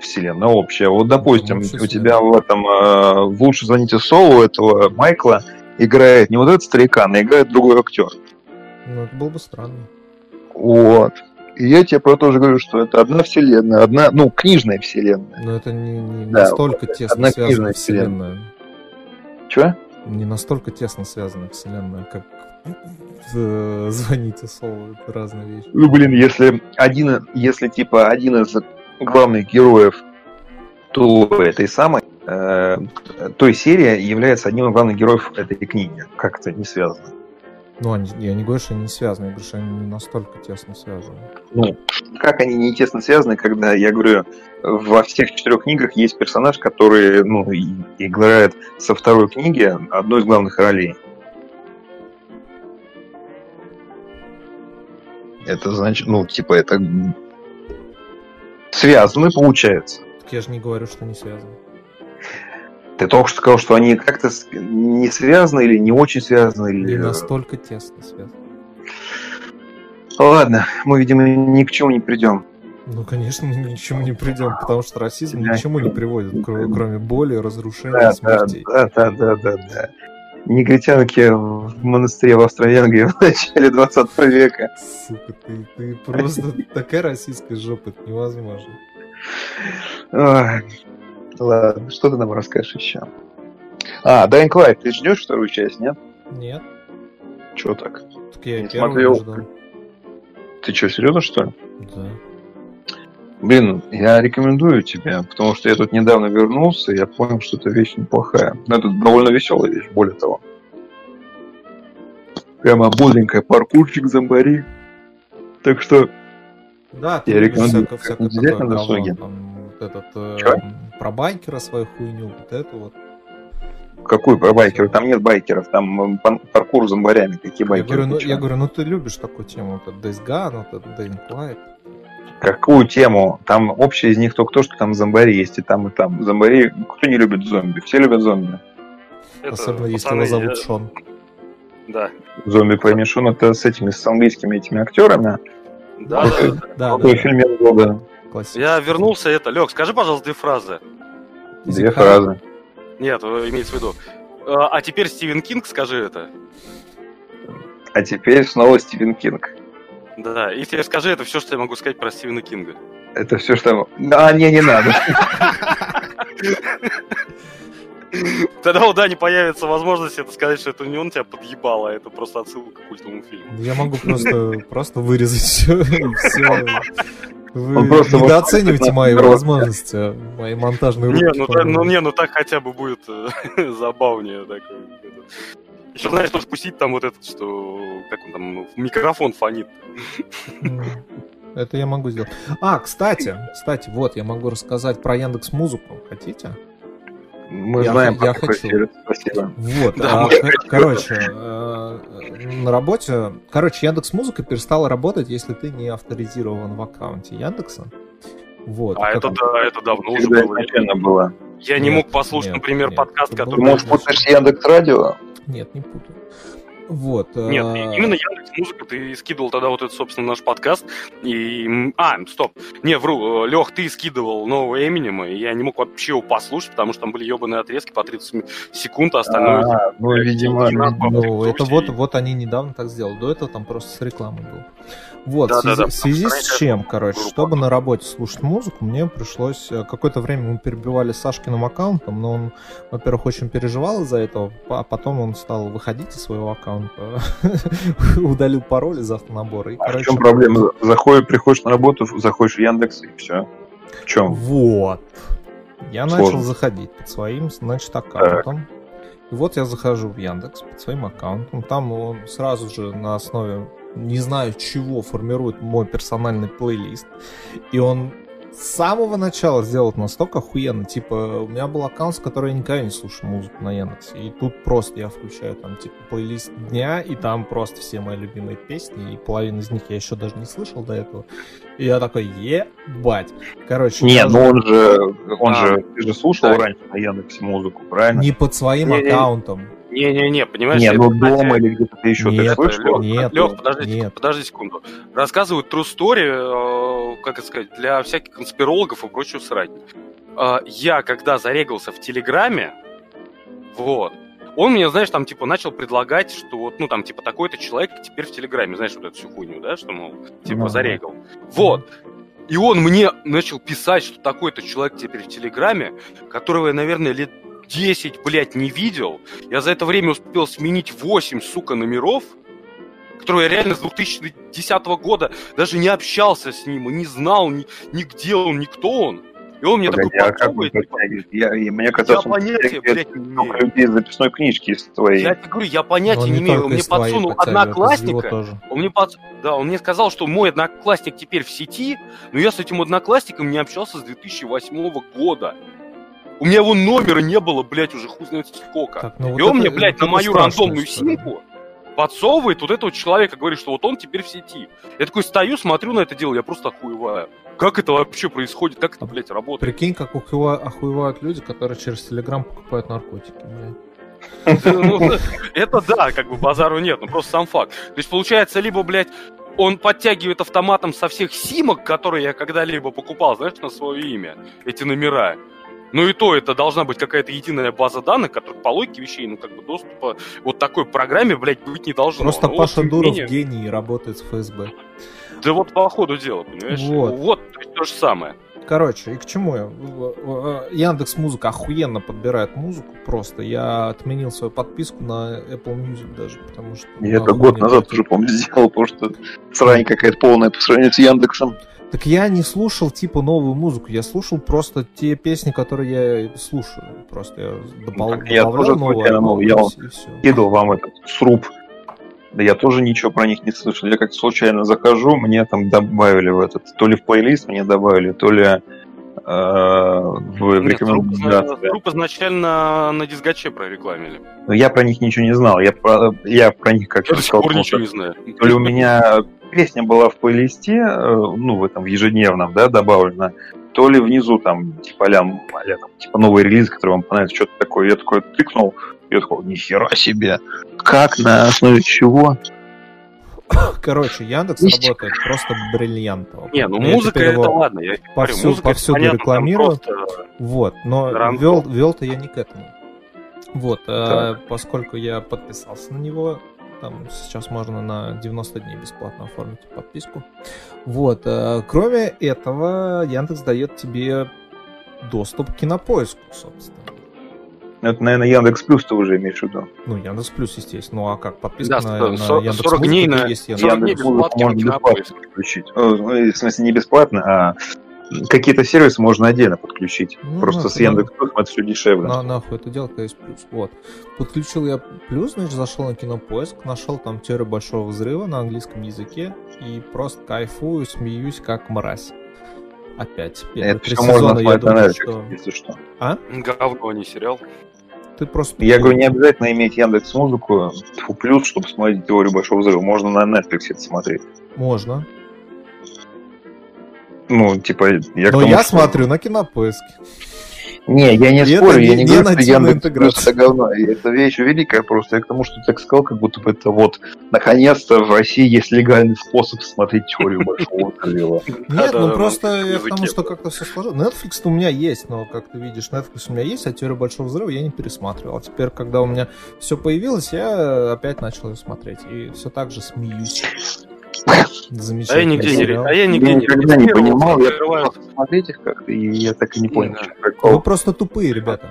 вселенная общая. Вот, допустим, у тебя в этом э, в лучше звоните Солу этого Майкла играет не вот этот старикан, а играет другой актер. Ну, это было бы странно. Вот. И я тебе про то же говорю, что это одна вселенная, одна, ну, книжная вселенная. Но это не, не Да, настолько тесно одна связанная книжная вселенная. Че? Не настолько тесно связанная вселенная, как в «Звоните Солу». Это разные вещи. Ну, блин, если один, если типа один из главных героев то этой самой э, той серии является одним из главных героев этой книги. Как это не связано? Ну, они, я не говорю, что они не связаны, я говорю, что они не настолько тесно связаны. Ну, как они не тесно связаны, когда, я говорю, во всех четырех книгах есть персонаж, который, ну, играет со второй книги одну из главных ролей. Это значит, ну, типа, это связаны, получается. Так я же не говорю, что не связаны. Ты только что сказал, что они как-то не связаны или не очень связаны. Или... Не настолько тесно связаны. Ладно, мы, видимо, ни к чему не придем. Ну, конечно, мы ни к чему не придем, потому что расизм ни к чему не приводит, кро- кроме боли, разрушения Да, смертей. да, да, да, да, да. Негритянки в монастыре в Австро-Венгрии в начале 20 века. Сука, ты, ты просто такая российская жопа, это невозможно. Ладно, что ты нам расскажешь еще? А, Дайн Клайд, ты ждешь вторую часть, нет? Нет, Чего так? так я Не смотрел. ждал. Ты что, серьезно, что ли? Да. Блин, я рекомендую тебе, потому что я тут недавно вернулся, и я понял, что это вещь неплохая. Но это довольно веселая вещь, более того. Прямо бодренькая, паркурчик, зомбари. Так что, Да, ты Я рекомендую всякое, всякое взять такое говно, вот этот, э, про байкера свою хуйню, вот это вот. какой про байкеров? Там нет байкеров, там паркур с зомбарями. Какие Я байкеры? говорю, ну, я говорю, ну ты любишь такую тему, вот этот Days Gone, вот этот Dying Light. Какую тему? Там общее из них только то, что там зомбари есть и там, и там. Зомбари, кто не любит зомби? Все любят зомби. Это, Особенно если пацаны, его зовут я- Шон. Да. Зомби помешан это с этими, с английскими этими актерами. Да, да. Да, да, Какой да, фильм года? Классический. Я вернулся, это, Лег, скажи, пожалуйста, две фразы. Две фразы. Нет, э, имеется в виду. А а теперь Стивен Кинг, скажи это. А теперь снова Стивен Кинг. Да, и теперь скажи это все, что я могу сказать про Стивена Кинга. Это все, что... А, не, не надо. Тогда у Дани появится возможность это сказать, что это не он тебя подъебал, а это просто отсылка к культовому фильму. Я могу просто, просто вырезать все. Вы Он просто недооцениваете мои возможности, мои монтажные Не, руки. ну, та- по-моему. ну не, ну так хотя бы будет э, забавнее. Еще знаешь, что спустить там вот этот, что как он там, микрофон фонит. М, Это я могу сделать. А, кстати, кстати, вот, я могу рассказать про Яндекс Музыку. Хотите? Мы Я- знаем я хочу. сервис. Спасибо. Вот, Да, а, кор- короче, э, на работе, короче, Яндекс Музыка перестала работать, если ты не авторизирован в аккаунте Яндекса. Вот. А это, да, это давно уже было. изначально было. Я не Нет, мог послушать, нет, например, нет. подкаст, Это который... может, путаешь с Яндекс Радио? Нет, не путаю. Вот. Нет, э, именно Яндекс Музыка, ты скидывал тогда вот этот, собственно, наш подкаст, и... А, стоп, не, вру, Лех, ты скидывал нового Эминема, и я не мог вообще его послушать, потому что там были ебаные отрезки по 30 ми- секунд, а остальное... А, ну, видимо, Ну, это вот, вот они недавно так сделали. До этого там просто с рекламой было. Вот, Да, в связи, да, да, в связи с чем, короче, группа. чтобы на работе слушать музыку, мне пришлось... э, Какое-то время мы перебивали Сашкиным аккаунтом, но он, во-первых, очень переживал из-за этого, а потом он стал выходить из своего аккаунта, удалил пароль из автонабора. И, А в короче, чем проблема? Заходишь, приходишь на работу, заходишь в Яндекс и все. В чем? Вот. Я Сложно. начал заходить под своим, значит, аккаунтом. И вот я захожу в Яндекс под своим аккаунтом. Там он сразу же на основе не знаю чего формирует мой персональный плейлист. И он с самого начала сделал это настолько охуенно. Типа, у меня был аккаунт, с которого я никогда не слушаю музыку на Яндексе. И тут просто я включаю там, типа, плейлист дня, и там просто все мои любимые песни, и половину из них я еще даже не слышал до этого. И я такой, ебать. Короче, Не, ну он же, он А, же, ты же слушал да. раньше на Яндексе музыку, правильно? не под своим аккаунтом. Не-не-не, понимаешь? Не, ну дома или где-то ты еще ты Нет, слышал? Лёх, Нет, Лёх, подожди, нет. подожди секунду. Рассказывают true story, э, как это сказать, для всяких конспирологов и прочего срать. Э, Я, когда зарегался в Телеграме, вот, он мне, знаешь, там, типа, начал предлагать, что вот, ну, там, типа, такой-то человек теперь в Телеграме, знаешь, вот эту всю хуйню, да, что, мол, типа, Ну, зарегал. Вот. И он мне начал писать, что такой-то человек теперь в Телеграме, которого я, наверное, лет 10, блядь, не видел. Я за это время успел сменить 8, сука, номеров, которые я реально с 2010 года даже не общался с ним, и не знал ни, ни где он, ни кто он. И он мне Погоди, такой а как типа? Я, и мне я казалось, он понятия, блядь, не имею. людей из записной книжки из твоей. Я тебе говорю, я понятия Но не не имею. Он мне подсунул одноклассника, тоже. он мне, под... да, он мне сказал, что мой одноклассник теперь в сети, но я с этим одноклассником не общался с 2008 года. У меня его номера не было, блядь, уже хуй знает сколько. Так, ну вот И он это- мне, блядь, это на мою рандомную история. симку подсовывает вот этого человека, говорит, что вот он теперь в сети. Я такой стою, смотрю на это дело, я просто охуеваю. Как это вообще происходит? Как это, блядь, работает? Прикинь, как охуева- охуевают люди, которые через Телеграм покупают наркотики, блядь. Ну, Это да, как бы базару нет, ну просто сам факт. То есть получается, либо, блядь, он подтягивает автоматом со всех симок, которые я когда-либо покупал, знаешь, на свое имя, эти номера. Ну и то, это должна быть какая-то единая база данных, которая по логике вещей, ну как бы доступа вот такой программе, блядь, быть не должно. Просто Ну, вот, Паша не Дуров менее, гений и работает с ФСБ. Да вот по ходу дела, понимаешь? Вот. Вот, то есть то же самое. Короче, и к чему я? Яндекс Музыка охуенно подбирает музыку просто. Я отменил свою подписку на Apple Music даже, потому что... Я это год назад уже, помню, сделал, потому что срань какая-то полная по сравнению с Яндексом. Так я не слушал типа новую музыку, я слушал просто те песни, которые я слушаю. Просто я добав... Ну, так я тоже новый, я и все. Кидал вам этот сруб. Да я тоже ничего про них не слышал. Я как-то случайно захожу, мне там добавили в этот, то ли в плейлист мне добавили, то ли э, в, Нет, рекомендации. Труп изначально на дисгаче прорекламили. Но я про них ничего не знал. Я про, я про них как Я до сих пор столкнулся. ничего не знаю. То ли у меня песня была в плейлисте, э, ну, в этом в ежедневном, да, добавлена, то ли внизу там, типа, а там, типа, новый релиз, который вам понравится, что-то такое. Я такой тыкнул, я такой, нихера себе. Как, на основе чего? Короче, Яндекс Есть. работает просто бриллиантово. Не, ну Я музыка теперь это его- ладно, я говорю, повсю- музыка это повсюду понятно, рекламирую. просто- Вот, но Рандом. вел, вел-то я не к этому. Вот, э, Так. поскольку я подписался на него, там сейчас можно на 90 дней бесплатно оформить подписку. Вот, э, кроме этого, Яндекс дает тебе доступ к кинопоиску, собственно. Это, наверное, Яндекс Плюс ты уже имеешь в виду. Ну, Яндекс Плюс, естественно. Ну, а как подписка Да, на, на сто- Яндекс 40 дней на- есть 40 Яндекс. дней Яндекс.Музыку бесплатно можно на бесплатно подключить. Ну, в смысле, не бесплатно, а какие-то сервисы можно отдельно подключить. Ну, Просто да, с да. Яндекс Плюс это все дешевле. На, нахуй это дело, когда есть плюс. Вот. Подключил я плюс, значит, зашел на кинопоиск, нашел там теорию большого взрыва на английском языке и просто кайфую, смеюсь, как мразь. Опять. Первые Это три можно сезона я смотреть на думал, Netflix, что... если что. А? Говно, а не сериал. Ты просто... Я говорю, не обязательно иметь Яндекс Музыку плюс, чтобы смотреть теорию большого взрыва. Можно на Netflix это смотреть. Можно. Ну, типа, я Но тому, я что- смотрю на кинопоиск. Не, я не И это спорю, я не- не говорю, что Яндекс это говно. Это вещь великая просто. Я к тому, что ты так сказал, как будто бы это вот наконец-то в России есть легальный способ смотреть теорию большого взрыва. Нет, ну просто я к тому, что как-то все сложилось. Netflix у меня есть, но, как ты видишь, Netflix у меня есть, а теорию большого взрыва я не пересматривал. А теперь, когда у меня все появилось, я опять начал ее смотреть. И все так же смеюсь. А я нигде не, а я Я нигде не никогда не понимал, я смотреть их как-то, и я так и не понял, Да. Вы просто тупые, ребята.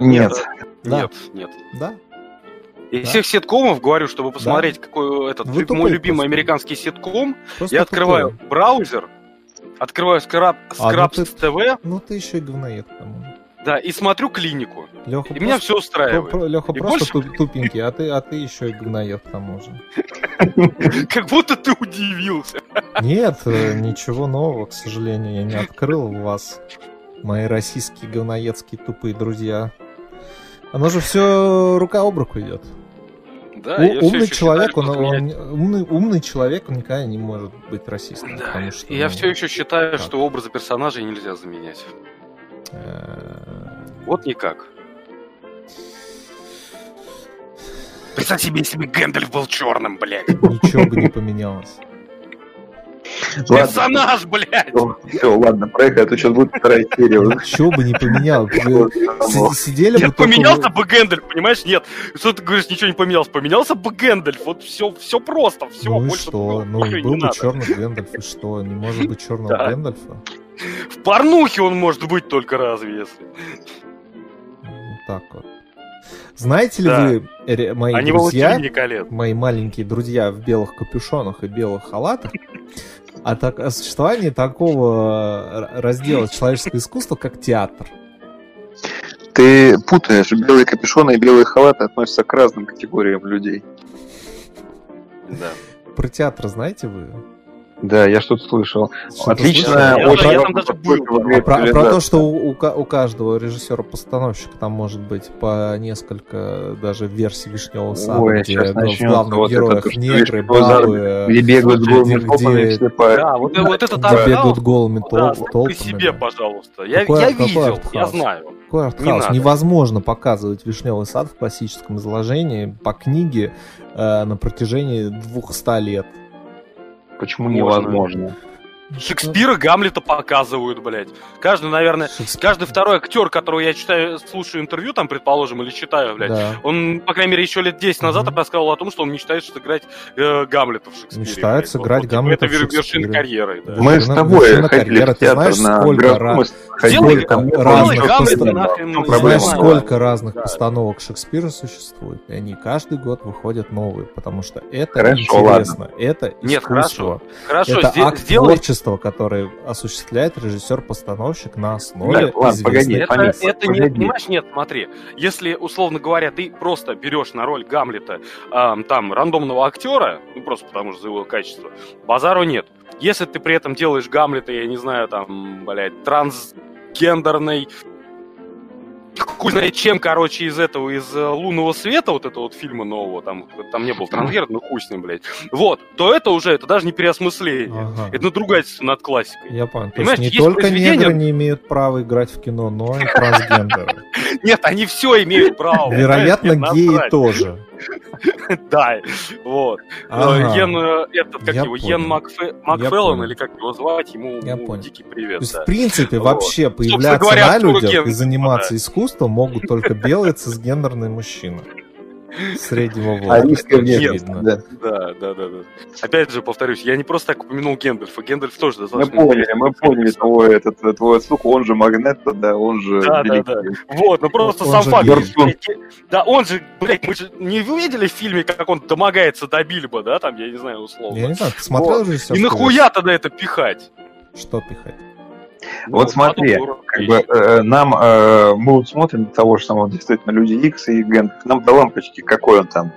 Нет. Да. Нет, нет. Да? Из Да. всех ситкомов, говорю, чтобы посмотреть, какой этот Вы тупые мой любимый просто. американский ситком, Просто я открываю тупые. браузер, открываю скраб, А, ну ты- TV, Ну ты еще и говноед тому. Да, и смотрю клинику. Леха И меня все устраивает. Леха И просто больше- туп- тупенький, а ты, а ты еще и говноед к тому же. Как будто ты удивился. Нет, э, ничего нового, к сожалению, я не открыл в вас, мои российские говноедские тупые друзья. Оно же все рука об руку идет. Да, У- я умный человек, считаю, он, что меня- он- умный, умный человек, он никогда не может быть расистом. Да, потому что, и я ну, все еще считаю, как? что образы персонажей нельзя заменять. Э, Вот никак. Представь себе, если бы Гэндальф был черным, блядь. Ничего бы не поменялось. Персонаж, блядь! Все, ладно, проехали, а то сейчас будет вторая серия. Ничего бы не си- Сидели бы поменялся бы Гэндальф, понимаешь? Нет. Что ты говоришь, ничего не поменялось? Поменялся бы Гэндальф. Вот все, все просто, все, Ну и больше что? Ну, был бы черный Гэндальф, и что? Не может быть черного Да. Гэндальфа? В порнухе он может быть только разве, если. Вот так вот. Знаете ли Да. вы, ре- мои Они друзья, мои маленькие друзья в белых капюшонах и белых халатах, о, так, о существовании такого р- раздела человеческого искусства, как театр. Ты путаешь, белые капюшоны и белые халаты относятся к разным категориям людей. Да. Про театр знаете вы? Да, я что-то слышал. Что-то Отлично. слышали? Я- очень я там много даже подходит был. во время Про, про то, что у, у ка- у каждого режиссера-постановщика там может быть по несколько даже версий Вишневого сада, Ой, где в главных вот это, героях то, что негры, бабы, Где бегают голыми где- попами все по... Да, вот, вот этот где бегают голыми да, толпами. себе, да. пожалуйста. Я, Какой- я какой видел, я знаю. Какой артхаус? надо. Невозможно показывать Вишневый сад в классическом изложении по книге э, на протяжении 200 лет. Почему Можно. невозможно? Шекспира, Гамлета показывают, блядь. Каждый, наверное, Шекспир- каждый второй актер, которого я читаю, слушаю интервью, там, предположим, или читаю, блядь, Да. он, по крайней мере, еще лет 10 назад Мгм. рассказывал о том, что он мечтает сыграть э, Гамлета в Шекспире. Мечтает блядь. сыграть Вот, Гамлета Это в вер- вершина карьеры. да. Мы с тобой вершина карьеры. Ты знаешь, на сколько раз- Сделай- разных Гамлета постановок. Ну, сколько разных Да. постановок Шекспира существует, и они каждый год выходят новые, потому что это Хорошо, интересно, это Нет, искусство. Хорошо, это сде- акт сделай... творчества, который осуществляет режиссер-постановщик на основе Да, ладно, погоди, Это, Погоди, это не, погоди. понимаешь, нет, смотри, если, условно говоря, ты просто берешь на роль Гамлета ам, там рандомного актера, ну просто потому что за его качество, базару нет. Если ты при этом делаешь Гамлета, я не знаю, там, блядь, трансгендерный хуй знает чем, короче, из этого, из э, «Лунного света», вот этого вот фильма нового, там, там не был трансгендер, ну хуй с ним, блядь, вот, то это уже, это даже не переосмысление. Ага. Это надругательство над классикой. Я понял. То Понимаешь, есть не есть только произведения- негры не имеют права играть в кино, но и трансгендеры. Нет, они все имеют право. Вероятно, геи тоже. Да, вот. Ага. Э, Йен, этот, как Я его, понял. Йен Макфе- Макфеллон, или как его звать, ему дикий привет. То есть, да. в принципе, Вот. вообще появляться говоря, на людях и заниматься искусством могут только белые цисгендерные мужчины. Среднего Арийская возраста. очевидно. да. Да, да, да, да. Опять же, повторюсь, я не просто так упомянул Гендальфа. Гендальф тоже Мы достаточно... поняли, мы поняли твой, этот, твой отсылку, он же Магнетто, да, он же Да, да, великий. Вот, ну просто Он сам факт. гей. блядь, Да, он же, блядь, мы же не увидели в фильме, как он домогается до Бильбо, да, там, я не знаю, условно. Я не знаю, ты смотрел Вот. же И нахуя тогда это пихать? Что пихать? Вот смотри, Как бы э, нам, э, мы вот смотрим того же самого действительно Люди Икс и Гэнг, нам до лампочки, какой он там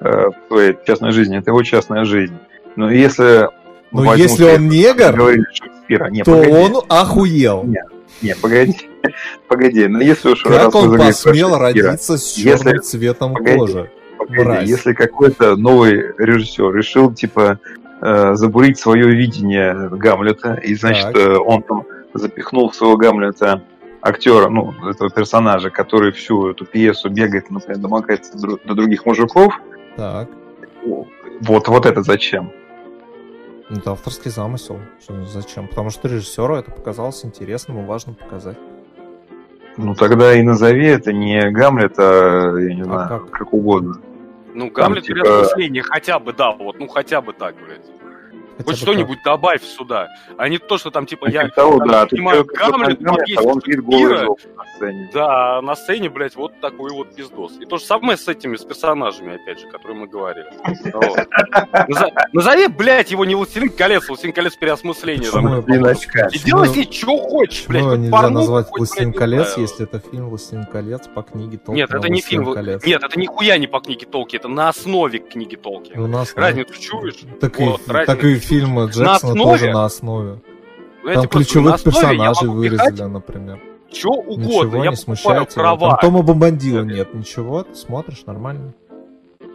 э, в своей частной жизни, это его частная жизнь. Но если... Ну, возьмут если он негр, говорили Шекспира, не, то погоди, он охуел. не, погоди, погоди, но если уж Как он посмел родиться с Если- черным цветом Погоди. кожи? Погоди, Мразь. если какой-то новый режиссер решил, типа, э, забурить свое видение Гамлета, и, значит, Так. э, он там запихнул в своего Гамлета актера, ну, этого персонажа, который всю эту пьесу бегает, например, домогается до других мужиков, Так. вот, вот это зачем? Ну, Это авторский замысел. Зачем? Потому что режиссеру это показалось интересным и важным показать. Ну, тогда и назови это не Гамлет, а, я не знаю, как? как? угодно. Ну, Гамлет типа- переосмысление, хотя бы, да, вот, ну хотя бы так, блядь. Хотя Хоть что-нибудь добавь сюда, а не то, что там, типа, я того, там да, снимаю Гамлет, Гамлет, есть а он жоп на сцене. Да, на сцене, блядь, вот такой вот пиздос. И то же самое с этими, с персонажами, опять же, которые мы говорили. Назови, блядь, его не Властелин колец, Властелин колец переосмысление. Там. И делай Ну, себе, что хочешь, блядь. Ну, нельзя назвать «Властелин колец», если это фильм «Властелин колец» по книге Толкина Нет, это не фильм. Нет, это нихуя не по книге Толки, это на основе книги Толки. Разницу чуешь? Так, и, фильмы Джексона основе? тоже на основе. Ну, Там просто ключевых на основе персонажей вырезали, например. Что угодно. Ничего я не смущает. Там Тома Бомбандила нет, ничего, ты смотришь, нормально.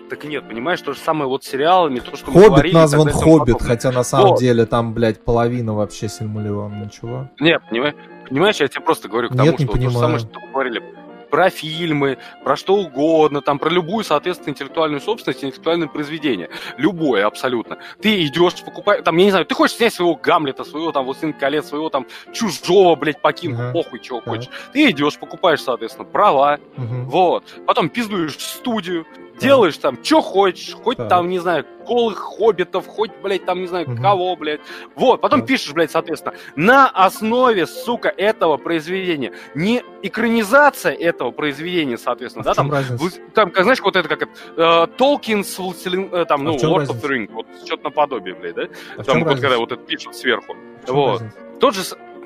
Так нет, понимаешь, то же самое вот с сериалами, то, что мы Хоббит говорили, назван Хоббит, подобное. хотя на самом Вот. деле там, блядь, половина вообще Сильмалион, ничего. Нет, понимаешь, понимаешь, я тебе просто говорю к тому, Нет, не вот то же понимаю. самое, что мы говорили про фильмы, про что угодно, там, про любую, соответственно, интеллектуальную собственность, интеллектуальное произведение. Любое, абсолютно. Ты идешь, покупаешь, там, я не знаю, ты хочешь снять своего Гамлета, своего, там, Властелин колец, своего, там, чужого, блядь, покинку, Ага. похуй, чего Так. хочешь. Ты идешь, покупаешь, соответственно, права, Мгм. вот. Потом пиздуешь в студию, делаешь там, что хочешь, хоть Так. там, не знаю, голых хоббитов, хоть, блядь, там, не знаю, Мгм. кого, блядь. Вот, потом Так. пишешь, блядь, соответственно, на основе, сука, этого произведения. Не экранизация этого произведения, соответственно, А да, там, вы- там, как, знаешь, вот это как это, Толкин с э, там, А ну, Lord разница? of the Ring, вот, что-то наподобие, блядь, да? А Там, вот когда разница? вот это пишут сверху. Вот. разница? Тот же,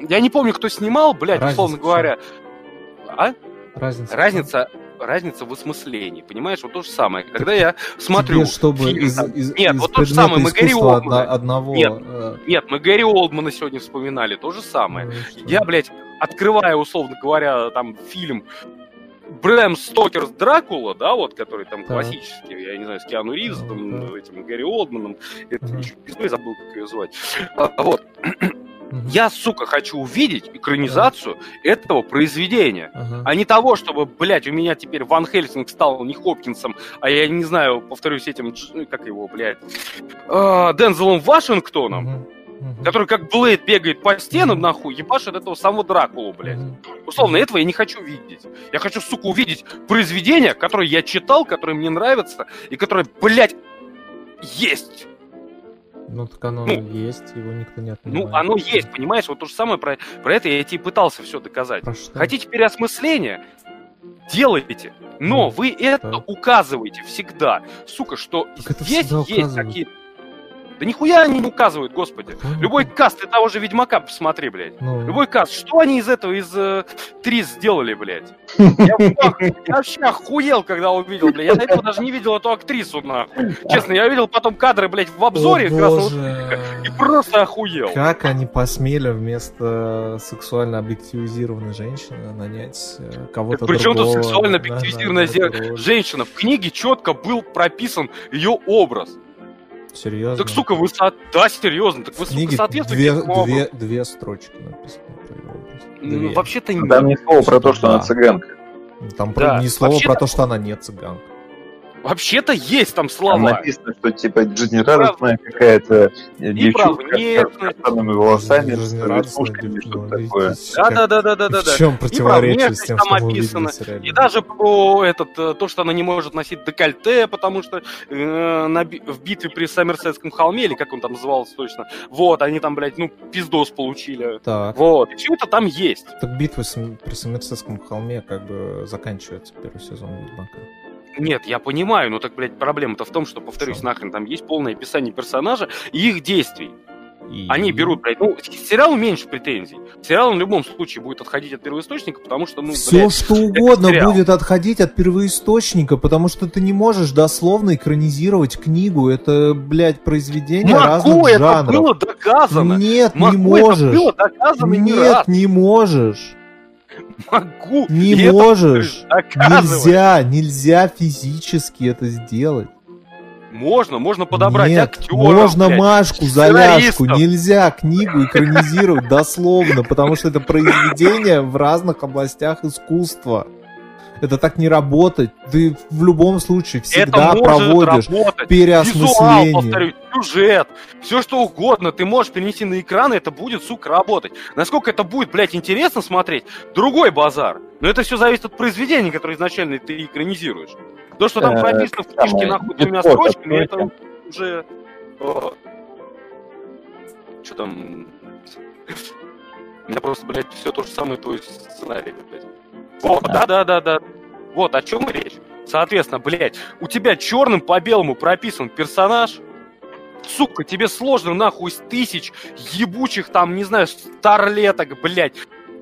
я не помню, кто снимал, блядь, Разница условно говоря. А? Разница. Разница, разница в осмыслении, понимаешь? Вот то же самое. Когда я смотрю Тебе, чтобы фильм, из, из- Нет, из вот то же самое, мы Гарри Олдмана. одна- одного... Нет. э, Нет, мы Гэри Олдмана сегодня вспоминали, то же самое. ну? Я, блядь, открываю, условно говоря, там фильм Брэм Стокер Дракула, да, вот, который там Так. классический, я не знаю, с Киану Ривзом, Ну, этим Гэри Олдманом, это еще пиздой забыл, как ее звать. А, вот, Мгм. я, сука, хочу увидеть экранизацию этого произведения. Ага. А не того, чтобы, блядь, у меня теперь Ван Хельсинг стал не Хопкинсом, а я не знаю, повторюсь, этим, ну, как его, блядь, а, Дензелом Вашингтоном, Мгм. Мгм. который как Блейд бегает по стенам, нахуй, ебашит этого самого Дракулу, блядь. Мгм. Условно, этого я не хочу видеть. Я хочу, сука, увидеть произведение, которое я читал, которое мне нравится, и которое, блядь, есть. Ну, так оно Ну, есть, его никто не отменяет. Ну, оно есть, понимаешь? Вот то же самое про, про это я тебе пытался все доказать. Про что? Хотите переосмысления? Делайте. Но Ну, вы это так. указываете всегда. Сука, что это здесь есть указывают. Да нихуя они не указывают, господи. Любой каст, ты того же Ведьмака посмотри, блядь. Ну, Любой каст. Что они из этого, из э, Трис сделали, блядь? Я, вообще охуел, когда увидел, блядь. Я до этого даже не видел эту актрису, нахуй. Честно, я видел потом кадры, блядь, в обзоре О, красного и просто охуел. Как они посмели вместо сексуально объективизированной женщины нанять э, кого-то Так при чем тут сексуально на- на- объективизированная женщина? В книге четко был прописан ее образ. Серьезно? Так, сука, вы со... Да, серьезно. Так вы, сука, соответствуете две, две, две строчки про образ. Ну, вообще-то Там нет. не слово про то, что Да. она цыганка. Там Да, про- ни слова вообще про то, что она не цыганка. Вообще-то есть там Там слова. написано, что типа жизнерадостная какая-то И девчонка с кастанными волосами, с девчонка. что-то такое. видите, Да, как- да, да, да, да, да, В чем противоречие с тем, там что мы увидели описано. И даже про этот, э, то, что она не может носить декольте, потому что э, на в битве при Сомерсетском холме, или как он там назывался точно, вот, они там, блядь, ну, пиздос получили. Так. Вот, и все это там есть. Так битва при Сомерсетском холме как бы заканчивается первый сезон Ведьмака. Нет, я понимаю, но так, блядь, проблема-то в том, что, повторюсь, Что? нахрен, там есть полное описание персонажа и их действий. И- Они берут, блядь, ну, к сериалу меньше претензий. Сериал в любом случае будет отходить от первоисточника, потому что, ну, Все блядь, что угодно сериал. будет отходить от первоисточника, потому что ты не можешь дословно экранизировать книгу. Это, блядь, произведение могу, разных это жанров. было доказано. Нет, Могу, не это можешь. было доказано не Нет, раз. не можешь. Могу. Не можешь. Нельзя, нельзя физически это сделать. Можно, можно подобрать Нет, актеров, можно блядь, Машку. Заляшку. Нельзя книгу экранизировать дословно, потому что это произведение в разных областях искусства. Это так не работает. Ты в любом случае всегда это может проводишь работать. Визуал, переосмысление. повторюсь, сюжет, все что угодно ты можешь перенести на экран, и это будет, сука, работать. Насколько это будет, блядь, интересно смотреть, другой базар. Но это все зависит от произведения, которое изначально ты экранизируешь. То, что там Э, прописано в книжке нахуй двумя строчками, это уже... Что там... У меня просто, блядь, все то же самое, то есть сценарий, блядь. Вот, да-да-да-да. Вот о чем речь. Соответственно, блядь, у тебя черным по белому прописан персонаж. Сука, тебе сложно нахуй с тысяч ебучих там, не знаю, старлеток, блядь,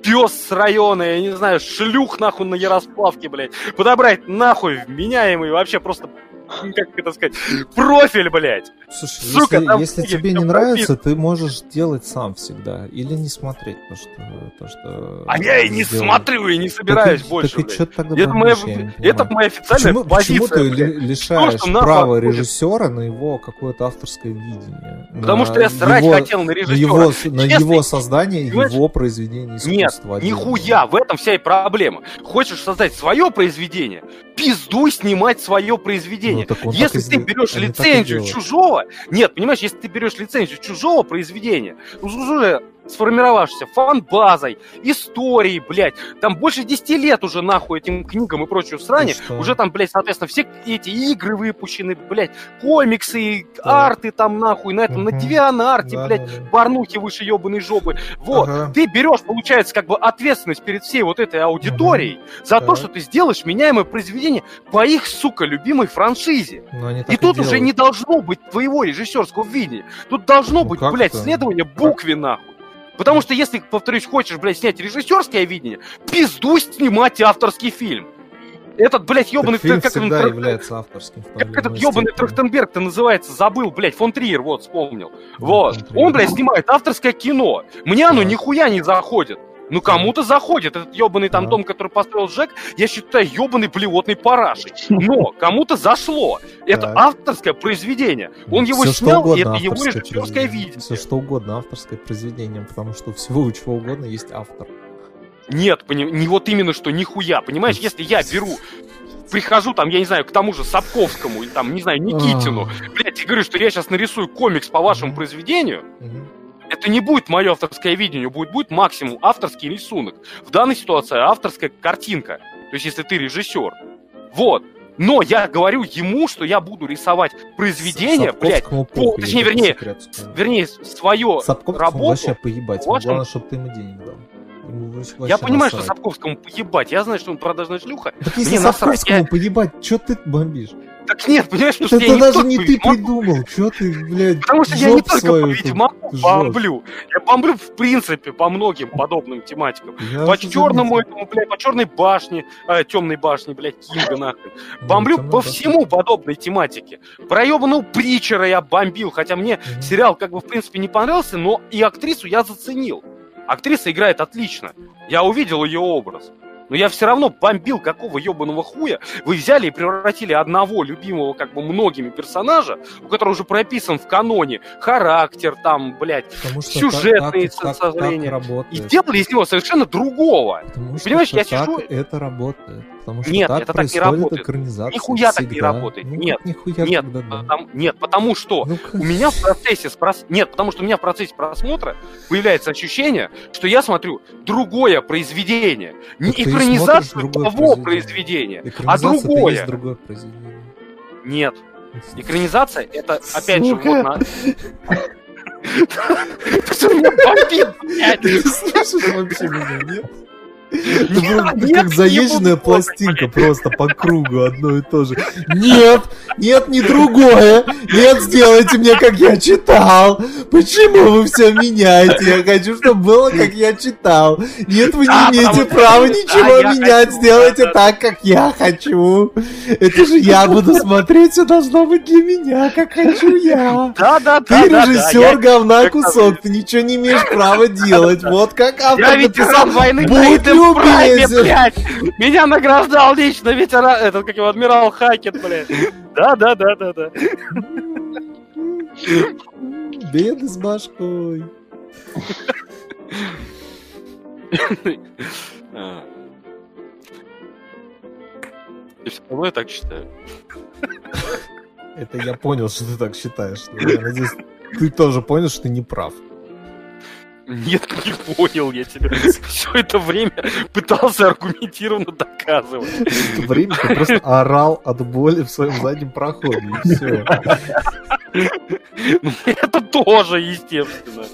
пес с района, я не знаю, шлюх нахуй на Ярославке, блядь, подобрать нахуй вменяемый вообще просто, как это сказать, профиль, блядь. Слушай, Сука, если, там если тебе не нравится, ты можешь делать сам всегда. Или не смотреть то, что... То, что А я и не сделано. смотрю, и не Так собираюсь и- больше, Так и блядь. что тогда Это моя, это моя официальная Почему, позиция, почему ты блядь. ли- лишаешь что нахуй права отходит? режиссера на его какое-то авторское видение? Потому на что я срать его- хотел на режиссера. его, на его создание понимаешь? его произведения Нет, искусства. отдельного. нихуя, в этом вся и проблема. Хочешь создать свое произведение, пиздуй снимать свое произведение. Ну, так он если и ты сдел- берешь они и лицензию чужого, нет, понимаешь, если ты берешь лицензию чужого произведения, ну, уже сформировавшейся фан-базой, историей, блядь, там больше 10 лет уже нахуй этим книгам и прочую срани, что? уже там, блядь, соответственно, все эти игры выпущены, блядь, комиксы, арты там нахуй, на этом, на Мгм. девианарте, Да, блядь, да, да. порнухи выше ебаной жопы. Вот. Ага. Ты берешь, получается, как бы ответственность перед всей вот этой аудиторией за то, Так. что ты сделаешь меняемое произведение по их, сука, любимой франшизе. И так тут уже делают. не должно быть твоего режиссерского видения. Тут должно Ну быть, блядь, следование букве нахуй. Потому что если, повторюсь, хочешь, блядь, снять режиссерское видение, пиздуй снимать авторский фильм. Этот, блядь, Так ебаный... фильм как он, всегда трах- является авторским. как этот ебаный. Трахтенберг-то называется, забыл, блядь, фон Триер, вот, вспомнил. Вот. фон Триер. Он, блядь, снимает авторское кино. Мне оно Так. нихуя не заходит. Ну, кому-то заходит. Этот ебаный там дом, который построил Джек, я считаю ебаный блевотный парашей. Но кому-то зашло. Это Так. авторское произведение. Он его что снял, и это его режиссерское видение. Все что угодно авторское произведение, потому что всего у чего угодно есть автор. Нет, пони- не вот именно что, нихуя. Понимаешь, если я беру прихожу там, я не знаю, к тому же Сапковскому или там, не знаю, Никитину, блядь, и говорю, что я сейчас нарисую комикс по вашему произведению. Это не будет мое авторское видение, будет, будет максимум авторский рисунок. В данной ситуации авторская картинка. То есть, если ты режиссер. Вот. Но я говорю ему, что я буду рисовать произведение, блядь, по- точнее, вернее, секрет вернее, свое Сапковскому работу. вообще поебать. вашем- Главное, чтобы ты ему денег дал. Вообще Я понимаю, что насрать. Сапковскому поебать. Я знаю, что он продажная шлюха. Так если мне насрать, Сапковскому я- поебать, что ты бомбишь? Так нет, понимаешь, потому Это что я не даже только не ты придумал. Что ты, блядь, Потому что я не только по Ведьмаку бомблю. Я бомблю, в принципе, по многим подобным тематикам. Я По черному заметил. этому, блядь, по черной башне, темной башне, блядь, Кинга нахуй. Ну, Бомблю по башня. всему подобной тематике. Про ебаного Притчера я бомбил, хотя мне сериал как бы в принципе не понравился, но и актрису я заценил. Актриса играет отлично. Я увидел ее образ. Но я все равно бомбил, какого ебаного хуя вы взяли и превратили одного любимого как бы многими персонажа, у которого уже прописан в каноне характер там, блядь, Потому что сюжетные так, так, так, так и сделали из него совершенно другого. Потому что Понимаешь, я так сижу- это работает. Потому что Нет, так это так не работает. экранизация Нихуя так не всегда. работает. Ну, Нет, нихуя Нет, тогда, да. потому, нет, потому что Ну, у меня в процессе прос- нет, потому что у меня в процессе просмотра появляется ощущение, что я смотрю другое произведение, не Так ты экранизацию того произведения, а другое. другое произведение. Нет, экранизация это опять же вот на. Что меня бомбит, блядь? Ты слышишь вообще меня, нет? Это было- как заезженная пластинка, просто по кругу одно и то же. Нет, нет, не другое. Нет, сделайте мне, как я читал. Почему вы все меняете? Я хочу, чтобы было, как я читал. Нет, вы не имеете права ничего менять. Сделайте так, как я хочу. Это же я буду смотреть, все должно быть для меня, как хочу я. Да, да, да. Ты режиссер говна кусок, ты ничего не имеешь права делать. Вот как автор написал. Будь этом прайме, блядь! Меня награждал лично ветеран, этот, как его, адмирал Хакет, блядь. Да, да, да, да, да. Беды с башкой. А. Все равно я так считаю. Это я понял, что ты так считаешь. Я надеюсь, ты тоже понял, что ты не прав. Нет, не понял я тебя. Все это время пытался аргументированно доказывать. Это время ты просто орал от боли в своем заднем проходе, и все. Ну, Это тоже, естественно.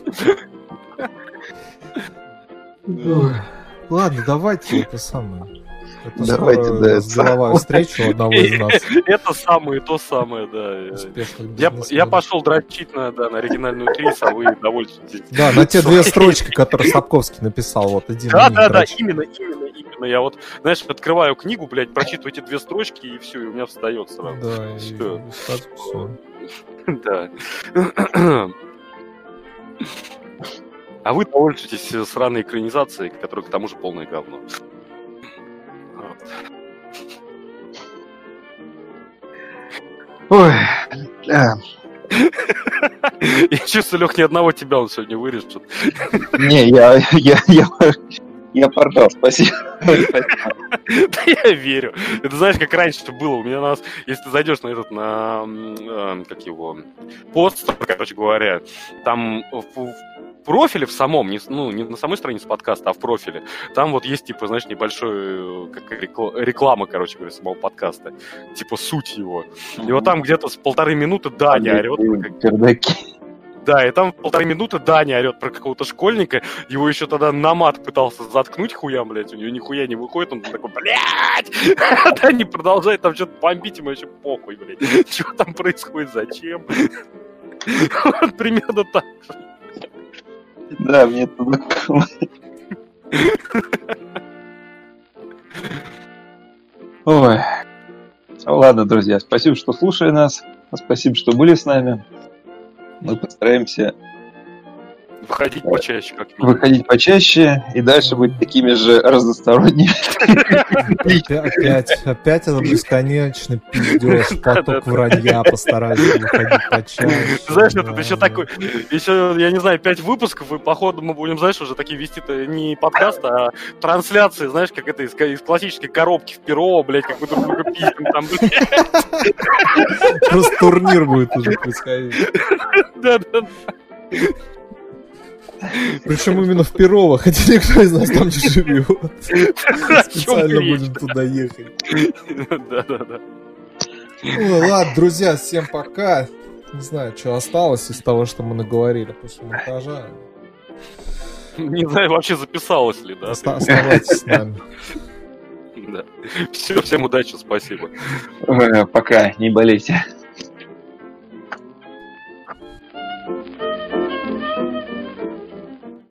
Ладно, давайте это самое. Это Давайте, скоро да, деловая встреча у одного из нас. Это самое, то самое, да. Я, я пошел дрочить на, да, на оригинальную трис, а вы довольствуетесь. Да, на те две строчки, которые Сапковский написал, вот один. Да, да, да, именно, именно, именно. Я вот, знаешь, открываю книгу, блядь, прочитываю эти две строчки, и все, и у меня встает сразу. Да, и всё. Да. А вы довольствуетесь э, сраной экранизацией, которая к тому же полное говно. Ой, а, Я чувствую, Лех, ни одного тебя он сегодня вырежет. Не, я, я, я, я поржал, спасибо. Да я верю. Это знаешь, как раньше было. У меня нас, если ты зайдешь на этот, на, э, как его, пост, короче говоря, там профиле в самом, не, ну, не на самой странице подкаста, а в профиле, там вот есть, типа, знаешь, небольшой, э, как рекла- реклама, короче говоря, самого подкаста. Типа суть его. И вот там где-то с полторы минуты Даня орет. Пердаки. Да, и там полторы минуты Даня орет про какого-то школьника. Его еще тогда на мат пытался заткнуть хуям, блядь. У него нихуя не выходит. Он такой, блядь! А Даня продолжает там что-то бомбить, ему еще похуй, блядь. Что там происходит, зачем? Примерно так. Да, мне это знакомо. Ой. Ладно, друзья, спасибо, что слушали нас. Спасибо, что были с нами. Мы постараемся Выходить почаще, как минимум. выходить почаще и дальше быть такими же разносторонними. Опять, опять, это бесконечный пиздеж, поток вранья, постарайся выходить почаще. Знаешь, да. это еще такой, еще, я не знаю, пять выпусков, и походу мы будем, знаешь, уже такие вести-то не подкаст, а трансляции, знаешь, как это из, классической коробки в перо, блядь, как мы друг друга пиздим там, блядь. Просто турнир будет уже происходить. Да-да. Причем именно в Перово, хотя никто из нас там не живет. Специально будем туда ехать. Да-да-да. Ну ладно, друзья, всем пока. Не знаю, что осталось из того, что мы наговорили после монтажа. Не знаю, вообще записалось ли, да? Оста- Оставайтесь с нами. Да. Все, всем удачи, спасибо. Э, Пока, не болейте.